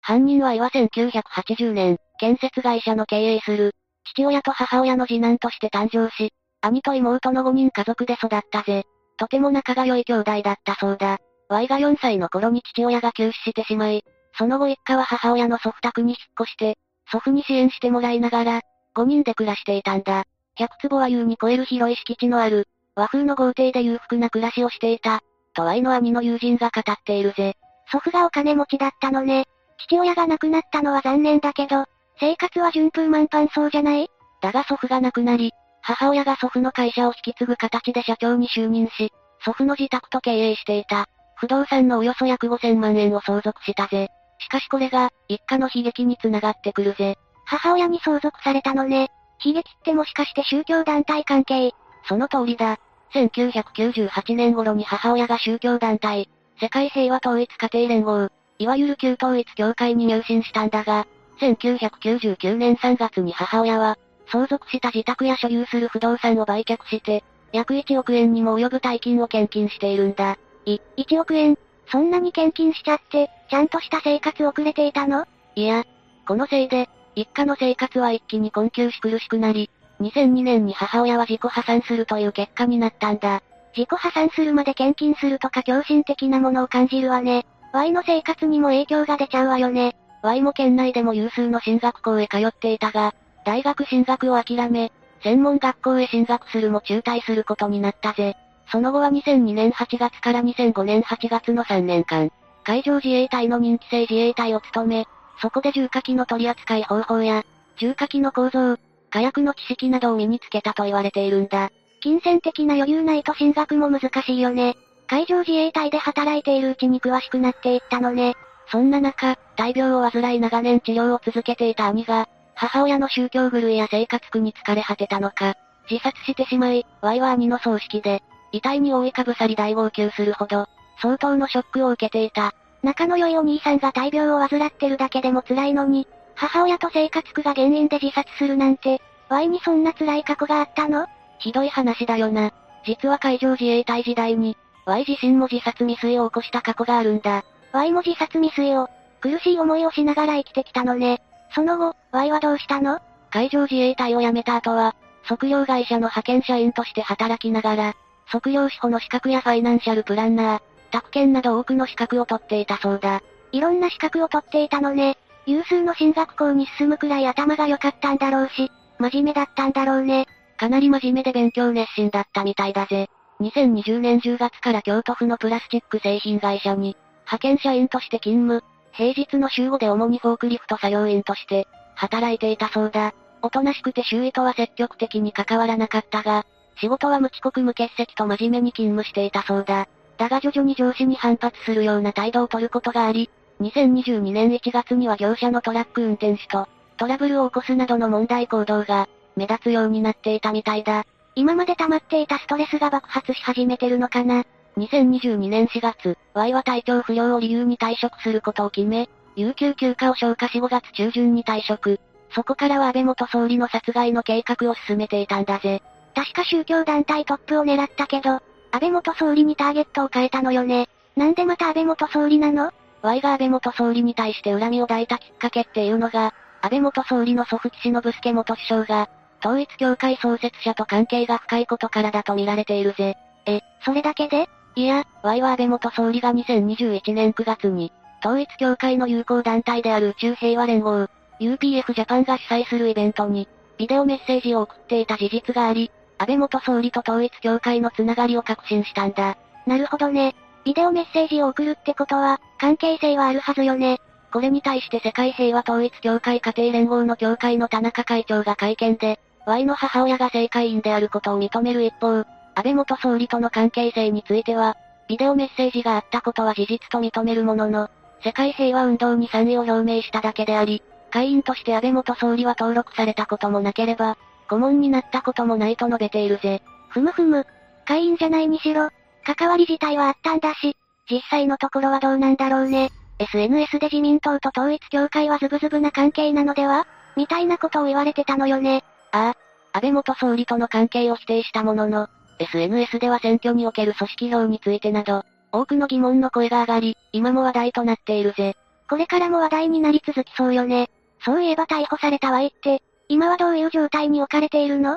犯人は岩1980年、建設会社の経営する、父親と母親の次男として誕生し、兄と妹の5人家族で育ったぜ。とても仲が良い兄弟だったそうだ。Y が4歳の頃に父親が急死してしまい、その後一家は母親の祖父宅に引っ越して、祖父に支援してもらいながら、5人で暮らしていたんだ。100坪は優に超える広い敷地のある、和風の豪邸で裕福な暮らしをしていた、と Y の兄の友人が語っているぜ。祖父がお金持ちだったのね。父親が亡くなったのは残念だけど、生活は順風満帆そうじゃない？だが祖父が亡くなり、母親が祖父の会社を引き継ぐ形で社長に就任し、祖父の自宅と経営していた、不動産のおよそ約5000万円を相続したぜ。しかしこれが、一家の悲劇につながってくるぜ。母親に相続されたのね。悲劇ってもしかして宗教団体関係？その通りだ。1998年頃に母親が宗教団体、世界平和統一家庭連合、いわゆる旧統一教会に入信したんだが、1999年3月に母親は、相続した自宅や所有する不動産を売却して、約1億円にも及ぶ大金を献金しているんだ。い、1億円？そんなに献金しちゃって、ちゃんとした生活遅れていたの？いや、このせいで、一家の生活は一気に困窮し苦しくなり、2002年に母親は自己破産するという結果になったんだ。自己破産するまで献金するとか狂信的なものを感じるわね。Y の生活にも影響が出ちゃうわよね。Y も県内でも有数の進学校へ通っていたが、大学進学を諦め、専門学校へ進学するも中退することになったぜ。その後は2002年8月から2005年8月の3年間、海上自衛隊の任期制自衛隊を務め、そこで重火器の取り扱い方法や、重火器の構造、火薬の知識などを身につけたと言われているんだ。金銭的な余裕ないと進学も難しいよね。海上自衛隊で働いているうちに詳しくなっていったのね。そんな中、大病を患い長年治療を続けていた兄が、母親の宗教狂いや生活苦に疲れ果てたのか、自殺してしまい、Y は兄の葬式で、遺体に覆いかぶさり大号泣するほど、相当のショックを受けていた。仲の良いお兄さんが大病を患ってるだけでも辛いのに、母親と生活苦が原因で自殺するなんて、Y にそんな辛い過去があったの？ひどい話だよな。実は海上自衛隊時代に、Y 自身も自殺未遂を起こした過去があるんだ。Y も自殺未遂を、苦しい思いをしながら生きてきたのね。その後、Y はどうしたの？海上自衛隊を辞めた後は、測量会社の派遣社員として働きながら、測量士保の資格やファイナンシャルプランナー、宅建など多くの資格を取っていたそうだ。いろんな資格を取っていたのね。有数の進学校に進むくらい頭が良かったんだろうし、真面目だったんだろうね。かなり真面目で勉強熱心だったみたいだぜ。2020年10月から京都府のプラスチック製品会社に、派遣社員として勤務、平日の週5で主にフォークリフト作業員として、働いていたそうだ。おとなしくて周囲とは積極的に関わらなかったが、仕事は無遅刻無欠席と真面目に勤務していたそうだ。だが徐々に上司に反発するような態度を取ることがあり、2022年1月には業者のトラック運転手と、トラブルを起こすなどの問題行動が、目立つようになっていたみたいだ。今まで溜まっていたストレスが爆発し始めてるのかな。2022年4月、Y は体調不良を理由に退職することを決め、有給休暇を消化し5月中旬に退職。そこからは安倍元総理の殺害の計画を進めていたんだぜ。確か宗教団体トップを狙ったけど、安倍元総理にターゲットを変えたのよね。なんでまた安倍元総理なの ?Y が安倍元総理に対して恨みを抱いたきっかけっていうのが、安倍元総理の祖父岸信介元首相が、統一教会創設者と関係が深いことからだと見られているぜ。え、それだけで？いや、Y は安倍元総理が2021年9月に、統一教会の友好団体である宇宙平和連合、UPF ジャパンが主催するイベントに、ビデオメッセージを送っていた事実があり、安倍元総理と統一教会のつながりを確信したんだ。なるほどね。ビデオメッセージを送るってことは、関係性はあるはずよね。これに対して世界平和統一協会家庭連合の協会の田中会長が会見で、Y の母親が政界員であることを認める一方、安倍元総理との関係性については、ビデオメッセージがあったことは事実と認めるものの、世界平和運動に賛意を表明しただけであり、会員として安倍元総理は登録されたこともなければ、顧問になったこともないと述べているぜ。ふむふむ。会員じゃないにしろ、関わり自体はあったんだし、実際のところはどうなんだろうね。SNS で自民党と統一協会はズブズブな関係なのでは？みたいなことを言われてたのよね。ああ、安倍元総理との関係を否定したものの、SNS では選挙における組織票についてなど、多くの疑問の声が上がり、今も話題となっているぜ。これからも話題になり続きそうよね。そういえば逮捕された Y って、今はどういう状態に置かれているの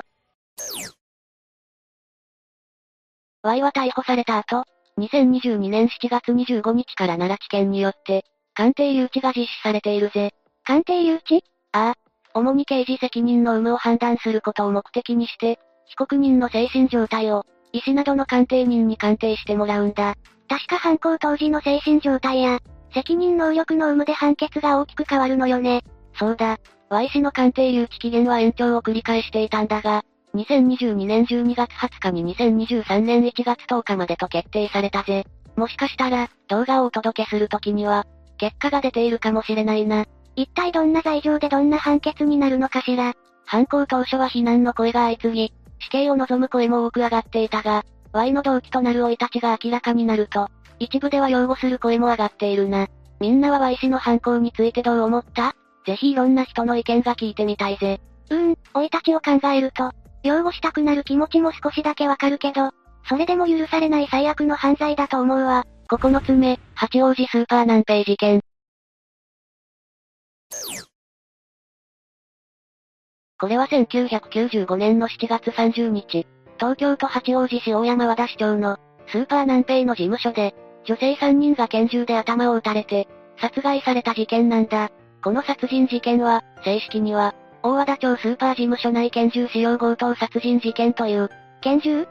?Y は逮捕された後、2022年7月25日から奈良地検によって、鑑定留置が実施されているぜ。鑑定留置？ああ。主に刑事責任の有無を判断することを目的にして、被告人の精神状態を、医師などの鑑定人に鑑定してもらうんだ。確か犯行当時の精神状態や、責任能力の有無で判決が大きく変わるのよね。そうだ。Y 氏の鑑定留置期限は延長を繰り返していたんだが、2022年12月20日に2023年1月10日までと決定されたぜ。もしかしたら、動画をお届けするときには、結果が出ているかもしれないな。一体どんな罪状でどんな判決になるのかしら。犯行当初は非難の声が相次ぎ、死刑を望む声も多く上がっていたが、Y の動機となる老いたちが明らかになると、一部では擁護する声も上がっているな。みんなは Y 氏の犯行についてどう思った？ぜひいろんな人の意見が聞いてみたいぜ。うーん、老いたちを考えると、擁護したくなる気持ちも少しだけわかるけど、それでも許されない最悪の犯罪だと思うわ。9つ目、八王子スーパー南平事件。これは1995年の7月30日、東京都八王子市大山和田市長の、スーパー南平の事務所で、女性3人が拳銃で頭を撃たれて、殺害された事件なんだ。この殺人事件は、正式には、大和田町スーパー事務所内拳銃使用強盗殺人事件という。拳銃？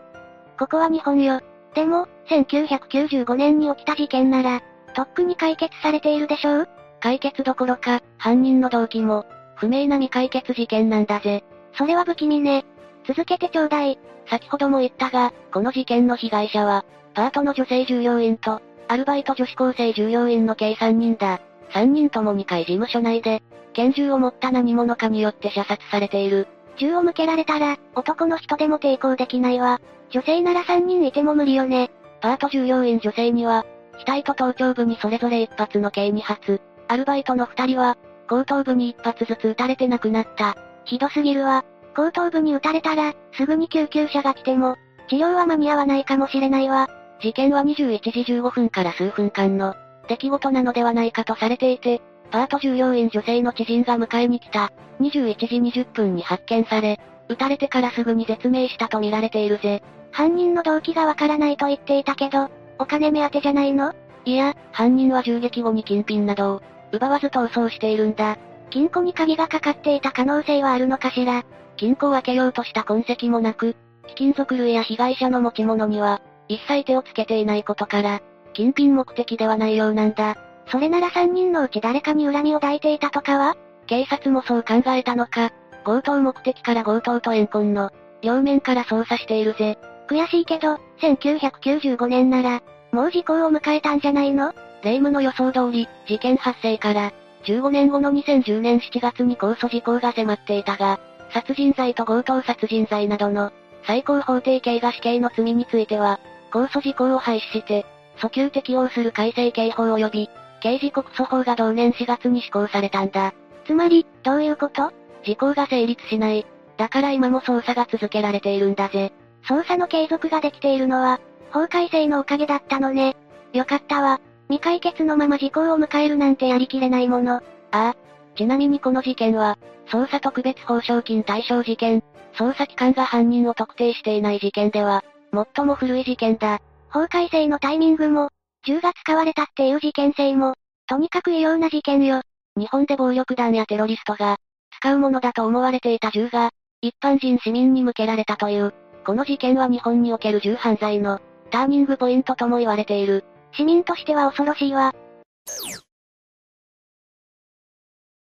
ここは日本よ。でも、1995年に起きた事件なら、とっくに解決されているでしょう？解決どころか、犯人の動機も、不明な未解決事件なんだぜ。それは不気味ね。続けてちょうだい。先ほども言ったが、この事件の被害者は、パートの女性従業員と、アルバイト女子高生従業員の計3人だ。3人とも2階事務所内で、拳銃を持った何者かによって射殺されている。銃を向けられたら、男の人でも抵抗できないわ。女性なら3人いても無理よね。パート従業員女性には、額と頭頂部にそれぞれ1発の計2発。アルバイトの2人は、後頭部に1発ずつ撃たれて亡くなった。ひどすぎるわ。後頭部に撃たれたら、すぐに救急車が来ても、治療は間に合わないかもしれないわ。事件は21時15分から数分間の、出来事なのではないかとされていて、パート従業員女性の知人が迎えに来た、21時20分に発見され、撃たれてからすぐに絶命したと見られているぜ。犯人の動機がわからないと言っていたけど、お金目当てじゃないの？いや、犯人は銃撃後に金品などを、奪わず逃走しているんだ。金庫に鍵がかかっていた可能性はあるのかしら金庫を開けようとした痕跡もなく、貴金属類や被害者の持ち物には、一切手をつけていないことから、金品目的ではないようなんだ。それなら3人のうち誰かに恨みを抱いていたとかは警察もそう考えたのか、強盗目的から強盗と怨恨の、両面から捜査しているぜ。悔しいけど、1995年なら、もう時効を迎えたんじゃないの？霊夢の予想通り、事件発生から、15年後の2010年7月に控訴事項が迫っていたが、殺人罪と強盗殺人罪などの、最高法定刑が死刑の罪については、控訴事項を廃止して、訴求適用する改正刑法及び、刑事告訴法が同年4月に施行されたんだ。つまり、どういうこと？時効が成立しない。だから今も捜査が続けられているんだぜ。捜査の継続ができているのは、法改正のおかげだったのね。よかったわ。未解決のまま時効を迎えるなんてやりきれないもの。ああ。ちなみにこの事件は、捜査特別報奨金対象事件、捜査機関が犯人を特定していない事件では、最も古い事件だ。法改正のタイミングも、銃が使われたっていう事件性も、とにかく異様な事件よ。日本で暴力団やテロリストが、使うものだと思われていた銃が、一般人市民に向けられたという、この事件は日本における銃犯罪の、ターニングポイントとも言われている。市民としては恐ろしいわ。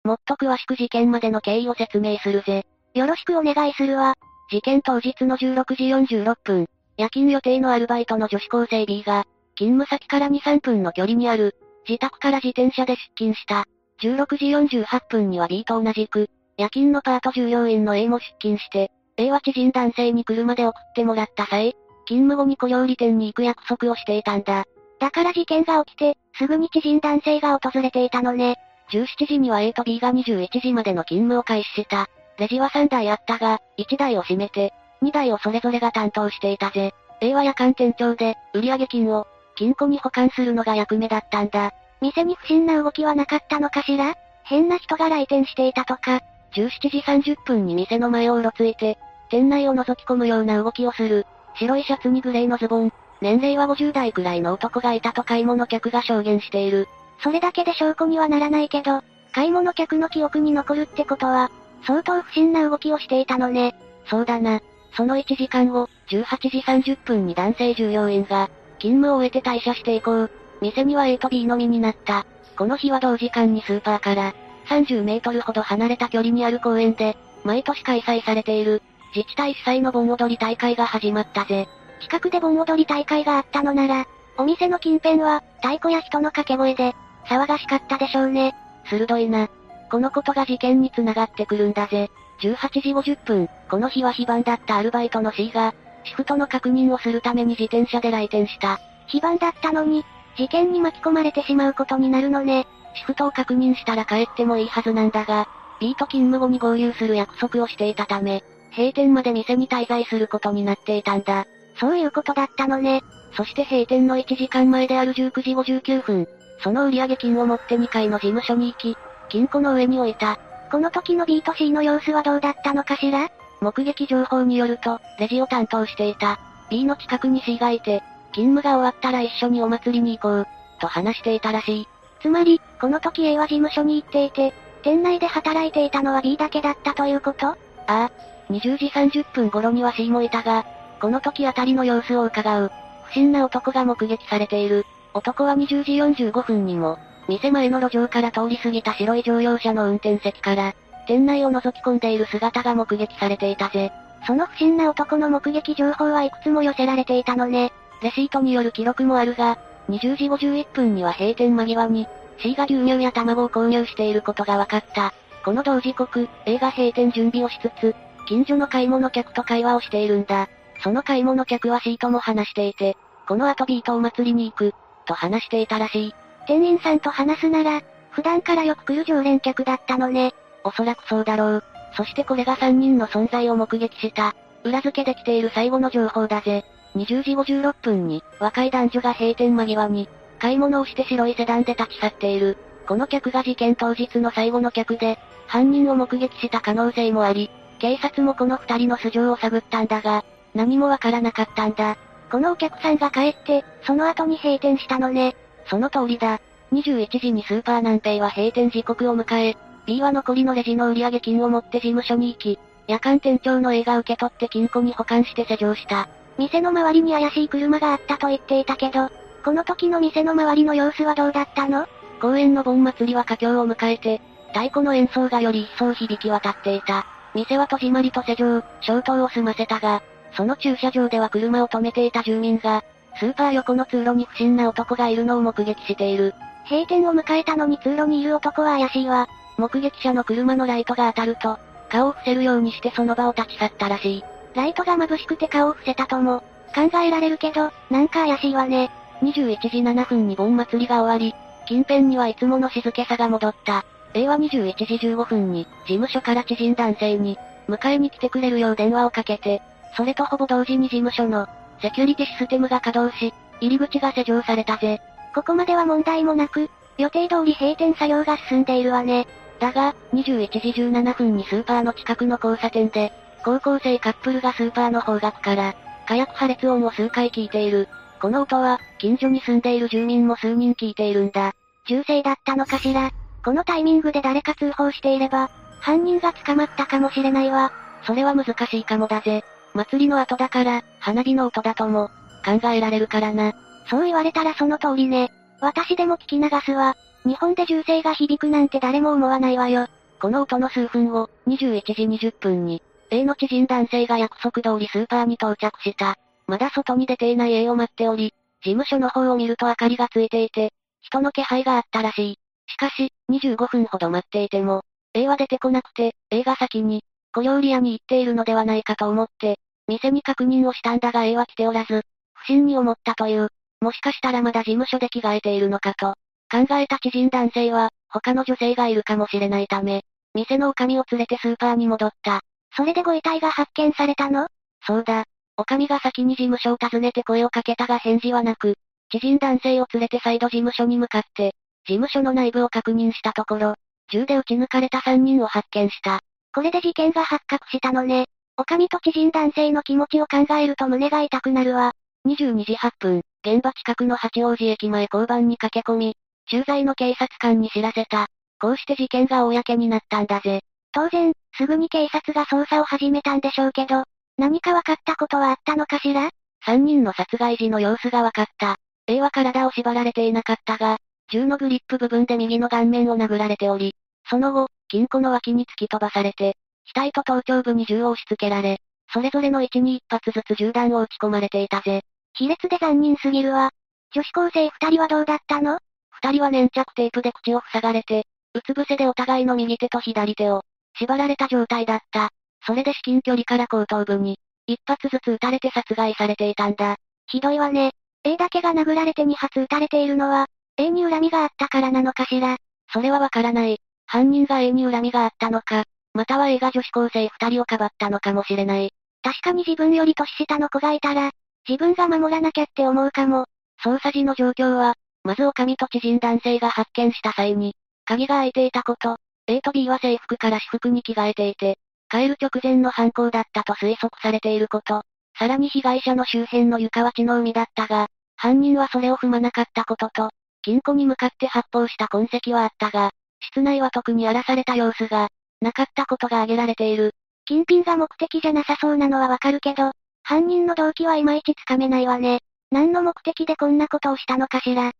もっと詳しく事件までの経緯を説明するぜ。よろしくお願いするわ。事件当日の16時46分、夜勤予定のアルバイトの女子高生 B が、勤務先から2、3分の距離にある、自宅から自転車で出勤した。16時48分には B と同じく、夜勤のパート従業員の A も出勤して、A は知人男性に車で送ってもらった際、勤務後に小料理店に行く約束をしていたんだ。だから事件が起きて、すぐに知人男性が訪れていたのね。17時には A と B が21時までの勤務を開始した。レジは3台あったが、1台を閉めて、2台をそれぞれが担当していたぜ。A は夜間店長で、売上金を、金庫に保管するのが役目だったんだ。店に不審な動きはなかったのかしら？変な人が来店していたとか。17時30分に店の前をうろついて、店内を覗き込むような動きをする。白いシャツにグレーのズボン。年齢は50代くらいの男がいたと買い物客が証言している。それだけで証拠にはならないけど、買い物客の記憶に残るってことは、相当不審な動きをしていたのね。そうだな。その1時間後、18時30分に男性従業員が、勤務を終えて退社していこう。店には A と B のみになった。この日は同時間にスーパーから、30メートルほど離れた距離にある公園で、毎年開催されている、自治体主催の盆踊り大会が始まったぜ。近くで盆踊り大会があったのなら、お店の近辺は、太鼓や人の掛け声で、騒がしかったでしょうね。鋭いな。このことが事件に繋がってくるんだぜ。18時50分、この日は非番だったアルバイトの C が、シフトの確認をするために自転車で来店した。非番だったのに、事件に巻き込まれてしまうことになるのね。シフトを確認したら帰ってもいいはずなんだが、B と勤務後に合流する約束をしていたため、閉店まで店に滞在することになっていたんだ。そういうことだったのね。そして閉店の1時間前である19時59分、その売上金を持って2階の事務所に行き、金庫の上に置いた。この時の B と C の様子はどうだったのかしら？目撃情報によると、レジを担当していた B の近くに C がいて、勤務が終わったら一緒にお祭りに行こう、と話していたらしい。つまり、この時 A は事務所に行っていて、店内で働いていたのは B だけだったということ？ああ。20時30分頃には C もいたが、この時あたりの様子を伺う、不審な男が目撃されている。男は20時45分にも、店前の路上から通り過ぎた白い乗用車の運転席から、店内を覗き込んでいる姿が目撃されていたぜ。その不審な男の目撃情報はいくつも寄せられていたのね。レシートによる記録もあるが、20時51分には閉店間際に、C が牛乳や卵を購入していることが分かった。この同時刻、A が閉店準備をしつつ、近所の買い物客と会話をしているんだ。その買い物客は C とも話していて、この後 B とお祭りに行く、と話していたらしい。店員さんと話すなら、普段からよく来る常連客だったのね。おそらくそうだろう。そしてこれが3人の存在を目撃した、裏付けできている最後の情報だぜ。20時56分に、若い男女が閉店間際に、買い物をして白いセダンで立ち去っている。この客が事件当日の最後の客で、犯人を目撃した可能性もあり、警察もこの二人の素性を探ったんだが、何もわからなかったんだ。このお客さんが帰って、その後に閉店したのね。その通りだ。21時にスーパー南平は閉店時刻を迎え、B は残りのレジの売上金を持って事務所に行き、夜間店長の A が受け取って金庫に保管して施錠した。店の周りに怪しい車があったと言っていたけど、この時の店の周りの様子はどうだったの？公園の盆祭りは佳境を迎えて、太鼓の演奏がより一層響き渡っていた。店は戸締まりと施錠、消灯を済ませたが、その駐車場では車を止めていた住民が、スーパー横の通路に不審な男がいるのを目撃している。閉店を迎えたのに通路にいる男は怪しいわ。目撃者の車のライトが当たると、顔を伏せるようにしてその場を立ち去ったらしい。ライトが眩しくて顔を伏せたとも、考えられるけど、なんか怪しいわね。21時7分に盆祭りが終わり、近辺にはいつもの静けさが戻った。A は21時15分に、事務所から知人男性に、迎えに来てくれるよう電話をかけて、それとほぼ同時に事務所の、セキュリティシステムが稼働し、入り口が施錠されたぜ。ここまでは問題もなく、予定通り閉店作業が進んでいるわね。だが、21時17分にスーパーの近くの交差点で、高校生カップルがスーパーの方角から、火薬破裂音を数回聞いている。この音は、近所に住んでいる住民も数人聞いているんだ。銃声だったのかしら。このタイミングで誰か通報していれば、犯人が捕まったかもしれないわ。それは難しいかもだぜ。祭りの後だから、花火の音だとも、考えられるからな。そう言われたらその通りね。私でも聞き流すわ。日本で銃声が響くなんて誰も思わないわよ。この音の数分後、21時20分に、A の知人男性が約束通りスーパーに到着した。まだ外に出ていない A を待っており、事務所の方を見ると明かりがついていて、人の気配があったらしい。しかし、25分ほど待っていても、A は出てこなくて、A が先に、小料理屋に行っているのではないかと思って、店に確認をしたんだが A は来ておらず、不審に思ったという。もしかしたらまだ事務所で着替えているのかと。考えた知人男性は、他の女性がいるかもしれないため、店の女将を連れてスーパーに戻った。それでご遺体が発見されたの？そうだ。女将が先に事務所を訪ねて声をかけたが返事はなく、知人男性を連れて再度事務所に向かって、事務所の内部を確認したところ、銃で撃ち抜かれた3人を発見した。これで事件が発覚したのね。おかみと知人男性の気持ちを考えると胸が痛くなるわ。22時8分、現場近くの八王子駅前交番に駆け込み、駐在の警察官に知らせた。こうして事件が公になったんだぜ。当然、すぐに警察が捜査を始めたんでしょうけど、何か分かったことはあったのかしら ?3 人の殺害時の様子が分かった。A は体を縛られていなかったが、銃のグリップ部分で右の顔面を殴られており、その後、金庫の脇に突き飛ばされて、額と頭頂部に銃を押し付けられ、それぞれの位置に一発ずつ銃弾を撃ち込まれていたぜ。卑劣で残忍すぎるわ。女子高生二人はどうだったの？二人は粘着テープで口を塞がれて、うつ伏せでお互いの右手と左手を、縛られた状態だった。それで至近距離から後頭部に、一発ずつ撃たれて殺害されていたんだ。ひどいわね。A だけが殴られて2発撃たれているのは、A に恨みがあったからなのかしら。それはわからない。犯人が A に恨みがあったのか、または A が女子高生二人をかばったのかもしれない。確かに自分より年下の子がいたら、自分が守らなきゃって思うかも。捜査時の状況は、まず女将と知人男性が発見した際に、鍵が開いていたこと、A と B は制服から私服に着替えていて、帰る直前の犯行だったと推測されていること。さらに被害者の周辺の床は血の海だったが、犯人はそれを踏まなかったことと、金庫に向かって発砲した痕跡はあったが、室内は特に荒らされた様子が、なかったことが挙げられている。金品が目的じゃなさそうなのはわかるけど、犯人の動機はいまいちつかめないわね。何の目的でこんなことをしたのかしら。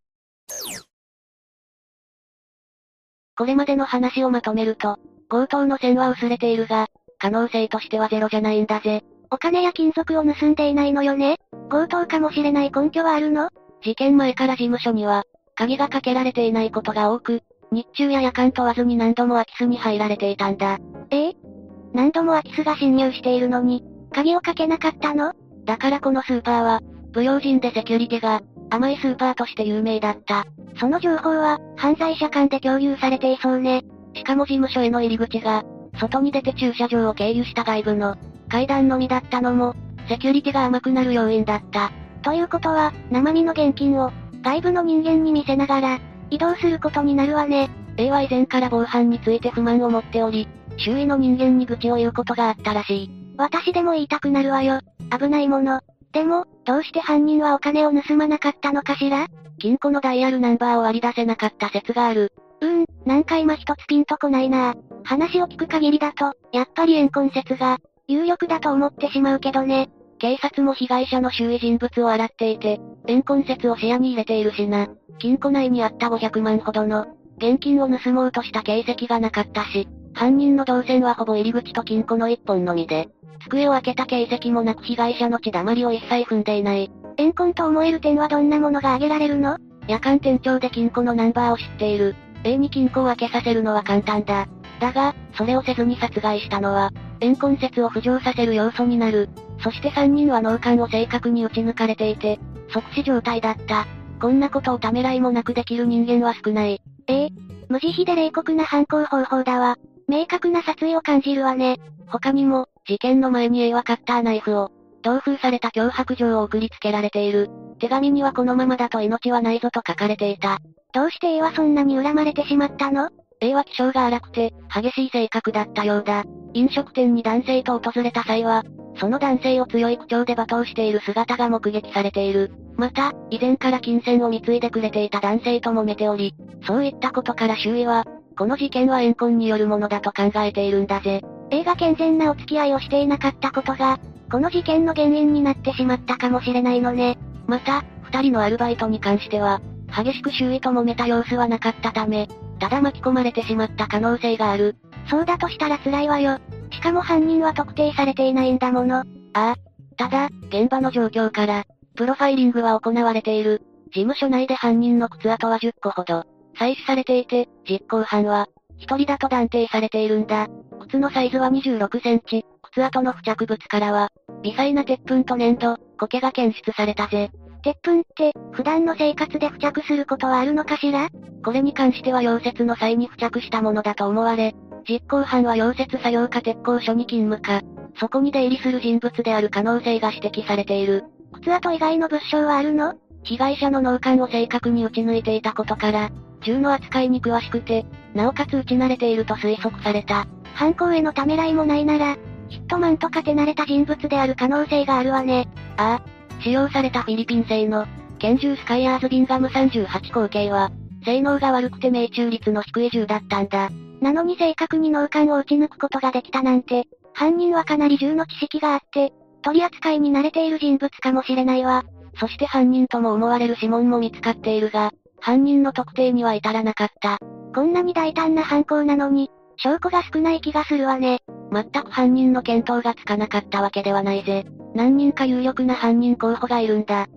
これまでの話をまとめると、強盗の線は薄れているが、可能性としてはゼロじゃないんだぜ。お金や金属を盗んでいないのよね強盗かもしれない根拠はあるの？事件前から事務所には、鍵がかけられていないことが多く、日中や夜間問わずに何度も空き巣に入られていたんだ。ええ？何度も空き巣が侵入しているのに、鍵をかけなかったの？だからこのスーパーは、不用心でセキュリティが、甘いスーパーとして有名だった。その情報は、犯罪者間で共有されていそうね。しかも事務所への入り口が、外に出て駐車場を経由した外部の、階段のみだったのも、セキュリティが甘くなる要因だった。ということは、生身の現金を、外部の人間に見せながら、移動することになるわね。A は以前から防犯について不満を持っており、周囲の人間に愚痴を言うことがあったらしい。私でも言いたくなるわよ。危ないもの。でも、どうして犯人はお金を盗まなかったのかしら？金庫のダイヤルナンバーを割り出せなかった説がある。うーん、なんか今一つピンとこないな話を聞く限りだと、やっぱり怨恨説が、有力だと思ってしまうけどね。警察も被害者の周囲人物を洗っていて、怨恨説を視野に入れているしな。金庫内にあった500万ほどの、現金を盗もうとした形跡がなかったし、犯人の動線はほぼ入り口と金庫の一本のみで、机を開けた形跡もなく被害者の血だまりを一切踏んでいない。怨恨と思える点はどんなものが挙げられるの？夜間店長で金庫のナンバーを知っている。A に金庫を開けさせるのは簡単だ。だが、それをせずに殺害したのは、怨恨説を浮上させる要素になる。そして3人は脳幹を正確に撃ち抜かれていて、即死状態だった。こんなことをためらいもなくできる人間は少ない。ええ無慈悲で冷酷な犯行方法だわ。明確な殺意を感じるわね。他にも、事件の前に A はカッターナイフを、同封された脅迫状を送りつけられている。手紙にはこのままだと命はないぞと書かれていた。どうして A はそんなに恨まれてしまったの？?A は気性が荒くて、激しい性格だったようだ。飲食店に男性と訪れた際は、その男性を強い口調で罵倒している姿が目撃されている。また、以前から金銭を貢いでくれていた男性と揉めており、そういったことから周囲は、この事件は怨恨によるものだと考えているんだぜ。A が健全なお付き合いをしていなかったことが、この事件の原因になってしまったかもしれないのね。また、二人のアルバイトに関しては、激しく周囲と揉めた様子はなかったため、ただ巻き込まれてしまった可能性がある。そうだとしたら辛いわよ。しかも犯人は特定されていないんだもの。ああ。ただ、現場の状況から、プロファイリングは行われている。事務所内で犯人の靴跡は10個ほど、採取されていて、実行犯は、一人だと断定されているんだ。靴のサイズは26センチ、靴跡の付着物からは、微細な鉄粉と粘土、苔が検出されたぜ。鉄粉って、普段の生活で付着することはあるのかしら？これに関しては溶接の際に付着したものだと思われ、実行犯は溶接作業か鉄工所に勤務か、そこに出入りする人物である可能性が指摘されている。靴跡以外の物証はあるの？被害者の脳幹を正確に撃ち抜いていたことから、銃の扱いに詳しくて、なおかつ撃ち慣れていると推測された。犯行へのためらいもないなら、ヒットマンとか手慣れた人物である可能性があるわね。ああ。使用されたフィリピン製の、拳銃スカイアーズビンガム38口径は、性能が悪くて命中率の低い銃だったんだ。なのに正確に脳幹を撃ち抜くことができたなんて、犯人はかなり銃の知識があって、取り扱いに慣れている人物かもしれないわ。そして犯人とも思われる指紋も見つかっているが、犯人の特定には至らなかった。こんなに大胆な犯行なのに、証拠が少ない気がするわね。全く犯人の見当がつかなかったわけではないぜ。何人か有力な犯人候補がいるんだ。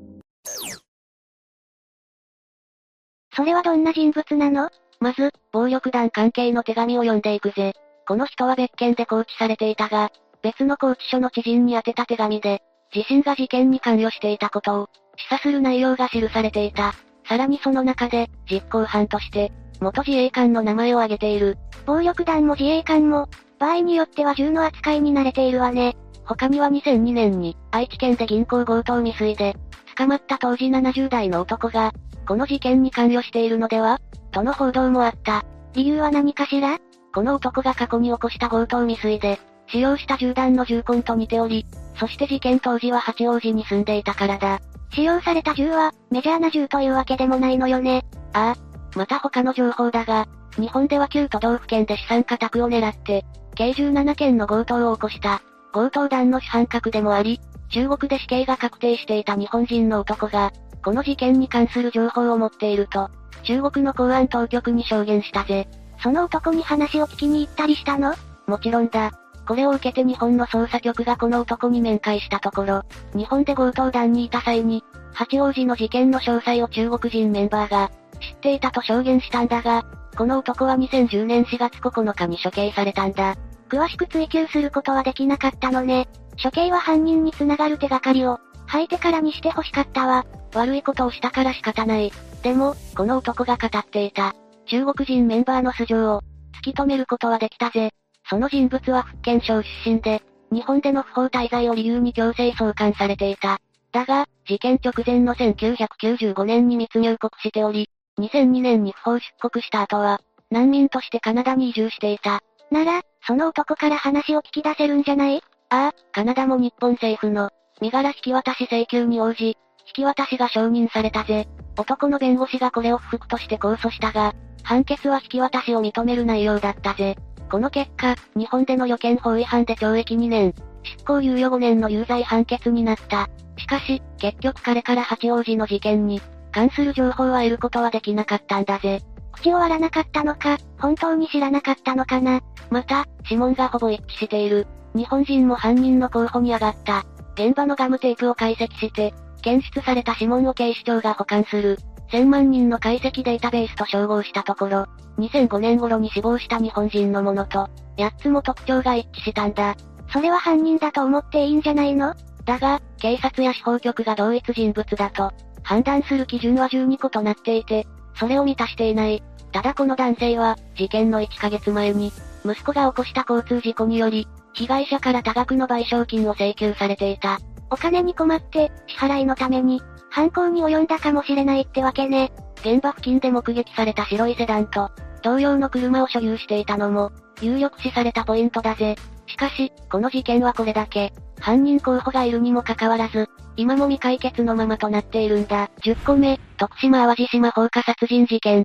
それはどんな人物なの？まず、暴力団関係の手紙を読んでいくぜ。この人は別件で拘置されていたが、別の拘置所の知人に宛てた手紙で、自身が事件に関与していたことを、示唆する内容が記されていた。さらにその中で、実行犯として、元自衛官の名前を挙げている。暴力団も自衛官も、場合によっては銃の扱いに慣れているわね。他には2002年に、愛知県で銀行強盗未遂で、捕まった当時70代の男が、この事件に関与しているのでは？との報道もあった。理由は何かしら？この男が過去に起こした強盗未遂で、使用した銃弾の銃痕と似ており、そして事件当時は八王子に住んでいたからだ。使用された銃は、メジャーな銃というわけでもないのよね。ああ。また他の情報だが、日本では旧都道府県で資産家宅を狙って、計17件の強盗を起こした、強盗団の主犯格でもあり、中国で死刑が確定していた日本人の男が、この事件に関する情報を持っていると、中国の公安当局に証言したぜ。その男に話を聞きに行ったりしたの？もちろんだ。これを受けて日本の捜査局がこの男に面会したところ、日本で強盗団にいた際に、八王子の事件の詳細を中国人メンバーが、知っていたと証言したんだが、この男は2010年4月9日に処刑されたんだ。詳しく追及することはできなかったのね。処刑は犯人に繋がる手がかりを、吐いてからにして欲しかったわ。悪いことをしたから仕方ない。でも、この男が語っていた。中国人メンバーの素性を、突き止めることはできたぜ。その人物は福建省出身で、日本での不法滞在を理由に強制送還されていた。だが、事件直前の1995年に密入国しており、2002年に不法出国した後は、難民としてカナダに移住していた。なら、その男から話を聞き出せるんじゃない？ああ、カナダも日本政府の、身柄引き渡し請求に応じ、引き渡しが承認されたぜ。男の弁護士がこれを不服として控訴したが、判決は引き渡しを認める内容だったぜ。この結果、日本での予見法違反で懲役2年、執行猶予5年の有罪判決になった。しかし、結局彼から八王子の事件に、関する情報は得ることはできなかったんだぜ。口を割らなかったのか、本当に知らなかったのかな。また、指紋がほぼ一致している。日本人も犯人の候補に上がった。現場のガムテープを解析して、検出された指紋を警視庁が保管する。1000万人の解析データベースと照合したところ、2005年頃に死亡した日本人のものと、8つも特徴が一致したんだ。それは犯人だと思っていいんじゃないの？だが、警察や司法局が同一人物だと、判断する基準は12個となっていて、それを満たしていない。ただこの男性は、事件の1ヶ月前に、息子が起こした交通事故により、被害者から多額の賠償金を請求されていた。お金に困って、支払いのために、犯行に及んだかもしれないってわけね。現場付近で目撃された白いセダンと、同様の車を所有していたのも、有力視されたポイントだぜ。しかし、この事件はこれだけ、犯人候補がいるにもかかわらず、今も未解決のままとなっているんだ。10個目、徳島淡路島放火殺人事件。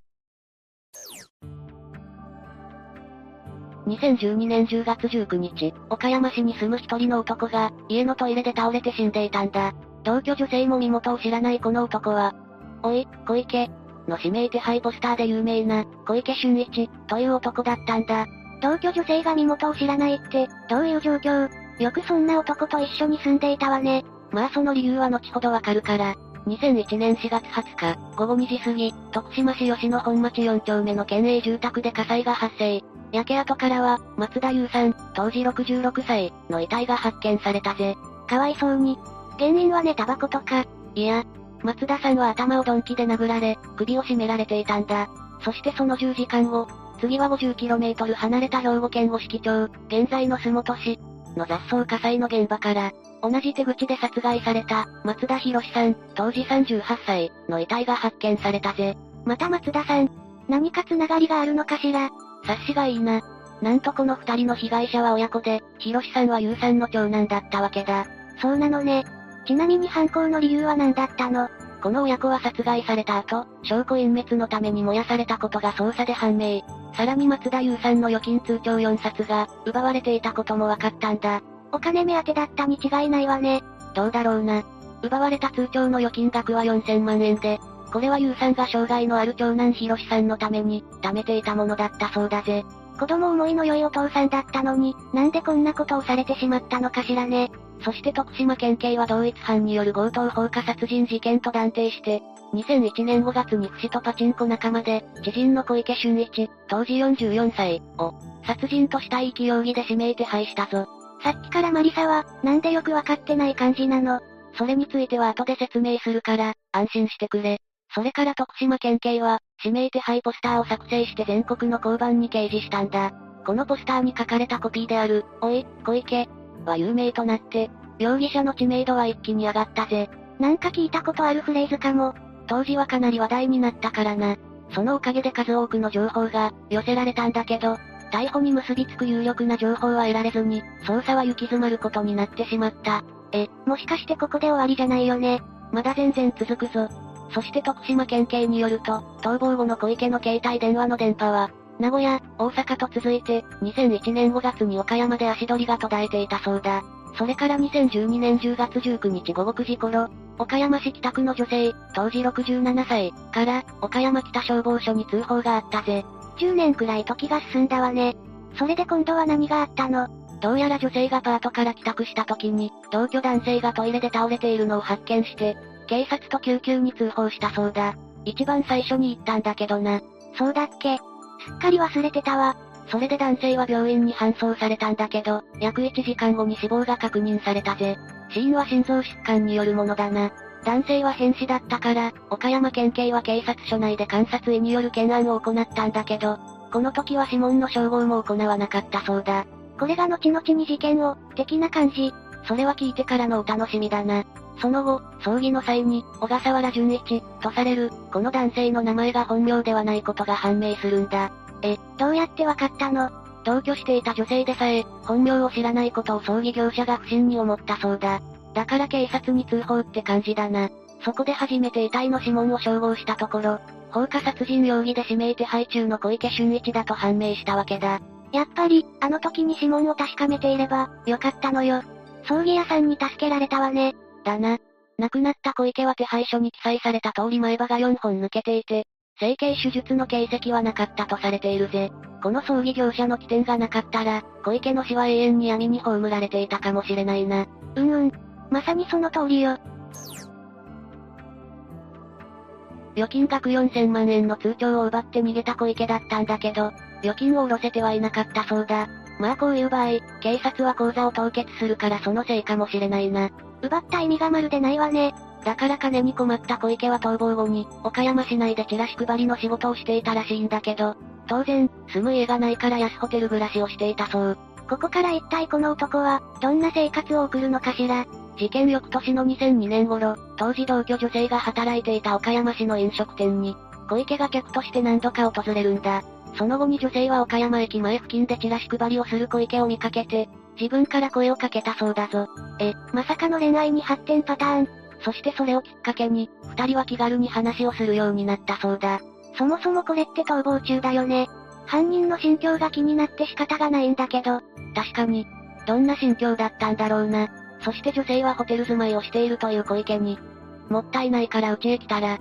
2012年10月19日、岡山市に住む一人の男が、家のトイレで倒れて死んでいたんだ。同居女性も身元を知らないこの男は、おい、小池、の指名手配ポスターで有名な、小池俊一、という男だったんだ。同居女性が身元を知らないって、どういう状況？よくそんな男と一緒に住んでいたわね。まあその理由は後ほどわかるから。2001年4月20日、午後2時過ぎ、徳島市吉野本町4丁目の県営住宅で火災が発生。焼け跡からは、松田優さん、当時66歳、の遺体が発見されたぜ。かわいそうに。原因はねタバコとか。いや、松田さんは頭を鈍器で殴られ、首を絞められていたんだ。そしてその10時間後、次は 50km 離れた兵庫県五色町、現在の洲本市、の雑草火災の現場から、同じ手口で殺害された、松田博さん、当時38歳、の遺体が発見されたぜ。また松田さん。何か繋がりがあるのかしら？察しがいいな。なんとこの二人の被害者は親子で、博さんは優さんの長男だったわけだ。そうなのね。ちなみに犯行の理由は何だったの？この親子は殺害された後、証拠隠滅のために燃やされたことが捜査で判明。さらに松田優さんの預金通帳4冊が、奪われていたことも分かったんだ。お金目当てだったに違いないわね。どうだろうな。奪われた通帳の預金額は4000万円で、これは優さんが障害のある長男博さんのために、貯めていたものだったそうだぜ。子供思いの良いお父さんだったのに、なんでこんなことをされてしまったのかしらね。そして徳島県警は同一犯による強盗放火殺人事件と断定して、2001年5月に不死とパチンコ仲間で、知人の小池俊一、当時44歳、を、殺人と死体遺棄容疑で指名手配したぞ。さっきからマリサは、なんでよくわかってない感じなのそれについては後で説明するから、安心してくれ。それから徳島県警は、指名手配ポスターを作成して全国の交番に掲示したんだ。このポスターに書かれたコピーである、おい、小池、は有名となって、容疑者の知名度は一気に上がったぜ。なんか聞いたことあるフレーズかも。当時はかなり話題になったからな。そのおかげで数多くの情報が寄せられたんだけど、逮捕に結びつく有力な情報は得られずに、捜査は行き詰まることになってしまった。え、もしかしてここで終わりじゃないよね。まだ全然続くぞ。そして徳島県警によると、逃亡後の小池の携帯電話の電波は、名古屋、大阪と続いて、2001年5月に岡山で足取りが途絶えていたそうだ。それから2012年10月19日午後9時頃、岡山市北区の女性、当時67歳、から、岡山北消防署に通報があったぜ。10年くらい時が進んだわね。それで今度は何があったの？どうやら女性がパートから帰宅した時に、同居男性がトイレで倒れているのを発見して、警察と救急に通報したそうだ。一番最初に言ったんだけどな。そうだっけすっかり忘れてたわ。それで男性は病院に搬送されたんだけど、約1時間後に死亡が確認されたぜ。死因は心臓疾患によるものだな。男性は変死だったから、岡山県警は警察署内で監察医による検案を行ったんだけど、この時は指紋の照合も行わなかったそうだ。これが後々に事件を、的な感じ。それは聞いてからのお楽しみだな。その後、葬儀の際に、小笠原淳一、とされる、この男性の名前が本名ではないことが判明するんだ。え、どうやってわかったの？同居していた女性でさえ、本名を知らないことを葬儀業者が不審に思ったそうだ。だから警察に通報って感じだな。そこで初めて遺体の指紋を照合したところ、放火殺人容疑で指名手配中の小池俊一だと判明したわけだ。やっぱり、あの時に指紋を確かめていれば、よかったのよ。葬儀屋さんに助けられたわね。だな。亡くなった小池は手配書に記載された通り前歯が4本抜けていて、整形手術の形跡はなかったとされているぜ。この葬儀業者の起点がなかったら、小池の死は永遠に闇に葬られていたかもしれないな。うんうん。まさにその通りよ。預金額4000万円の通帳を奪って逃げた小池だったんだけど、預金を下ろせてはいなかったそうだ。まあこういう場合、警察は口座を凍結するからそのせいかもしれないな。奪った意味がまるでないわね。だから金に困った小池は逃亡後に、岡山市内でチラシ配りの仕事をしていたらしいんだけど、当然、住む家がないから安ホテル暮らしをしていたそう。ここから一体この男は、どんな生活を送るのかしら。事件翌年の2002年頃、当時同居女性が働いていた岡山市の飲食店に、小池が客として何度か訪れるんだ。その後に女性は岡山駅前付近でチラシ配りをする小池を見かけて、自分から声をかけたそうだぞ。え、まさかの恋愛に発展パターン。そしてそれをきっかけに、二人は気軽に話をするようになったそうだ。そもそもこれって逃亡中だよね。犯人の心境が気になって仕方がないんだけど。確かに。どんな心境だったんだろうな。そして女性はホテル住まいをしているという小池に、もったいないから家へ来たら、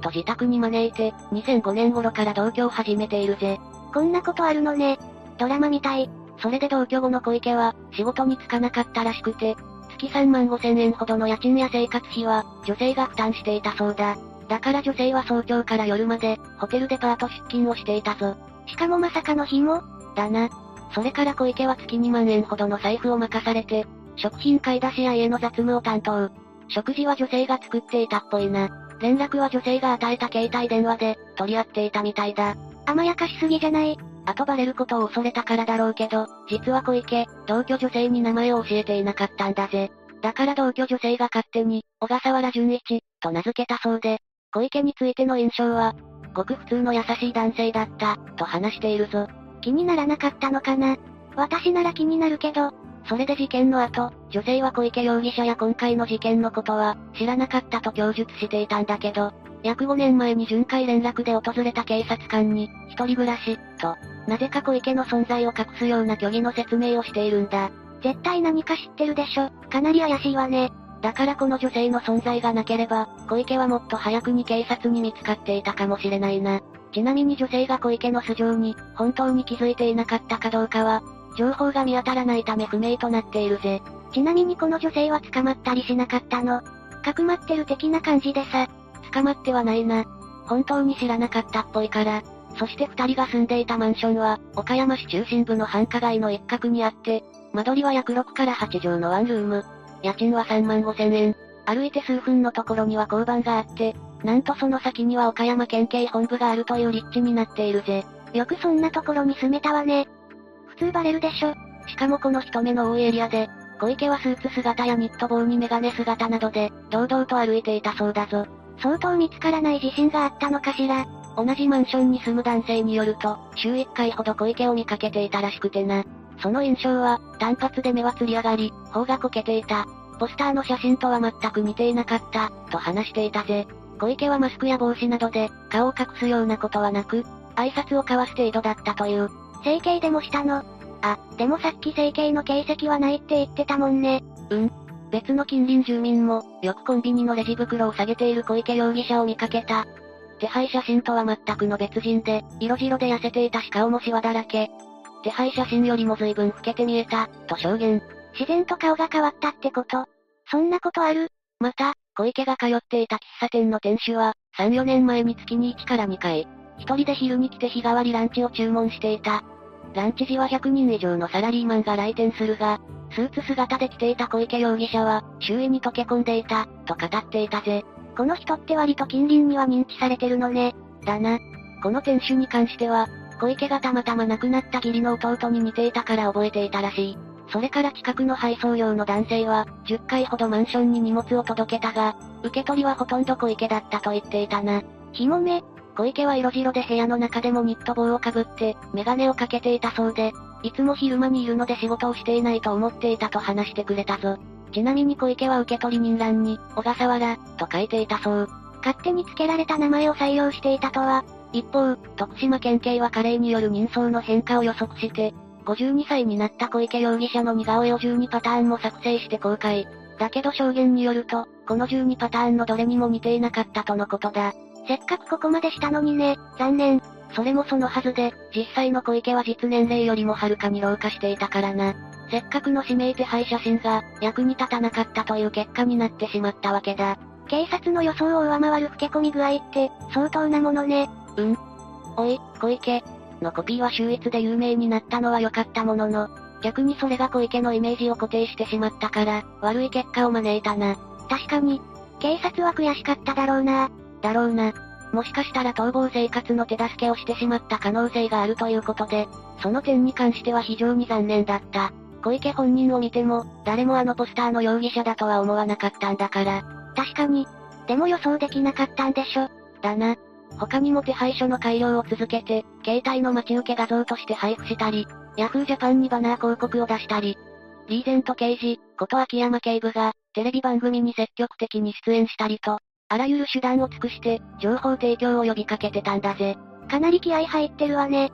と自宅に招いて、2005年頃から同居を始めているぜ。こんなことあるのね。ドラマみたい。それで同居後の小池は、仕事に就かなかったらしくて、月3万5千円ほどの家賃や生活費は、女性が負担していたそうだ。だから女性は早朝から夜まで、ホテルデパート出勤をしていたぞ。しかもまさかの日も？だな。それから小池は月2万円ほどの財布を任されて、食品買い出しや家の雑務を担当。食事は女性が作っていたっぽいな。連絡は女性が与えた携帯電話で、取り合っていたみたいだ。甘やかしすぎじゃない？後バレることを恐れたからだろうけど、実は小池、同居女性に名前を教えていなかったんだぜ。だから同居女性が勝手に、小笠原淳一、と名付けたそうで、小池についての印象は、ごく普通の優しい男性だった、と話しているぞ。気にならなかったのかな？私なら気になるけど、それで事件の後、女性は小池容疑者や今回の事件のことは、知らなかったと供述していたんだけど、約5年前に巡回連絡で訪れた警察官に、一人暮らし、と、なぜか小池の存在を隠すような虚偽の説明をしているんだ。絶対何か知ってるでしょ。かなり怪しいわね。だからこの女性の存在がなければ、小池はもっと早くに警察に見つかっていたかもしれないな。ちなみに女性が小池の素性に、本当に気づいていなかったかどうかは、情報が見当たらないため不明となっているぜ。ちなみにこの女性は捕まったりしなかったの。かくまってる的な感じでさ。捕まってはないな。本当に知らなかったっぽいから。そして二人が住んでいたマンションは、岡山市中心部の繁華街の一角にあって、間取りは約6から8畳のワンルーム。家賃は3万5千円。歩いて数分のところには交番があって、なんとその先には岡山県警本部があるという立地になっているぜ。よくそんなところに住めたわね。普通バレるでしょ。しかもこの人目の多いエリアで、小池はスーツ姿やニット帽にメガネ姿などで、堂々と歩いていたそうだぞ。相当見つからない自信があったのかしら。同じマンションに住む男性によると、週1回ほど小池を見かけていたらしくてな。その印象は、単発で目はつり上がり、頬がこけていた。ポスターの写真とは全く似ていなかった、と話していたぜ。小池はマスクや帽子などで、顔を隠すようなことはなく、挨拶を交わす程度だったという。整形でもしたの？あ、でもさっき整形の形跡はないって言ってたもんね。うん。別の近隣住民も、よくコンビニのレジ袋を下げている小池容疑者を見かけた。手配写真とは全くの別人で、色白で痩せていたし顔もシワだらけ。手配写真よりも随分老けて見えた、と証言。自然と顔が変わったってこと？そんなことある？また、小池が通っていた喫茶店の店主は、3、4年前に月に1から2回、一人で昼に来て日替わりランチを注文していた。ランチ時は100人以上のサラリーマンが来店するが、スーツ姿で来ていた小池容疑者は、周囲に溶け込んでいた、と語っていたぜ。この人って割と近隣には認知されてるのね。だな。この店主に関しては、小池がたまたま亡くなった義理の弟に似ていたから覚えていたらしい。それから近くの配送用の男性は、10回ほどマンションに荷物を届けたが、受け取りはほとんど小池だったと言っていたな。ひもめ、小池は色白で部屋の中でもニット帽をかぶって、メガネをかけていたそうで、いつも昼間にいるので仕事をしていないと思っていたと話してくれたぞ。ちなみに小池は受け取り人欄に、小笠原、と書いていたそう。勝手に付けられた名前を採用していたとは。一方、徳島県警は加齢による人相の変化を予測して、52歳になった小池容疑者の似顔絵を12パターンも作成して公開。だけど証言によると、この12パターンのどれにも似ていなかったとのことだ。せっかくここまでしたのにね、残念。それもそのはずで、実際の小池は実年齢よりもはるかに老化していたからな。せっかくの指名手配写真が、役に立たなかったという結果になってしまったわけだ。警察の予想を上回る老け込み具合って、相当なものね。うん。おい、小池、のコピーは秀逸で有名になったのは良かったものの、逆にそれが小池のイメージを固定してしまったから、悪い結果を招いたな。確かに、警察は悔しかっただろうな。だろうな。もしかしたら逃亡生活の手助けをしてしまった可能性があるということで、その点に関しては非常に残念だった。小池本人を見ても、誰もあのポスターの容疑者だとは思わなかったんだから。確かに。でも予想できなかったんでしょ。だな。他にも手配書の改良を続けて、携帯の待ち受け画像として配布したり、Yahoo Japan にバナー広告を出したり、リーゼント刑事、こと秋山警部が、テレビ番組に積極的に出演したりと、あらゆる手段を尽くして、情報提供を呼びかけてたんだぜ。かなり気合入ってるわね。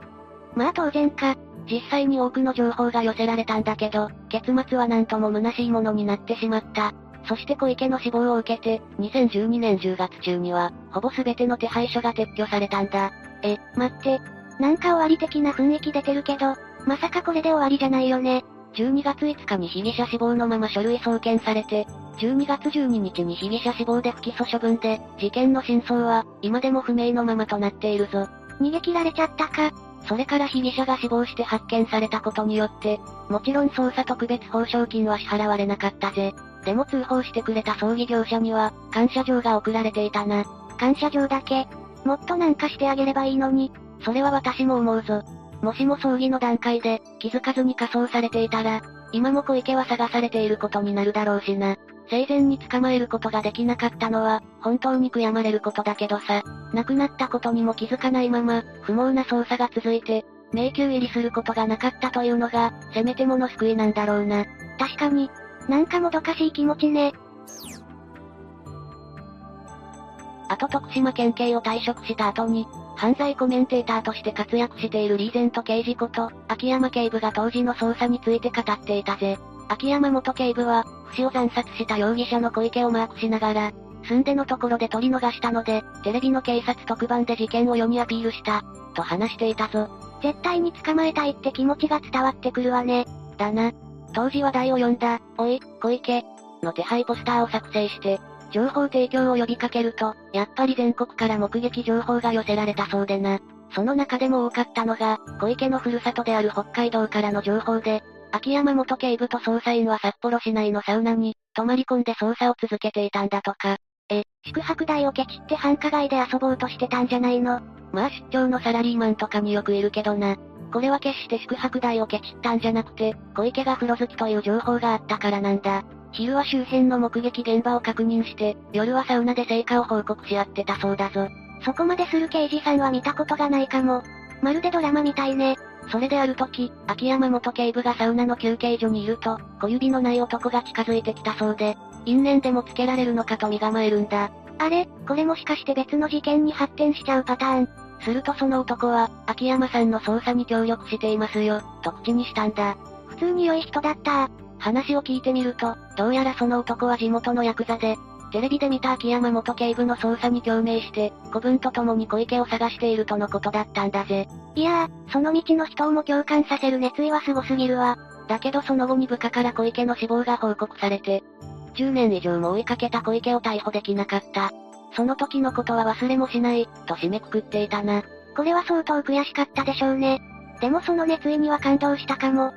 まあ当然か。実際に多くの情報が寄せられたんだけど、結末はなんとも虚しいものになってしまった。そして小池の死亡を受けて、2012年10月中には、ほぼ全ての手配書が撤去されたんだ。え、待って。なんか終わり的な雰囲気出てるけど、まさかこれで終わりじゃないよね。12月5日に被疑者死亡のまま書類送検されて、12月12日に被疑者死亡で不起訴処分で、事件の真相は、今でも不明のままとなっているぞ。逃げ切られちゃったか。それから被疑者が死亡して発見されたことによって、もちろん捜査特別報奨金は支払われなかったぜ。でも通報してくれた葬儀業者には、感謝状が送られていたな。感謝状だけ。もっとなんかしてあげればいいのに。それは私も思うぞ。もしも葬儀の段階で、気づかずに仮装されていたら、今も小池は探されていることになるだろうしな。生前に捕まえることができなかったのは、本当に悔やまれることだけどさ。亡くなったことにも気づかないまま、不毛な捜査が続いて、迷宮入りすることがなかったというのが、せめてもの救いなんだろうな。確かに、なんかもどかしい気持ちね。あと徳島県警を退職した後に、犯罪コメンテーターとして活躍しているリーゼント刑事こと、秋山警部が当時の捜査について語っていたぜ。秋山元警部は、不死を惨殺した容疑者の小池をマークしながら、住んでのところで取り逃したので、テレビの警察特番で事件を世にアピールした、と話していたぞ。絶対に捕まえたいって気持ちが伝わってくるわね。だな。当時話題を読んだ、おい、小池、の手配ポスターを作成して、情報提供を呼びかけると、やっぱり全国から目撃情報が寄せられたそうでな。その中でも多かったのが、小池のふるさとである北海道からの情報で、秋山元警部と捜査員は札幌市内のサウナに、泊まり込んで捜査を続けていたんだとか。え、宿泊代をケチって繁華街で遊ぼうとしてたんじゃないの？まあ出張のサラリーマンとかによくいるけどな。これは決して宿泊代をケチったんじゃなくて、小池が風呂好きという情報があったからなんだ。昼は周辺の目撃現場を確認して、夜はサウナで成果を報告し合ってたそうだぞ。そこまでする刑事さんは見たことがないかも。まるでドラマみたいね。それである時、秋山元警部がサウナの休憩所にいると、小指のない男が近づいてきたそうで、因縁でもつけられるのかと身構えるんだ。あれ、これもしかして別の事件に発展しちゃうパターン。するとその男は、秋山さんの捜査に協力していますよ、と口にしたんだ。普通に良い人だった話を聞いてみると、どうやらその男は地元のヤクザで、テレビで見た秋山元警部の捜査に共鳴して、子分と共に小池を探しているとのことだったんだぜ。いやー、その道の人をも共感させる熱意は凄すぎるわ。だけどその後に部下から小池の死亡が報告されて、10年以上も追いかけた小池を逮捕できなかった。その時のことは忘れもしない、と締めくくっていたな。これは相当悔しかったでしょうね。でもその熱意には感動したかも。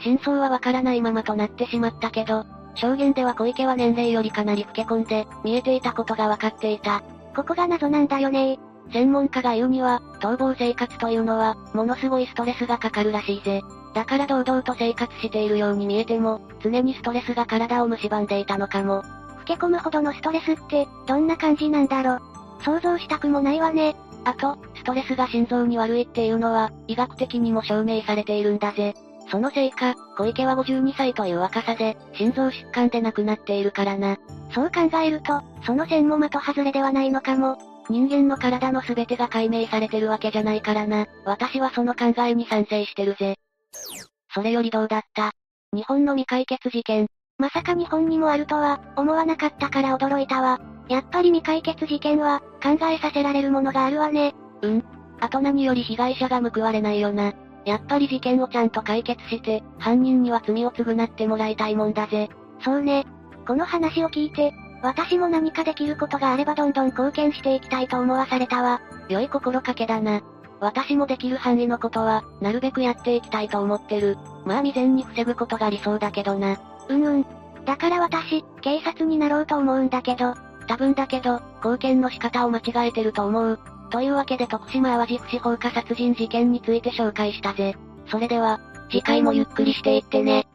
真相はわからないままとなってしまったけど、証言では小池は年齢よりかなり老け込んで、見えていたことがわかっていた。ここが謎なんだよね専門家が言うには、逃亡生活というのは、ものすごいストレスがかかるらしいぜ。だから堂々と生活しているように見えても、常にストレスが体を蝕んでいたのかも。老け込むほどのストレスって、どんな感じなんだろ。想像したくもないわね。あと、ストレスが心臓に悪いっていうのは、医学的にも証明されているんだぜ。そのせいか、小池は52歳という若さで、心臓疾患で亡くなっているからな。そう考えると、その線も的外れではないのかも。人間の体の全てが解明されてるわけじゃないからな。私はその考えに賛成してるぜ。それよりどうだった？日本の未解決事件。まさか日本にもあるとは、思わなかったから驚いたわ。やっぱり未解決事件は、考えさせられるものがあるわね。うん。あと何より被害者が報われないよな。やっぱり事件をちゃんと解決して、犯人には罪を償ってもらいたいもんだぜ。そうね。この話を聞いて、私も何かできることがあればどんどん貢献していきたいと思わされたわ。良い心掛けだな。私もできる範囲のことは、なるべくやっていきたいと思ってる。まあ未然に防ぐことが理想だけどな。うんうん。だから私、警察になろうと思うんだけど。多分だけど、貢献の仕方を間違えてると思う。というわけで徳島淡路不司放火殺人事件について紹介したぜ。それでは、次回もゆっくりしていってね。